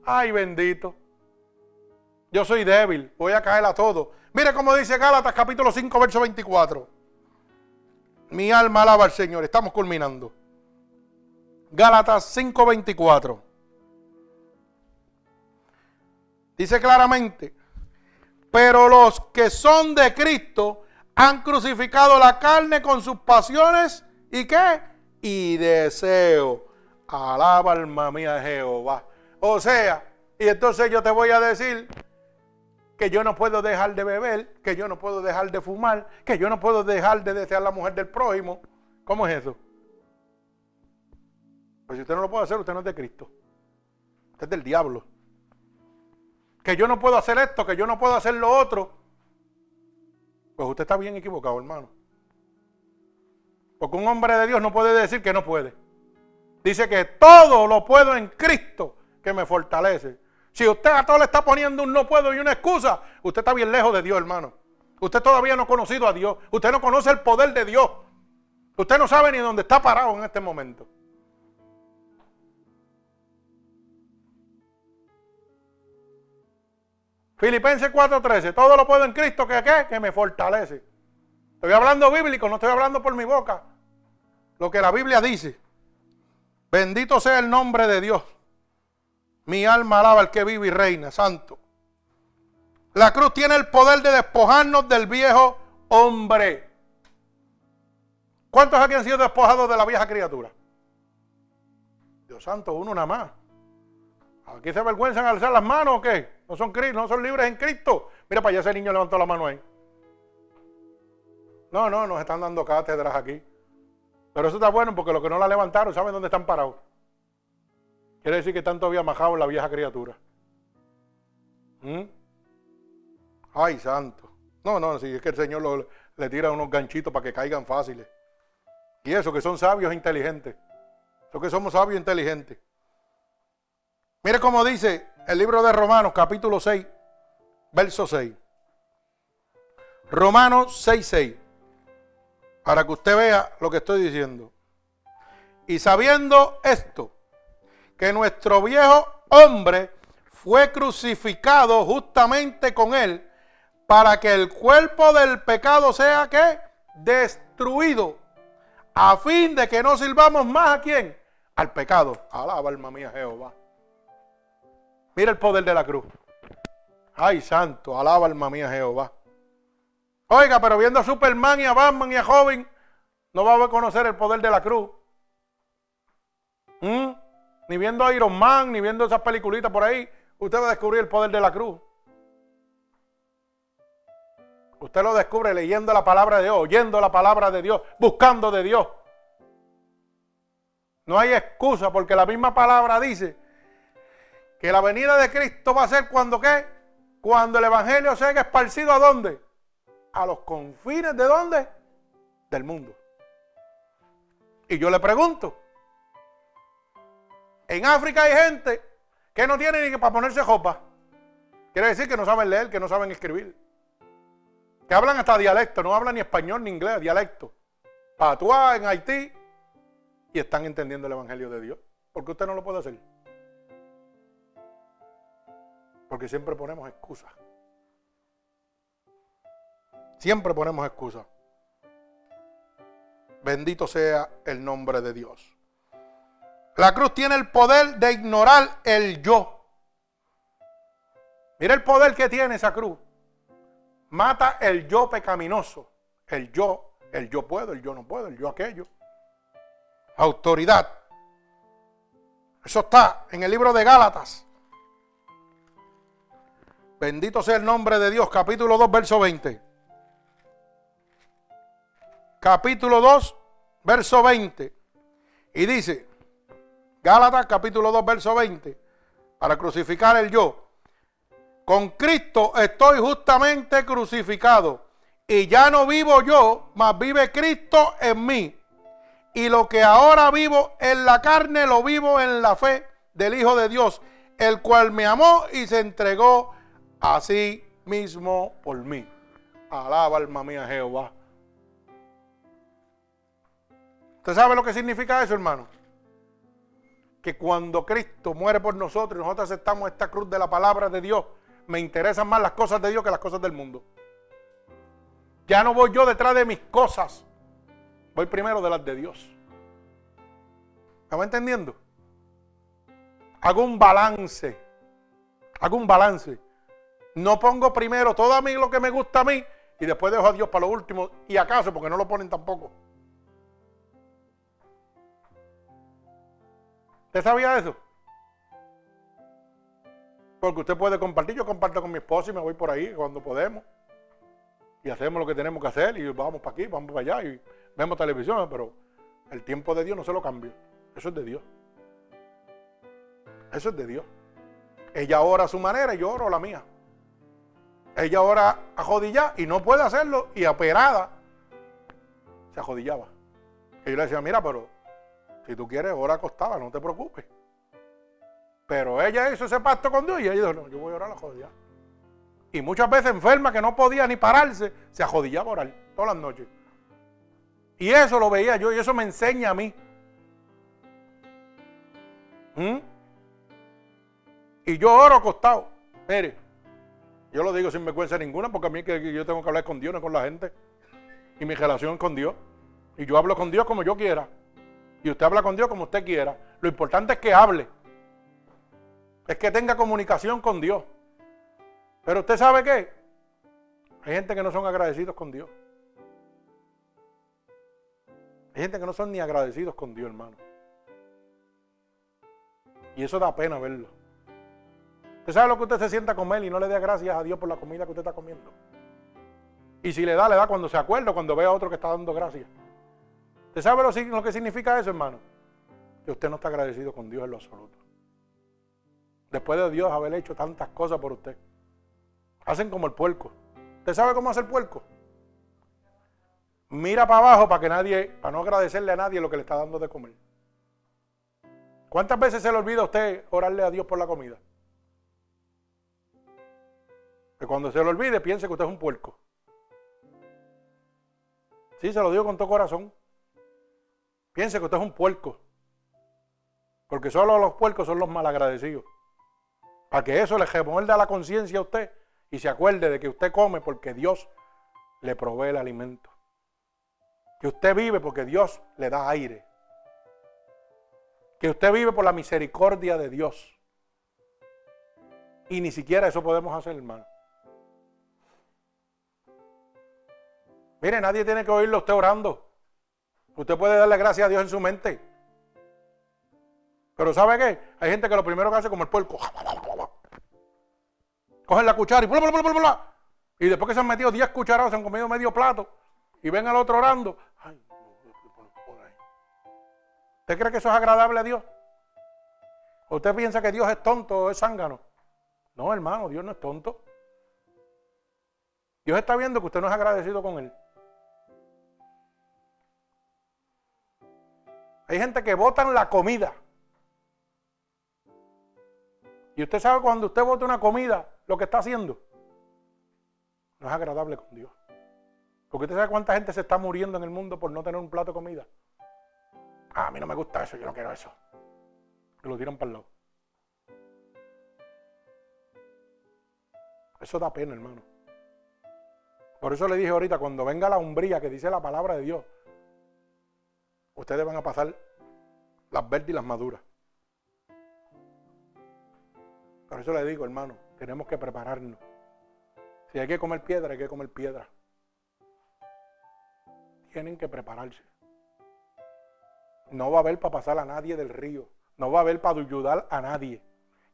A: Ay, bendito. Yo soy débil, voy a caer a todo. Mire cómo dice Gálatas capítulo 5, verso 24. Mi alma alaba al Señor. Estamos culminando. Gálatas 5, 24. Dice claramente, pero los que son de Cristo han crucificado la carne con sus pasiones y qué? Y deseo. Alaba alma mía Jehová. O sea, y entonces yo te voy a decir que yo no puedo dejar de beber, que yo no puedo dejar de fumar, que yo no puedo dejar de desear la mujer del prójimo. ¿Cómo es eso? Pues si usted no lo puede hacer, usted no es de Cristo. Usted es del diablo. Que yo no puedo hacer esto, que yo no puedo hacer lo otro. Pues usted está bien equivocado, hermano. Porque un hombre de Dios no puede decir que no puede. Dice que todo lo puedo en Cristo que me fortalece. Si usted a todo le está poniendo un no puedo y una excusa, usted está bien lejos de Dios, hermano. Usted todavía no ha conocido a Dios. Usted no conoce el poder de Dios. Usted no sabe ni dónde está parado en este momento. Filipenses 4:13, todo lo puedo en Cristo que, ¿qué? que me fortalece. Estoy hablando bíblico, no estoy hablando por mi boca. Lo que la Biblia dice. Bendito sea el nombre de Dios. Mi alma alaba al que vive y reina, santo. La cruz tiene el poder de despojarnos del viejo hombre. ¿Cuántos aquí han sido despojados de la vieja criatura? Dios santo, uno nada más. ¿Aquí se avergüenzan alzar las manos o qué? ¿No son, no son libres en Cristo? Mira para allá ese niño levantó la mano ahí. No, no, nos están dando cátedras aquí. Pero eso está bueno porque los que no la levantaron saben dónde están parados. Quiere decir que están todavía majados la vieja criatura. ¿Mm? Ay, santo. No, no, si es que el Señor le tira unos ganchitos para que caigan fáciles. Y eso, que son sabios e inteligentes. Eso que somos sabios e inteligentes. Mire cómo dice el libro de Romanos, capítulo 6, verso 6. Romanos 6, 6. Para que usted vea lo que estoy diciendo. Y sabiendo esto, que nuestro viejo hombre fue crucificado justamente con él, para que el cuerpo del pecado sea que destruido, a fin de que no sirvamos más a quién? Al pecado. Alaba alma mía Jehová. Mira el poder de la cruz. Ay, santo, alaba alma mía Jehová. Oiga, pero viendo a Superman y a Batman y a Joven, no va a conocer el poder de la cruz. ¿Mm? Ni viendo a Iron Man, ni viendo esas peliculitas por ahí, usted va a descubrir el poder de la cruz. Usted lo descubre leyendo la palabra de Dios, oyendo la palabra de Dios, buscando de Dios. No hay excusa porque la misma palabra dice que la venida de Cristo va a ser cuando qué? Cuando el Evangelio sea esparcido a dónde? A los confines de dónde? Del mundo. Y yo le pregunto, en África hay gente que no tiene ni que para ponerse ropa. Quiere decir que no saben leer, que no saben escribir. Que hablan hasta dialecto, no hablan ni español ni inglés, dialecto. Patuá en Haití y están entendiendo el Evangelio de Dios. ¿Por qué usted no lo puede hacer? Porque siempre ponemos excusas. Siempre ponemos excusas. Bendito sea el nombre de Dios. La cruz tiene el poder de ignorar el yo. Mira el poder que tiene esa cruz. Mata el yo pecaminoso. El yo, el yo puedo, el yo no puedo, el yo aquello. Autoridad. Eso está en el libro de Gálatas. Bendito sea el nombre de Dios. Capítulo 2, verso 20. Capítulo 2, verso 20. Y dice, Gálatas capítulo 2, verso 20, para crucificar el yo. Con Cristo estoy justamente crucificado. Y ya no vivo yo, mas vive Cristo en mí. Y lo que ahora vivo en la carne, lo vivo en la fe del Hijo de Dios, el cual me amó y se entregó así mismo por mí. Alaba alma mía Jehová. ¿Usted sabe lo que significa eso, hermano? Que cuando Cristo muere por nosotros y nosotros aceptamos esta cruz de la palabra de Dios, me interesan más las cosas de Dios que las cosas del mundo. Ya no voy yo detrás de mis cosas, voy primero de las de Dios. ¿Me entendiendo? Hago un balance. Hago un balance. No pongo primero todo a mí lo que me gusta a mí y después dejo a Dios para lo último. Y acaso, porque no lo ponen tampoco. ¿Usted sabía eso? Porque usted puede compartir, yo comparto con mi esposa y me voy por ahí cuando podemos. Y hacemos lo que tenemos que hacer y vamos para aquí, vamos para allá y vemos televisión, pero el tiempo de Dios no se lo cambia. Eso es de Dios. Eso es de Dios. Ella ora a su manera y yo oro a la mía. Ella ora a y no puede hacerlo y operada se ajodillaba. Y yo le decía, mira, pero si tú quieres, ora acostada, no te preocupes. Pero ella hizo ese pacto con Dios y ella dijo, no, yo voy a orar a la jodida. Y muchas veces enferma que no podía ni pararse, se ajodillaba a orar todas las noches. Y eso lo veía yo y eso me enseña a mí. ¿Mm? Y yo oro acostado. Mire, yo lo digo sin vergüenza ninguna porque a mí que yo tengo que hablar con Dios, no con la gente. Y mi relación con Dios. Y yo hablo con Dios como yo quiera. Y usted habla con Dios como usted quiera. Lo importante es que hable. Es que tenga comunicación con Dios. Pero usted sabe qué? Hay gente que no son agradecidos con Dios. Hay gente que no son ni agradecidos con Dios, hermano. Y eso da pena verlo. Usted sabe lo que usted se sienta a comer y no le dé gracias a Dios por la comida que usted está comiendo. Y si le da, le da cuando se acuerda, cuando ve a otro que está dando gracias. ¿Usted sabe lo, que significa eso, hermano? Que usted no está agradecido con Dios en lo absoluto. Después de Dios haber hecho tantas cosas por usted. Hacen como el puerco. ¿Usted sabe cómo hace el puerco? Mira para abajo para que nadie, para no agradecerle a nadie lo que le está dando de comer. ¿Cuántas veces se le olvida a usted orarle a Dios por la comida? Que cuando se le olvide piense que usted es un puerco. Sí, se lo digo con todo corazón. Piense que usted es un puerco. Porque solo los puercos son los malagradecidos. Para que eso le remuerda la conciencia a usted y se acuerde de que usted come porque Dios le provee el alimento. Que usted vive porque Dios le da aire. Que usted vive por la misericordia de Dios. Y ni siquiera eso podemos hacer, hermano. Mire, nadie tiene que oírlo usted orando. Usted puede darle gracias a Dios en su mente. Pero ¿sabe qué? Hay gente que lo primero que hace es como el puerco. Cogen la cuchara y bla. Y después que se han metido 10 cucharadas, se han comido medio plato y ven al otro orando. Ay, ¿Usted cree que eso es agradable a Dios? ¿O usted piensa que Dios es tonto o es zángano? No, hermano, Dios no es tonto. Dios está viendo que usted no es agradecido con Él. Hay gente que votan la comida. Y usted sabe cuando usted vota una comida, lo que está haciendo. No es agradable con Dios. Porque usted sabe cuánta gente se está muriendo en el mundo por no tener un plato de comida. Ah, a mí no me gusta eso, yo no quiero eso. Que lo tiran para el lado. Eso da pena, hermano. Por eso le dije ahorita, cuando venga la umbría que dice la palabra de Dios, ustedes van a pasar las verdes y las maduras. Por eso le digo, hermano, tenemos que prepararnos. Si hay que comer piedra, hay que comer piedra. Tienen que prepararse. No va a haber para pasar a nadie del río. No va a haber para ayudar a nadie.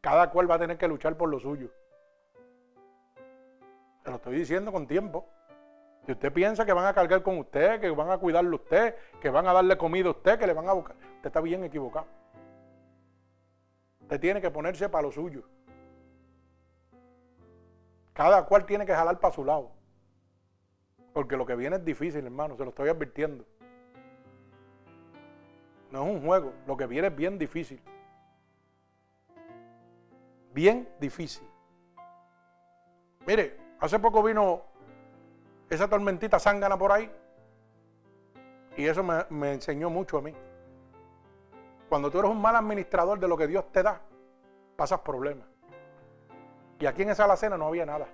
A: Cada cual va a tener que luchar por lo suyo. Se lo estoy diciendo con tiempo. Si usted piensa que van a cargar con usted, que van a cuidarle a usted, que van a darle comida a usted, que le van a buscar, usted está bien equivocado. Usted tiene que ponerse para lo suyo. Cada cual tiene que jalar para su lado. Porque lo que viene es difícil, hermano, se lo estoy advirtiendo. No es un juego, lo que viene es bien difícil. Bien difícil. Mire, hace poco vino esa tormentita zángana por ahí. Y eso me, enseñó mucho a mí. Cuando tú eres un mal administrador de lo que Dios te da, pasas problemas. Y aquí en esa alacena no había nada.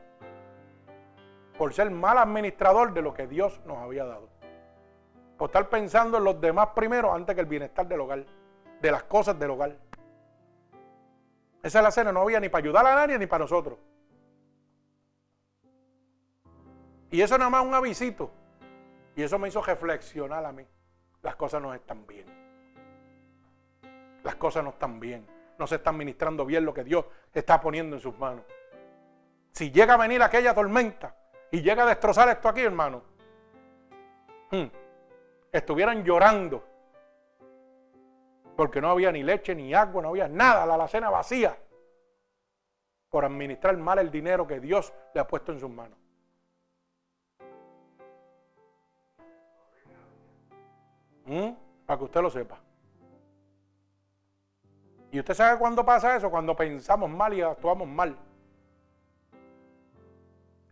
A: Por ser mal administrador de lo que Dios nos había dado. Por estar pensando en los demás primero antes que el bienestar del hogar. De las cosas del hogar. Esa alacena no había ni para ayudar a nadie ni para nosotros. Y eso nada más un avisito. Y eso me hizo reflexionar a mí. Las cosas no están bien. Las cosas no están bien. no se está administrando bien lo que Dios está poniendo en sus manos. Si llega a venir aquella tormenta y llega a destrozar esto aquí, hermano, hmm, estuvieran llorando porque no había ni leche ni agua, no había nada, la alacena vacía por administrar mal el dinero que Dios le ha puesto en sus manos. Hmm, para que usted lo sepa. Y usted sabe cuándo pasa eso, cuando pensamos mal y actuamos mal.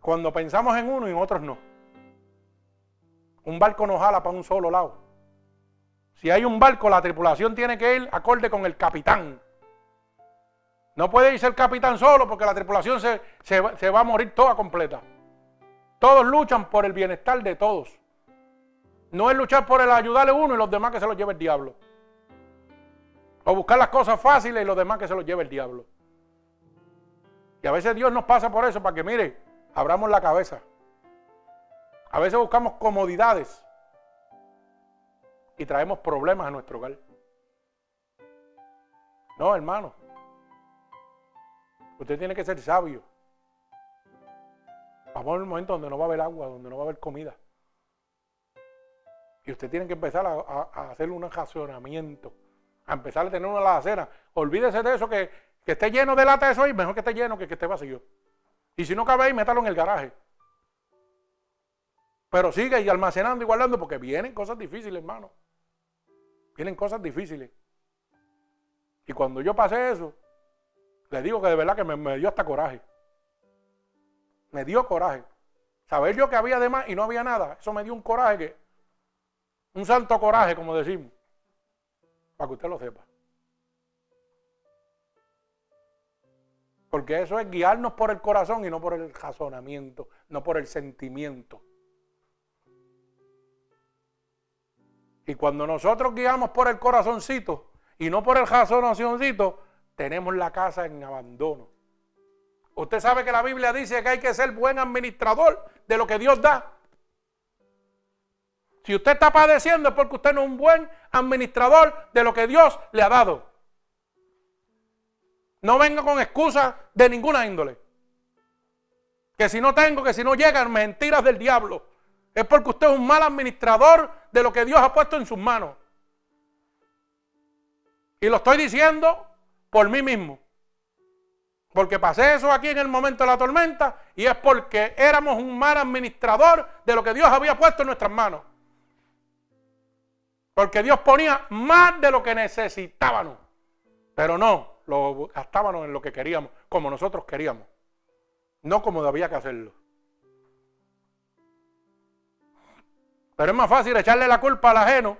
A: Cuando pensamos en uno y en otros no. Un barco no jala para un solo lado. Si hay un barco, la tripulación tiene que ir acorde con el capitán. No puede irse el capitán solo porque la tripulación se, se va a morir toda completa. Todos luchan por el bienestar de todos. No es luchar por el ayudarle uno y los demás que se los lleve el diablo. O buscar las cosas fáciles y los demás que se los lleve el diablo. Y a veces Dios nos pasa por eso, para que mire, abramos la cabeza. A veces buscamos comodidades y traemos problemas a nuestro hogar. No, hermano. Usted tiene que ser sabio. Vamos a un momento donde no va a haber agua, donde no va a haber comida. Y usted tiene que empezar a, a hacer un racionamiento a empezar a tener una alacena. Olvídese de eso, que, esté lleno de lata eso ahí, mejor que esté lleno que que esté vacío. Y si no cabe ahí, métalo en el garaje. Pero sigue y almacenando y guardando porque vienen cosas difíciles, hermano. Vienen cosas difíciles. Y cuando yo pasé eso, le digo que de verdad que me, me dio hasta coraje. Me dio coraje. Saber yo que había de más y no había nada, eso me dio un coraje que, un santo coraje, como decimos. Para que usted lo sepa. Porque eso es guiarnos por el corazón y no por el razonamiento, no por el sentimiento. Y cuando nosotros guiamos por el corazoncito y no por el razonacioncito, tenemos la casa en abandono. Usted sabe que la Biblia dice que hay que ser buen administrador de lo que Dios da. Si usted está padeciendo es porque usted no es un buen administrador de lo que Dios le ha dado. No venga con excusas de ninguna índole. Que si no tengo, que si no llegan, mentiras del diablo. Es porque usted es un mal administrador de lo que Dios ha puesto en sus manos. Y lo estoy diciendo por mí mismo. Porque pasé eso aquí en el momento de la tormenta y es porque éramos un mal administrador de lo que Dios había puesto en nuestras manos. Porque Dios ponía más de lo que necesitábamos. Pero no, lo gastábamos en lo que queríamos, como nosotros queríamos. No como debía que hacerlo. Pero es más fácil echarle la culpa al ajeno.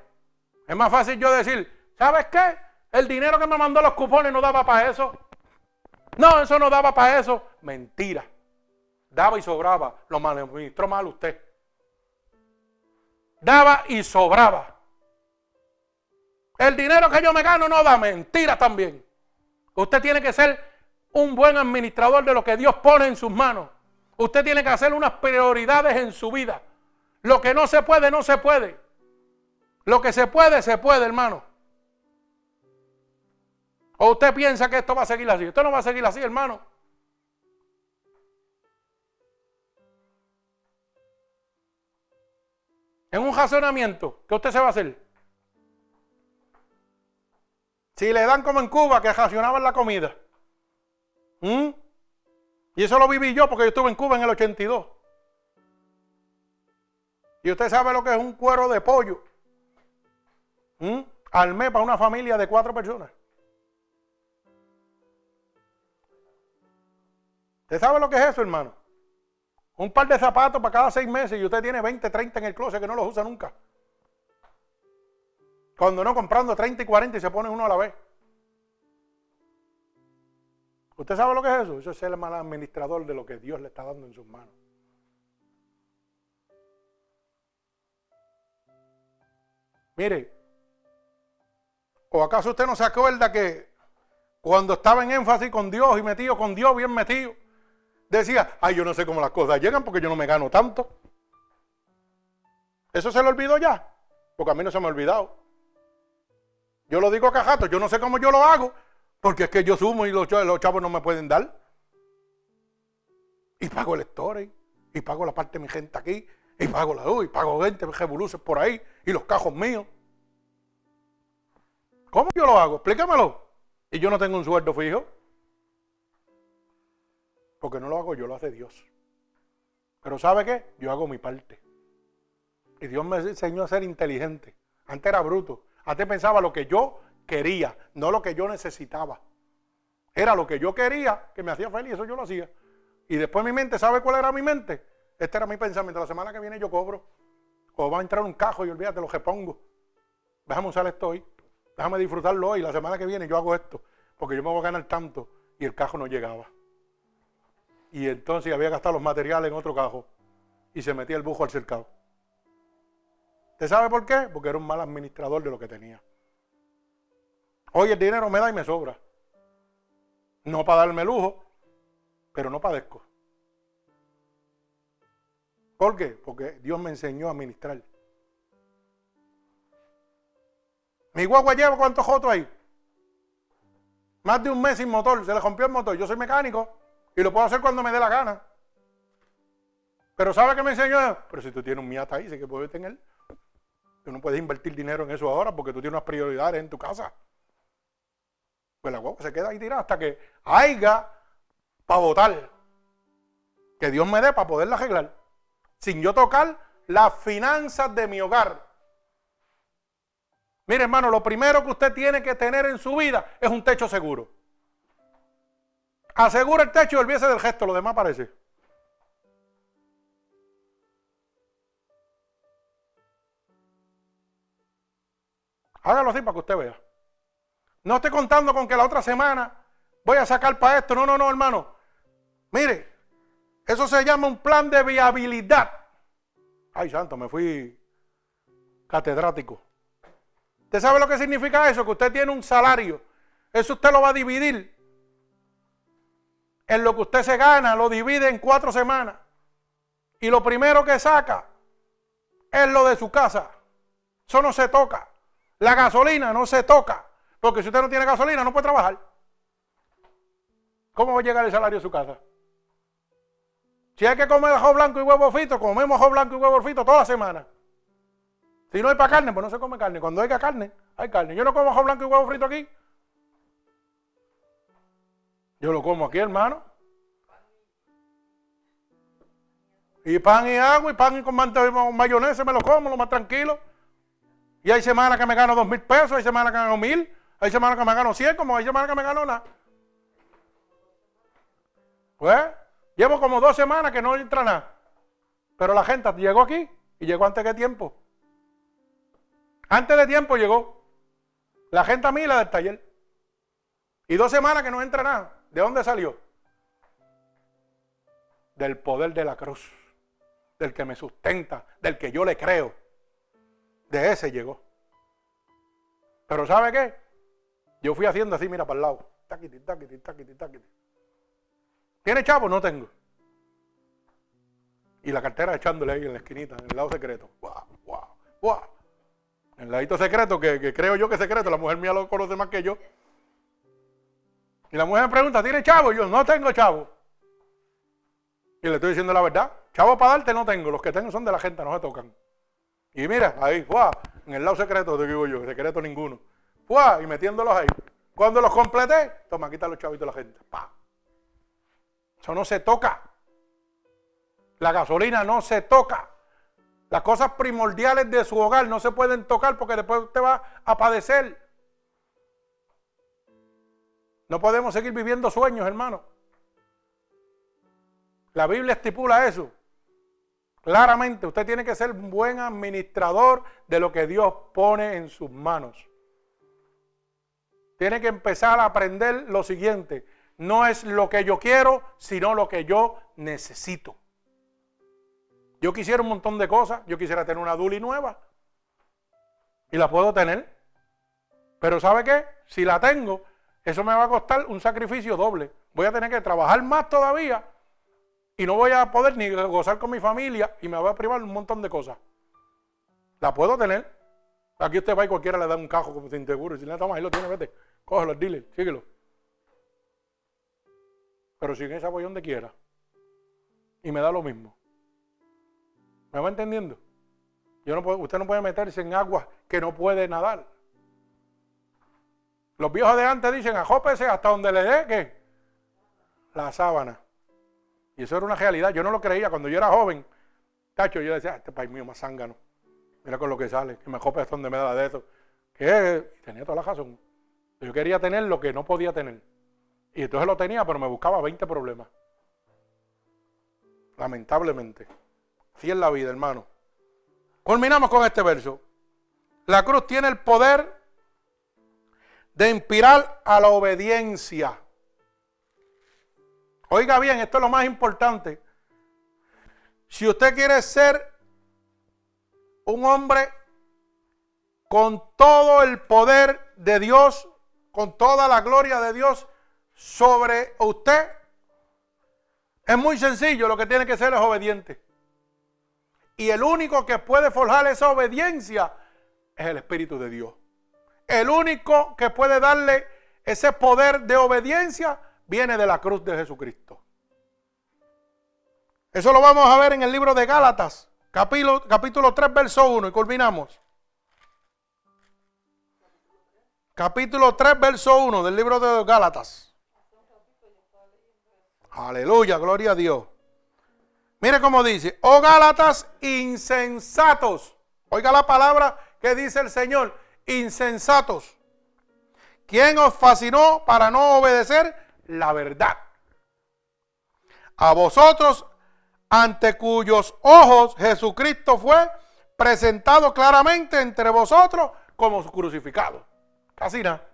A: Es más fácil yo decir, ¿sabes qué? El dinero que me mandó los cupones no daba para eso. No, eso no daba para eso. Mentira. Daba y sobraba. Lo administró mal usted. Daba y sobraba. El dinero que yo me gano no da mentira también. Usted tiene que ser un buen administrador de lo que Dios pone en sus manos. Usted tiene que hacer unas prioridades en su vida. Lo que no se puede, no se puede. Lo que se puede, se puede, hermano. ¿O usted piensa que esto va a seguir así? Esto no va a seguir así, hermano. En un razonamiento, ¿qué usted se va a hacer? Si le dan como en Cuba, que racionaban la comida. ¿Mm? Y eso lo viví yo porque yo estuve en Cuba en el 82. Y usted sabe lo que es un cuero de pollo. ¿Mm? Al mes para una familia de cuatro personas. ¿Usted sabe lo que es eso, hermano? Un par de zapatos para cada seis meses y usted tiene 20, 30 en el closet que no los usa nunca. Cuando no comprando 30 y 40 y se pone uno a la vez. ¿Usted sabe lo que es eso? Eso es ser el mal administrador de lo que Dios le está dando en sus manos. Mire, ¿o acaso usted no se acuerda que cuando estaba en énfasis con Dios y metido con Dios, bien metido, decía, ay, yo no sé cómo las cosas llegan porque yo no me gano tanto? ¿Eso se le olvidó ya? Porque a mí no se me ha olvidado. Yo lo digo cajato, yo no sé cómo yo lo hago, Porque es que yo sumo y los, chavos no me pueden dar. Y pago el storage, y pago la parte de mi gente aquí, y pago la luz, y pago 20 revoluces por ahí, y los cajos míos. ¿Cómo yo lo hago? Explícamelo. Y yo no tengo un sueldo fijo. Porque no lo hago yo, lo hace Dios. Pero ¿sabe qué? Yo hago mi parte. Y Dios me enseñó a ser inteligente. Antes era bruto. Antes pensaba lo que yo quería, no lo que yo necesitaba. Era lo que yo quería, que me hacía feliz, eso yo lo hacía. Y después mi mente, ¿sabe cuál era mi mente? Este era mi pensamiento. La semana que viene yo cobro. O va a entrar un cajo y olvídate lo que pongo. Déjame usar esto hoy. Déjame disfrutarlo hoy. La semana que viene yo hago esto. Porque yo me voy a ganar tanto. Y el cajo no llegaba. Y entonces había gastado los materiales en otro cajo. Y se metía el bujo al cercado. ¿Usted sabe por qué? Porque era un mal administrador de lo que tenía. Hoy el dinero me da y me sobra. No para darme lujo, pero no padezco. ¿Por qué? Porque Dios me enseñó a administrar. Mi guagua lleva cuántos jotos hay. Más de un mes sin motor, se le rompió el motor. Yo soy mecánico y lo puedo hacer cuando me dé la gana. Pero ¿sabe qué me enseñó? Pero si tú tienes un Miata ahí, sé que puedes tener. Tú no puedes invertir dinero en eso ahora porque tú tienes unas prioridades en tu casa. Pues la guagua se queda ahí tirada hasta que haya para votar. Que Dios me dé para poderla arreglar. Sin yo tocar las finanzas de mi hogar. Mire, hermano, lo primero que usted tiene que tener en su vida es un techo seguro. Asegura el techo y olvídese del gesto, lo demás parece. Hágalo así para que usted vea. No estoy contando con que la otra semana voy a sacar para esto. No, no, no, hermano. Mire, eso se llama un plan de viabilidad. Ay, santo, me fui catedrático. ¿Usted sabe lo que significa eso? Que usted tiene un salario. Eso usted lo va a dividir. En lo que usted se gana, lo divide en cuatro semanas. Y lo primero que saca es lo de su casa. Eso no se toca. La gasolina no se toca. Porque si usted no tiene gasolina, no puede trabajar. ¿Cómo va a llegar el salario a su casa? Si hay que comer ajo blanco y huevo frito, comemos ajo blanco y huevo frito toda la semana. Si no hay para carne, pues no se come carne. Cuando haya carne, hay carne. Yo no como ajo blanco y huevo frito aquí. Yo lo como aquí, hermano. Y pan y agua, y pan con mayonesa, me lo como, lo más tranquilo. Y hay semanas que me gano dos mil pesos, hay semanas que me gano mil, hay semanas que me gano cien, como hay semanas que me gano nada. Pues, llevo como dos semanas que no entra nada. Pero la gente llegó aquí y llegó antes de tiempo. Antes de tiempo llegó. La gente a mí la del taller. Y dos semanas que no entra nada. ¿De dónde salió? Del poder de la cruz. Del que me sustenta. Del que yo le creo. De ese llegó. Pero ¿sabe qué? Yo fui haciendo así, mira, para el lado. Taquiti, taquiti, taquiti, taquiti. ¿Tiene chavo? No tengo. Y la cartera echándole ahí en la esquinita, en el lado secreto. ¡Guau, guau, guau! En el ladito secreto, que, creo yo que es secreto, la mujer mía lo conoce más que yo. Y la mujer me pregunta, ¿tiene chavo? Y yo, no tengo chavo. Y le estoy diciendo la verdad. Chavo para darte no tengo, los que tengo son de la gente, no se tocan. Y mira, ahí, ¡guau! En el lado secreto, te digo yo, secreto ninguno. ¡Guau! Y metiéndolos ahí. Cuando los completé, toma, quita los chavitos a la gente. ¡Pa! Eso no se toca. La gasolina no se toca. Las cosas primordiales de su hogar no se pueden tocar porque después usted va a padecer. No podemos seguir viviendo sueños, hermano. La Biblia estipula eso. Claramente, usted tiene que ser un buen administrador de lo que Dios pone en sus manos. Tiene que empezar a aprender lo siguiente. No es lo que yo quiero, sino lo que yo necesito. Yo quisiera un montón de cosas. Yo quisiera tener una Duli nueva. Y la puedo tener. Pero ¿sabe qué? Si la tengo, eso me va a costar un sacrificio doble. Voy a tener que trabajar más todavía y no voy a poder ni gozar con mi familia y me voy a privar un montón de cosas. La puedo tener. Aquí usted va y cualquiera le da un cajo como sin seguro. Si le toma, ahí lo tiene, vete. Cógelo, dile, síguelo. pero sin esa voy donde quiera. Y me da lo mismo. ¿Me va entendiendo? Yo no puedo, usted no puede meterse en agua que no puede nadar. Los viejos de antes dicen, ajópese hasta donde le dé que la sábana. Y eso era una realidad. Yo no lo creía. Cuando yo era joven, tacho, yo decía, ah, este país mío más zángano. Mira con lo que sale, que me ajope hasta donde me da de eso. Que tenía toda la razón. Yo quería tener lo que no podía tener. Y entonces lo tenía, pero me buscaba 20 problemas. Lamentablemente. Así es la vida, hermano. Culminamos con este verso. La cruz tiene el poder de inspirar a la obediencia. Oiga bien, esto es lo más importante. Si usted quiere ser un hombre con todo el poder de Dios, con toda la gloria de Dios sobre usted, es muy sencillo, lo que tiene que ser es obediente. Y el único que puede forjar esa obediencia es el Espíritu de Dios. El único que puede darle ese poder de obediencia viene de la cruz de Jesucristo. Eso lo vamos a ver en el libro de Gálatas, capítulo, capítulo 3, verso 1, y culminamos. Capítulo 3, verso 1 del libro de Gálatas. Aleluya, gloria a Dios. Mire cómo dice, oh Gálatas insensatos. Oiga la palabra que dice el Señor, insensatos. ¿Quién os fascinó para no obedecer la verdad? A vosotros, ante cuyos ojos Jesucristo fue presentado claramente entre vosotros como crucificado. Casi nada.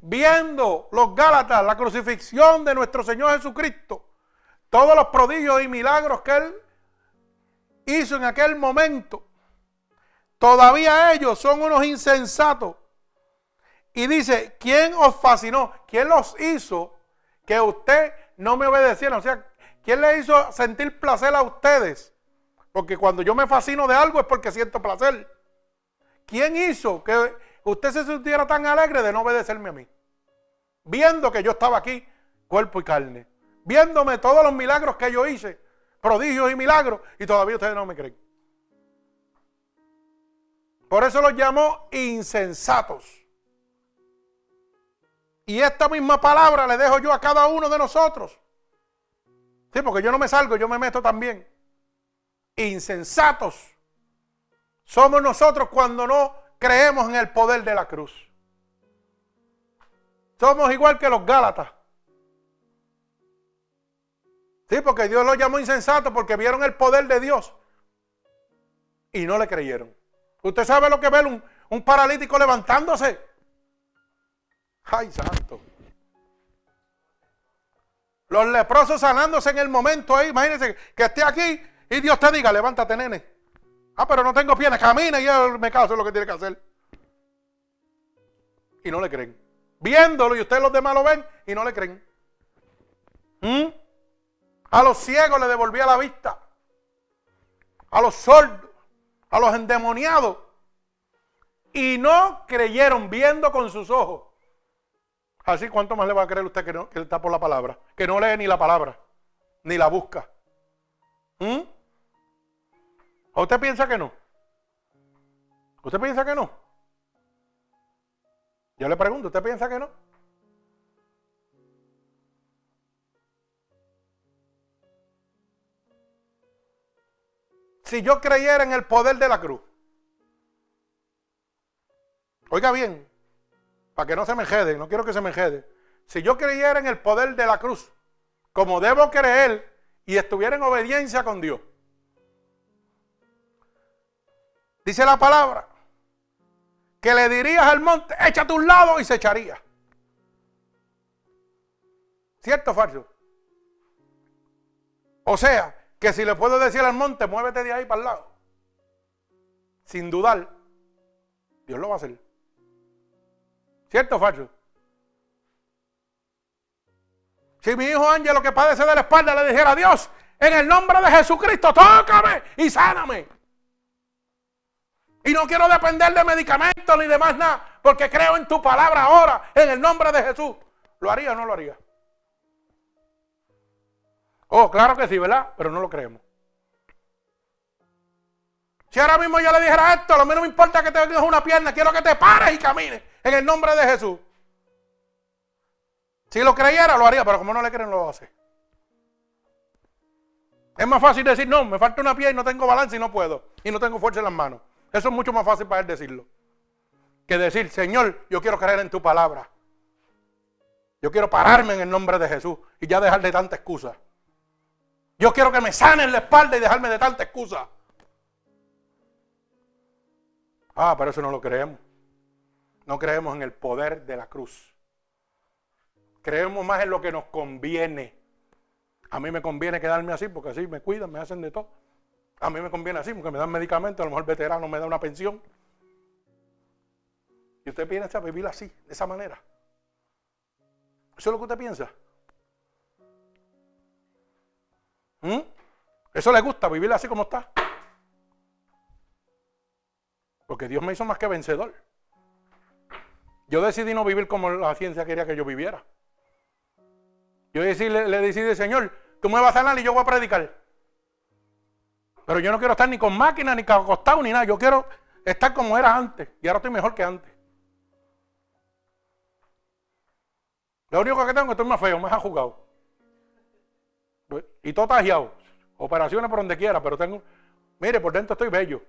A: Viendo los Gálatas la crucifixión de nuestro Señor Jesucristo, todos los prodigios y milagros que Él hizo en aquel momento, todavía ellos son unos insensatos. Y dice, ¿quién os fascinó? ¿Quién los hizo que usted no me obedeciera? O sea, ¿quién le hizo sentir placer a ustedes? Porque cuando yo me fascino de algo es porque siento placer. ¿Quién hizo que usted se sintiera tan alegre de no obedecerme a mí? Viendo que yo estaba aquí, cuerpo y carne. Viéndome todos los milagros que yo hice, prodigios y milagros, y todavía ustedes no me creen. Por eso los llamó insensatos. Y esta misma palabra le dejo yo a cada uno de nosotros. Sí, porque yo no me salgo, yo me meto también. Insensatos somos nosotros cuando no creemos en el poder de la cruz. Somos igual que los Gálatas. Sí, porque Dios los llamó insensatos porque vieron el poder de Dios y no le creyeron. ¿Usted sabe lo que ve un, un paralítico levantándose? ¡Ay, santo! Los leprosos sanándose en el momento ahí. Imagínense que esté aquí y Dios te diga, levántate, nene. Ah, pero no tengo piernas, camina y él me caso lo que tiene que hacer. Y no le creen. Viéndolo y ustedes los demás lo ven y no le creen. ¿Mm? A los ciegos le devolvía la vista. A los sordos, a los endemoniados. Y no creyeron viendo con sus ojos. Así, ¿cuánto más le va a creer usted que, no, que está por la palabra? Que no lee ni la palabra, ni la busca. ¿Mm? ¿O usted piensa que no? ¿Usted piensa que no? Yo le pregunto, ¿usted piensa que no? Si yo creyera en el poder de la cruz, oiga bien, para que no se me jede, no quiero que se me jede. Si yo creyera en el poder de la cruz, como debo creer y estuviera en obediencia con Dios, Dice la palabra que le dirías al monte, échate a un lado y se echaría. ¿Cierto o falso? O sea, que si le puedo decir al monte, muévete de ahí para el lado, sin dudar, Dios lo va a hacer. ¿Cierto o falso? Si mi hijo Ángel que padece de la espalda le dijera a Dios, en el nombre de Jesucristo, tócame y sáname. Y no quiero depender de medicamentos ni de más nada, porque creo en tu palabra ahora, en el nombre de Jesús. ¿Lo haría o no lo haría? Oh, claro que sí, ¿verdad? Pero no lo creemos. Si ahora mismo yo le dijera esto, a lo menos me importa que tengas una pierna, quiero que te pares y camines en el nombre de Jesús. Si lo creyera, lo haría, pero como no le creen, lo hace. Es más fácil decir, no, me falta una pierna y no tengo balance y no puedo. Y no tengo fuerza en las manos. Eso es mucho más fácil para él decirlo. Que decir, Señor, yo quiero creer en tu palabra. Yo quiero pararme en el nombre de Jesús y ya dejar de tanta excusa. Yo quiero que me sanen la espalda y dejarme de tanta excusa. Ah, pero eso no lo creemos. No creemos en el poder de la cruz. Creemos más en lo que nos conviene. A mí me conviene quedarme así porque así me cuidan, me hacen de todo. A mí me conviene así porque me dan medicamentos, a lo mejor el veterano me da una pensión. Y usted piensa vivir así, de esa manera. ¿Eso es lo que usted piensa? ¿Mm? ¿Eso le gusta, vivir así como está? Porque Dios me hizo más que vencedor. Yo decidí no vivir como la ciencia quería que yo viviera. Yo le, decidí, Señor, tú me vas a sanar y yo voy a predicar. Pero yo no quiero estar ni con máquina, ni acostado, ni nada. Yo quiero estar como era antes. Y ahora estoy mejor que antes. Lo único que tengo es que estoy más feo, más jugado. Y todo tajeado. Operaciones por donde quiera, pero tengo. Mire, por dentro estoy bello.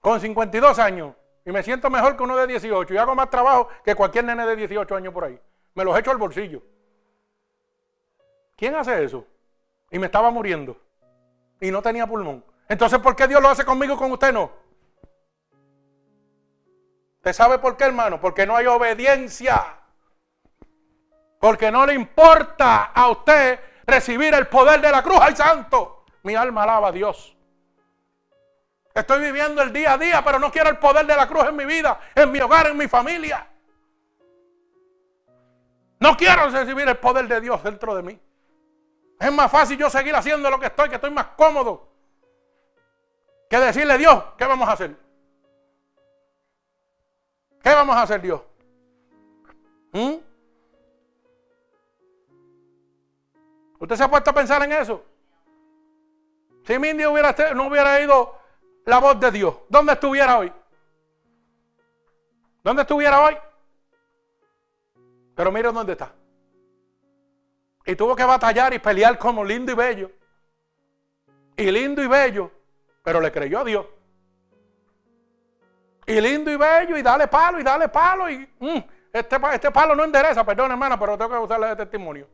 A: Con 52 años. Y me siento mejor que uno de 18. Y hago más trabajo que cualquier nene de 18 años por ahí. Me los echo al bolsillo. ¿Quién hace eso? Y me estaba muriendo. Y no tenía pulmón. Entonces, ¿por qué Dios lo hace conmigo y con usted no? ¿Usted sabe por qué, hermano? Porque no hay obediencia. Porque no le importa a usted recibir el poder de la cruz. ¡Ay, santo! Mi alma alaba a Dios. Estoy viviendo el día a día, pero no quiero el poder de la cruz en mi vida, en mi hogar, en mi familia. No quiero recibir el poder de Dios dentro de mí. Es más fácil yo seguir haciendo lo que estoy, que estoy más cómodo, que decirle Dios, ¿qué vamos a hacer? ¿Qué vamos a hacer Dios? ¿Mm? ¿Usted se ha puesto a pensar en eso? Si Mindy hubiera, no hubiera ido la voz de Dios, ¿dónde estuviera hoy? ¿Dónde estuviera hoy? Pero mire dónde está. Y tuvo que batallar y pelear como lindo y bello. Y lindo y bello, pero le creyó a Dios. Y lindo y bello, y dale palo, y dale palo, y mm, este, este palo no endereza, perdón hermana, pero tengo que usarle de testimonio.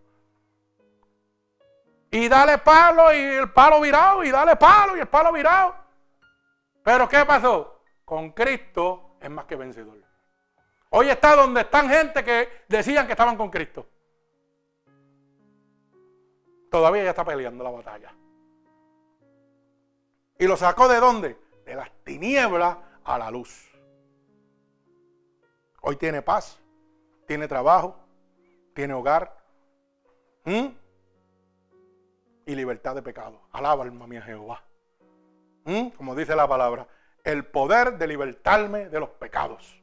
A: Y dale palo y el palo virado, y dale palo y el palo virado. Pero ¿qué pasó? Con Cristo es más que vencedor. Hoy está donde están gente que decían que estaban con Cristo. Todavía ya está peleando la batalla. ¿Y lo sacó de dónde? De las tinieblas a la luz. Hoy tiene paz, tiene trabajo, tiene hogar y libertad de pecado. Alaba alma mía Jehová. Como dice la palabra, el poder de libertarme de los pecados.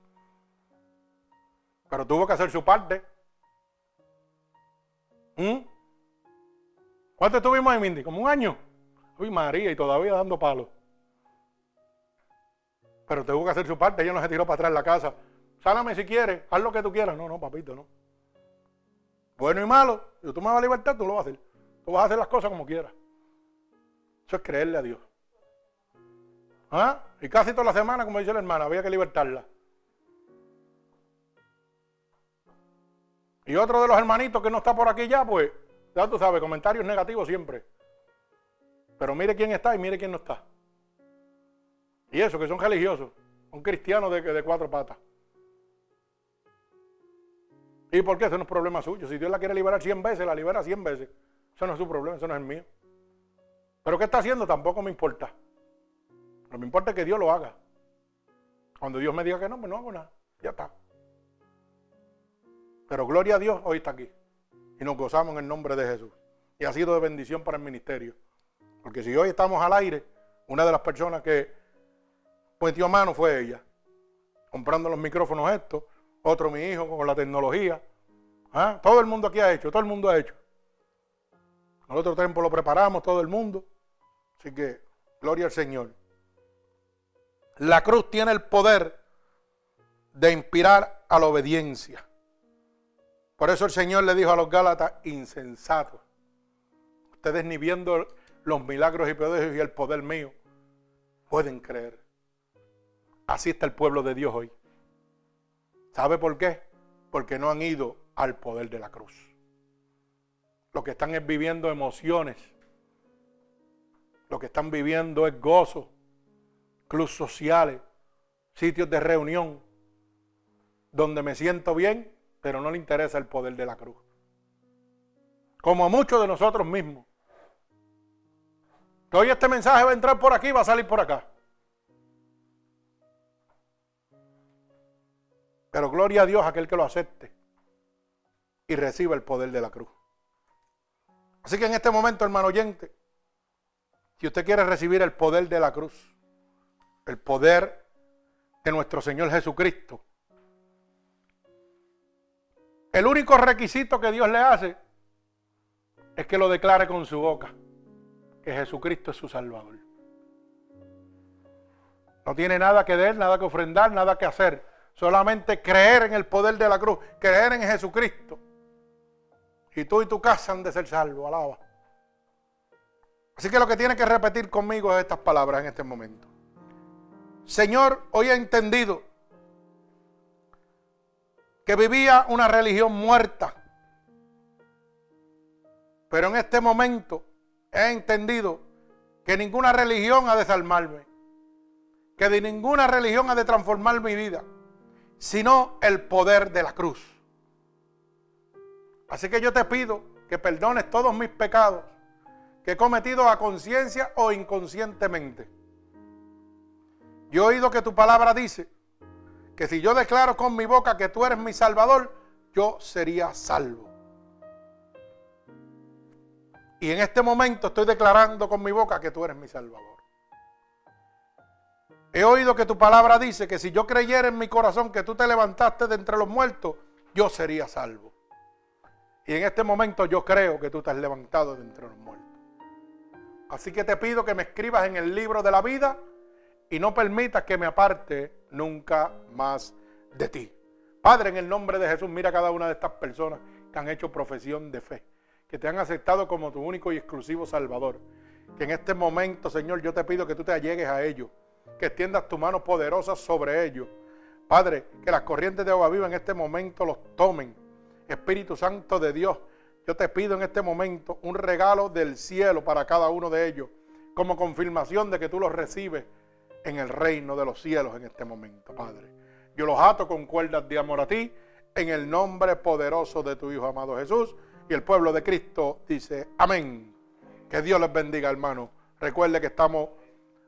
A: Pero tuvo que hacer su parte. ¿Cuánto estuvimos en Mindy? ¿Como un año? Uy, María, y todavía dando palos. Pero tuvo que hacer su parte, ella no se tiró para atrás en la casa. Sálame si quieres, haz lo que tú quieras. No, no, papito, no. Bueno y malo, si tú me vas a libertar, tú lo vas a hacer. Tú vas a hacer las cosas como quieras. Eso es creerle a Dios. ¿Ah? Y casi toda la semana, como dice la hermana, había que libertarla. Y otro de los hermanitos que no está por aquí ya, pues, ya tú sabes, comentarios negativos siempre. Pero mire quién está y mire quién no está. Y eso, que son religiosos, son cristianos de, de cuatro patas. ¿Y por qué? Eso no es problema suyo. Si Dios la quiere liberar 100 veces, la libera 100 veces. Eso no es su problema, eso no es el mío. Pero ¿qué está haciendo? Tampoco me importa. Que me importa que Dios lo haga. Cuando Dios me diga que no, pues no hago nada. Ya está. Pero gloria a Dios, hoy está aquí. Y nos gozamos en el nombre de Jesús. Y ha sido de bendición para el ministerio. Porque si hoy estamos al aire, una de las personas que metió mano fue ella. comprando los micrófonos estos, otro mi hijo con la tecnología. ¿Ah? Todo el mundo aquí ha hecho, todo el mundo ha hecho. El otro tiempo lo preparamos, todo el mundo. Así que, gloria al Señor. La cruz tiene el poder de inspirar a la obediencia. Por eso el Señor le dijo a los Gálatas, insensatos. Ustedes ni viendo los milagros y prodigios y el poder mío, pueden creer. Así está el pueblo de Dios hoy. ¿Sabe por qué? Porque no han ido al poder de la cruz. Lo que están es viviendo emociones. Lo que están viviendo es gozo, clubes sociales, sitios de reunión, donde me siento bien, pero no le interesa el poder de la cruz. Como a muchos de nosotros mismos. Que hoy este mensaje va a entrar por aquí y va a salir por acá. Pero gloria a Dios aquel que lo acepte y reciba el poder de la cruz. Así que en este momento, hermano oyente, si usted quiere recibir el poder de la cruz, el poder de nuestro Señor Jesucristo, el único requisito que Dios le hace es que lo declare con su boca, que Jesucristo es su Salvador. No tiene nada que dar, nada que ofrendar, nada que hacer. Solamente creer en el poder de la cruz, creer en Jesucristo. Y tú y tu casa han de ser salvos, alaba. Así que lo que tiene que repetir conmigo es estas palabras en este momento. Señor, hoy he entendido que vivía una religión muerta. Pero en este momento he entendido que ninguna religión ha de salvarme. Que de ninguna religión ha de transformar mi vida. Sino el poder de la cruz. Así que yo te pido que perdones todos mis pecados que he cometido a conciencia o inconscientemente. Yo he oído que tu palabra dice que si yo declaro con mi boca que tú eres mi salvador, yo sería salvo. Y en este momento estoy declarando con mi boca que tú eres mi salvador. He oído que tu palabra dice que si yo creyera en mi corazón que tú te levantaste de entre los muertos, yo sería salvo. Y en este momento yo creo que tú te has levantado de entre los muertos. Así que te pido que me escribas en el libro de la vida y no permitas que me aparte nunca más de ti. Padre, en el nombre de Jesús, mira a cada una de estas personas que han hecho profesión de fe, que te han aceptado como tu único y exclusivo Salvador. Que en este momento, Señor, yo te pido que tú te allegues a ellos, que extiendas tu mano poderosa sobre ellos. Padre, que las corrientes de agua viva en este momento los tomen Espíritu Santo de Dios, yo te pido en este momento un regalo del cielo para cada uno de ellos, como confirmación de que tú los recibes en el reino de los cielos en este momento, Padre. Yo los ato con cuerdas de amor a ti, en el nombre poderoso de tu Hijo amado Jesús. Y el pueblo de Cristo dice, amén. Que Dios les bendiga, hermano. Recuerde que estamos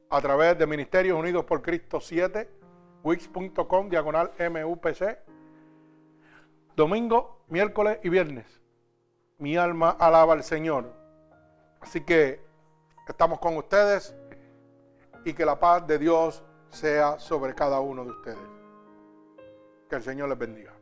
A: a través de Ministerios Unidos por Cristo 7, wix.com, diagonal MUPC domingo, miércoles y viernes. Mi alma alaba al Señor. Así que estamos con ustedes y que la paz de Dios sea sobre cada uno de ustedes. Que el Señor les bendiga.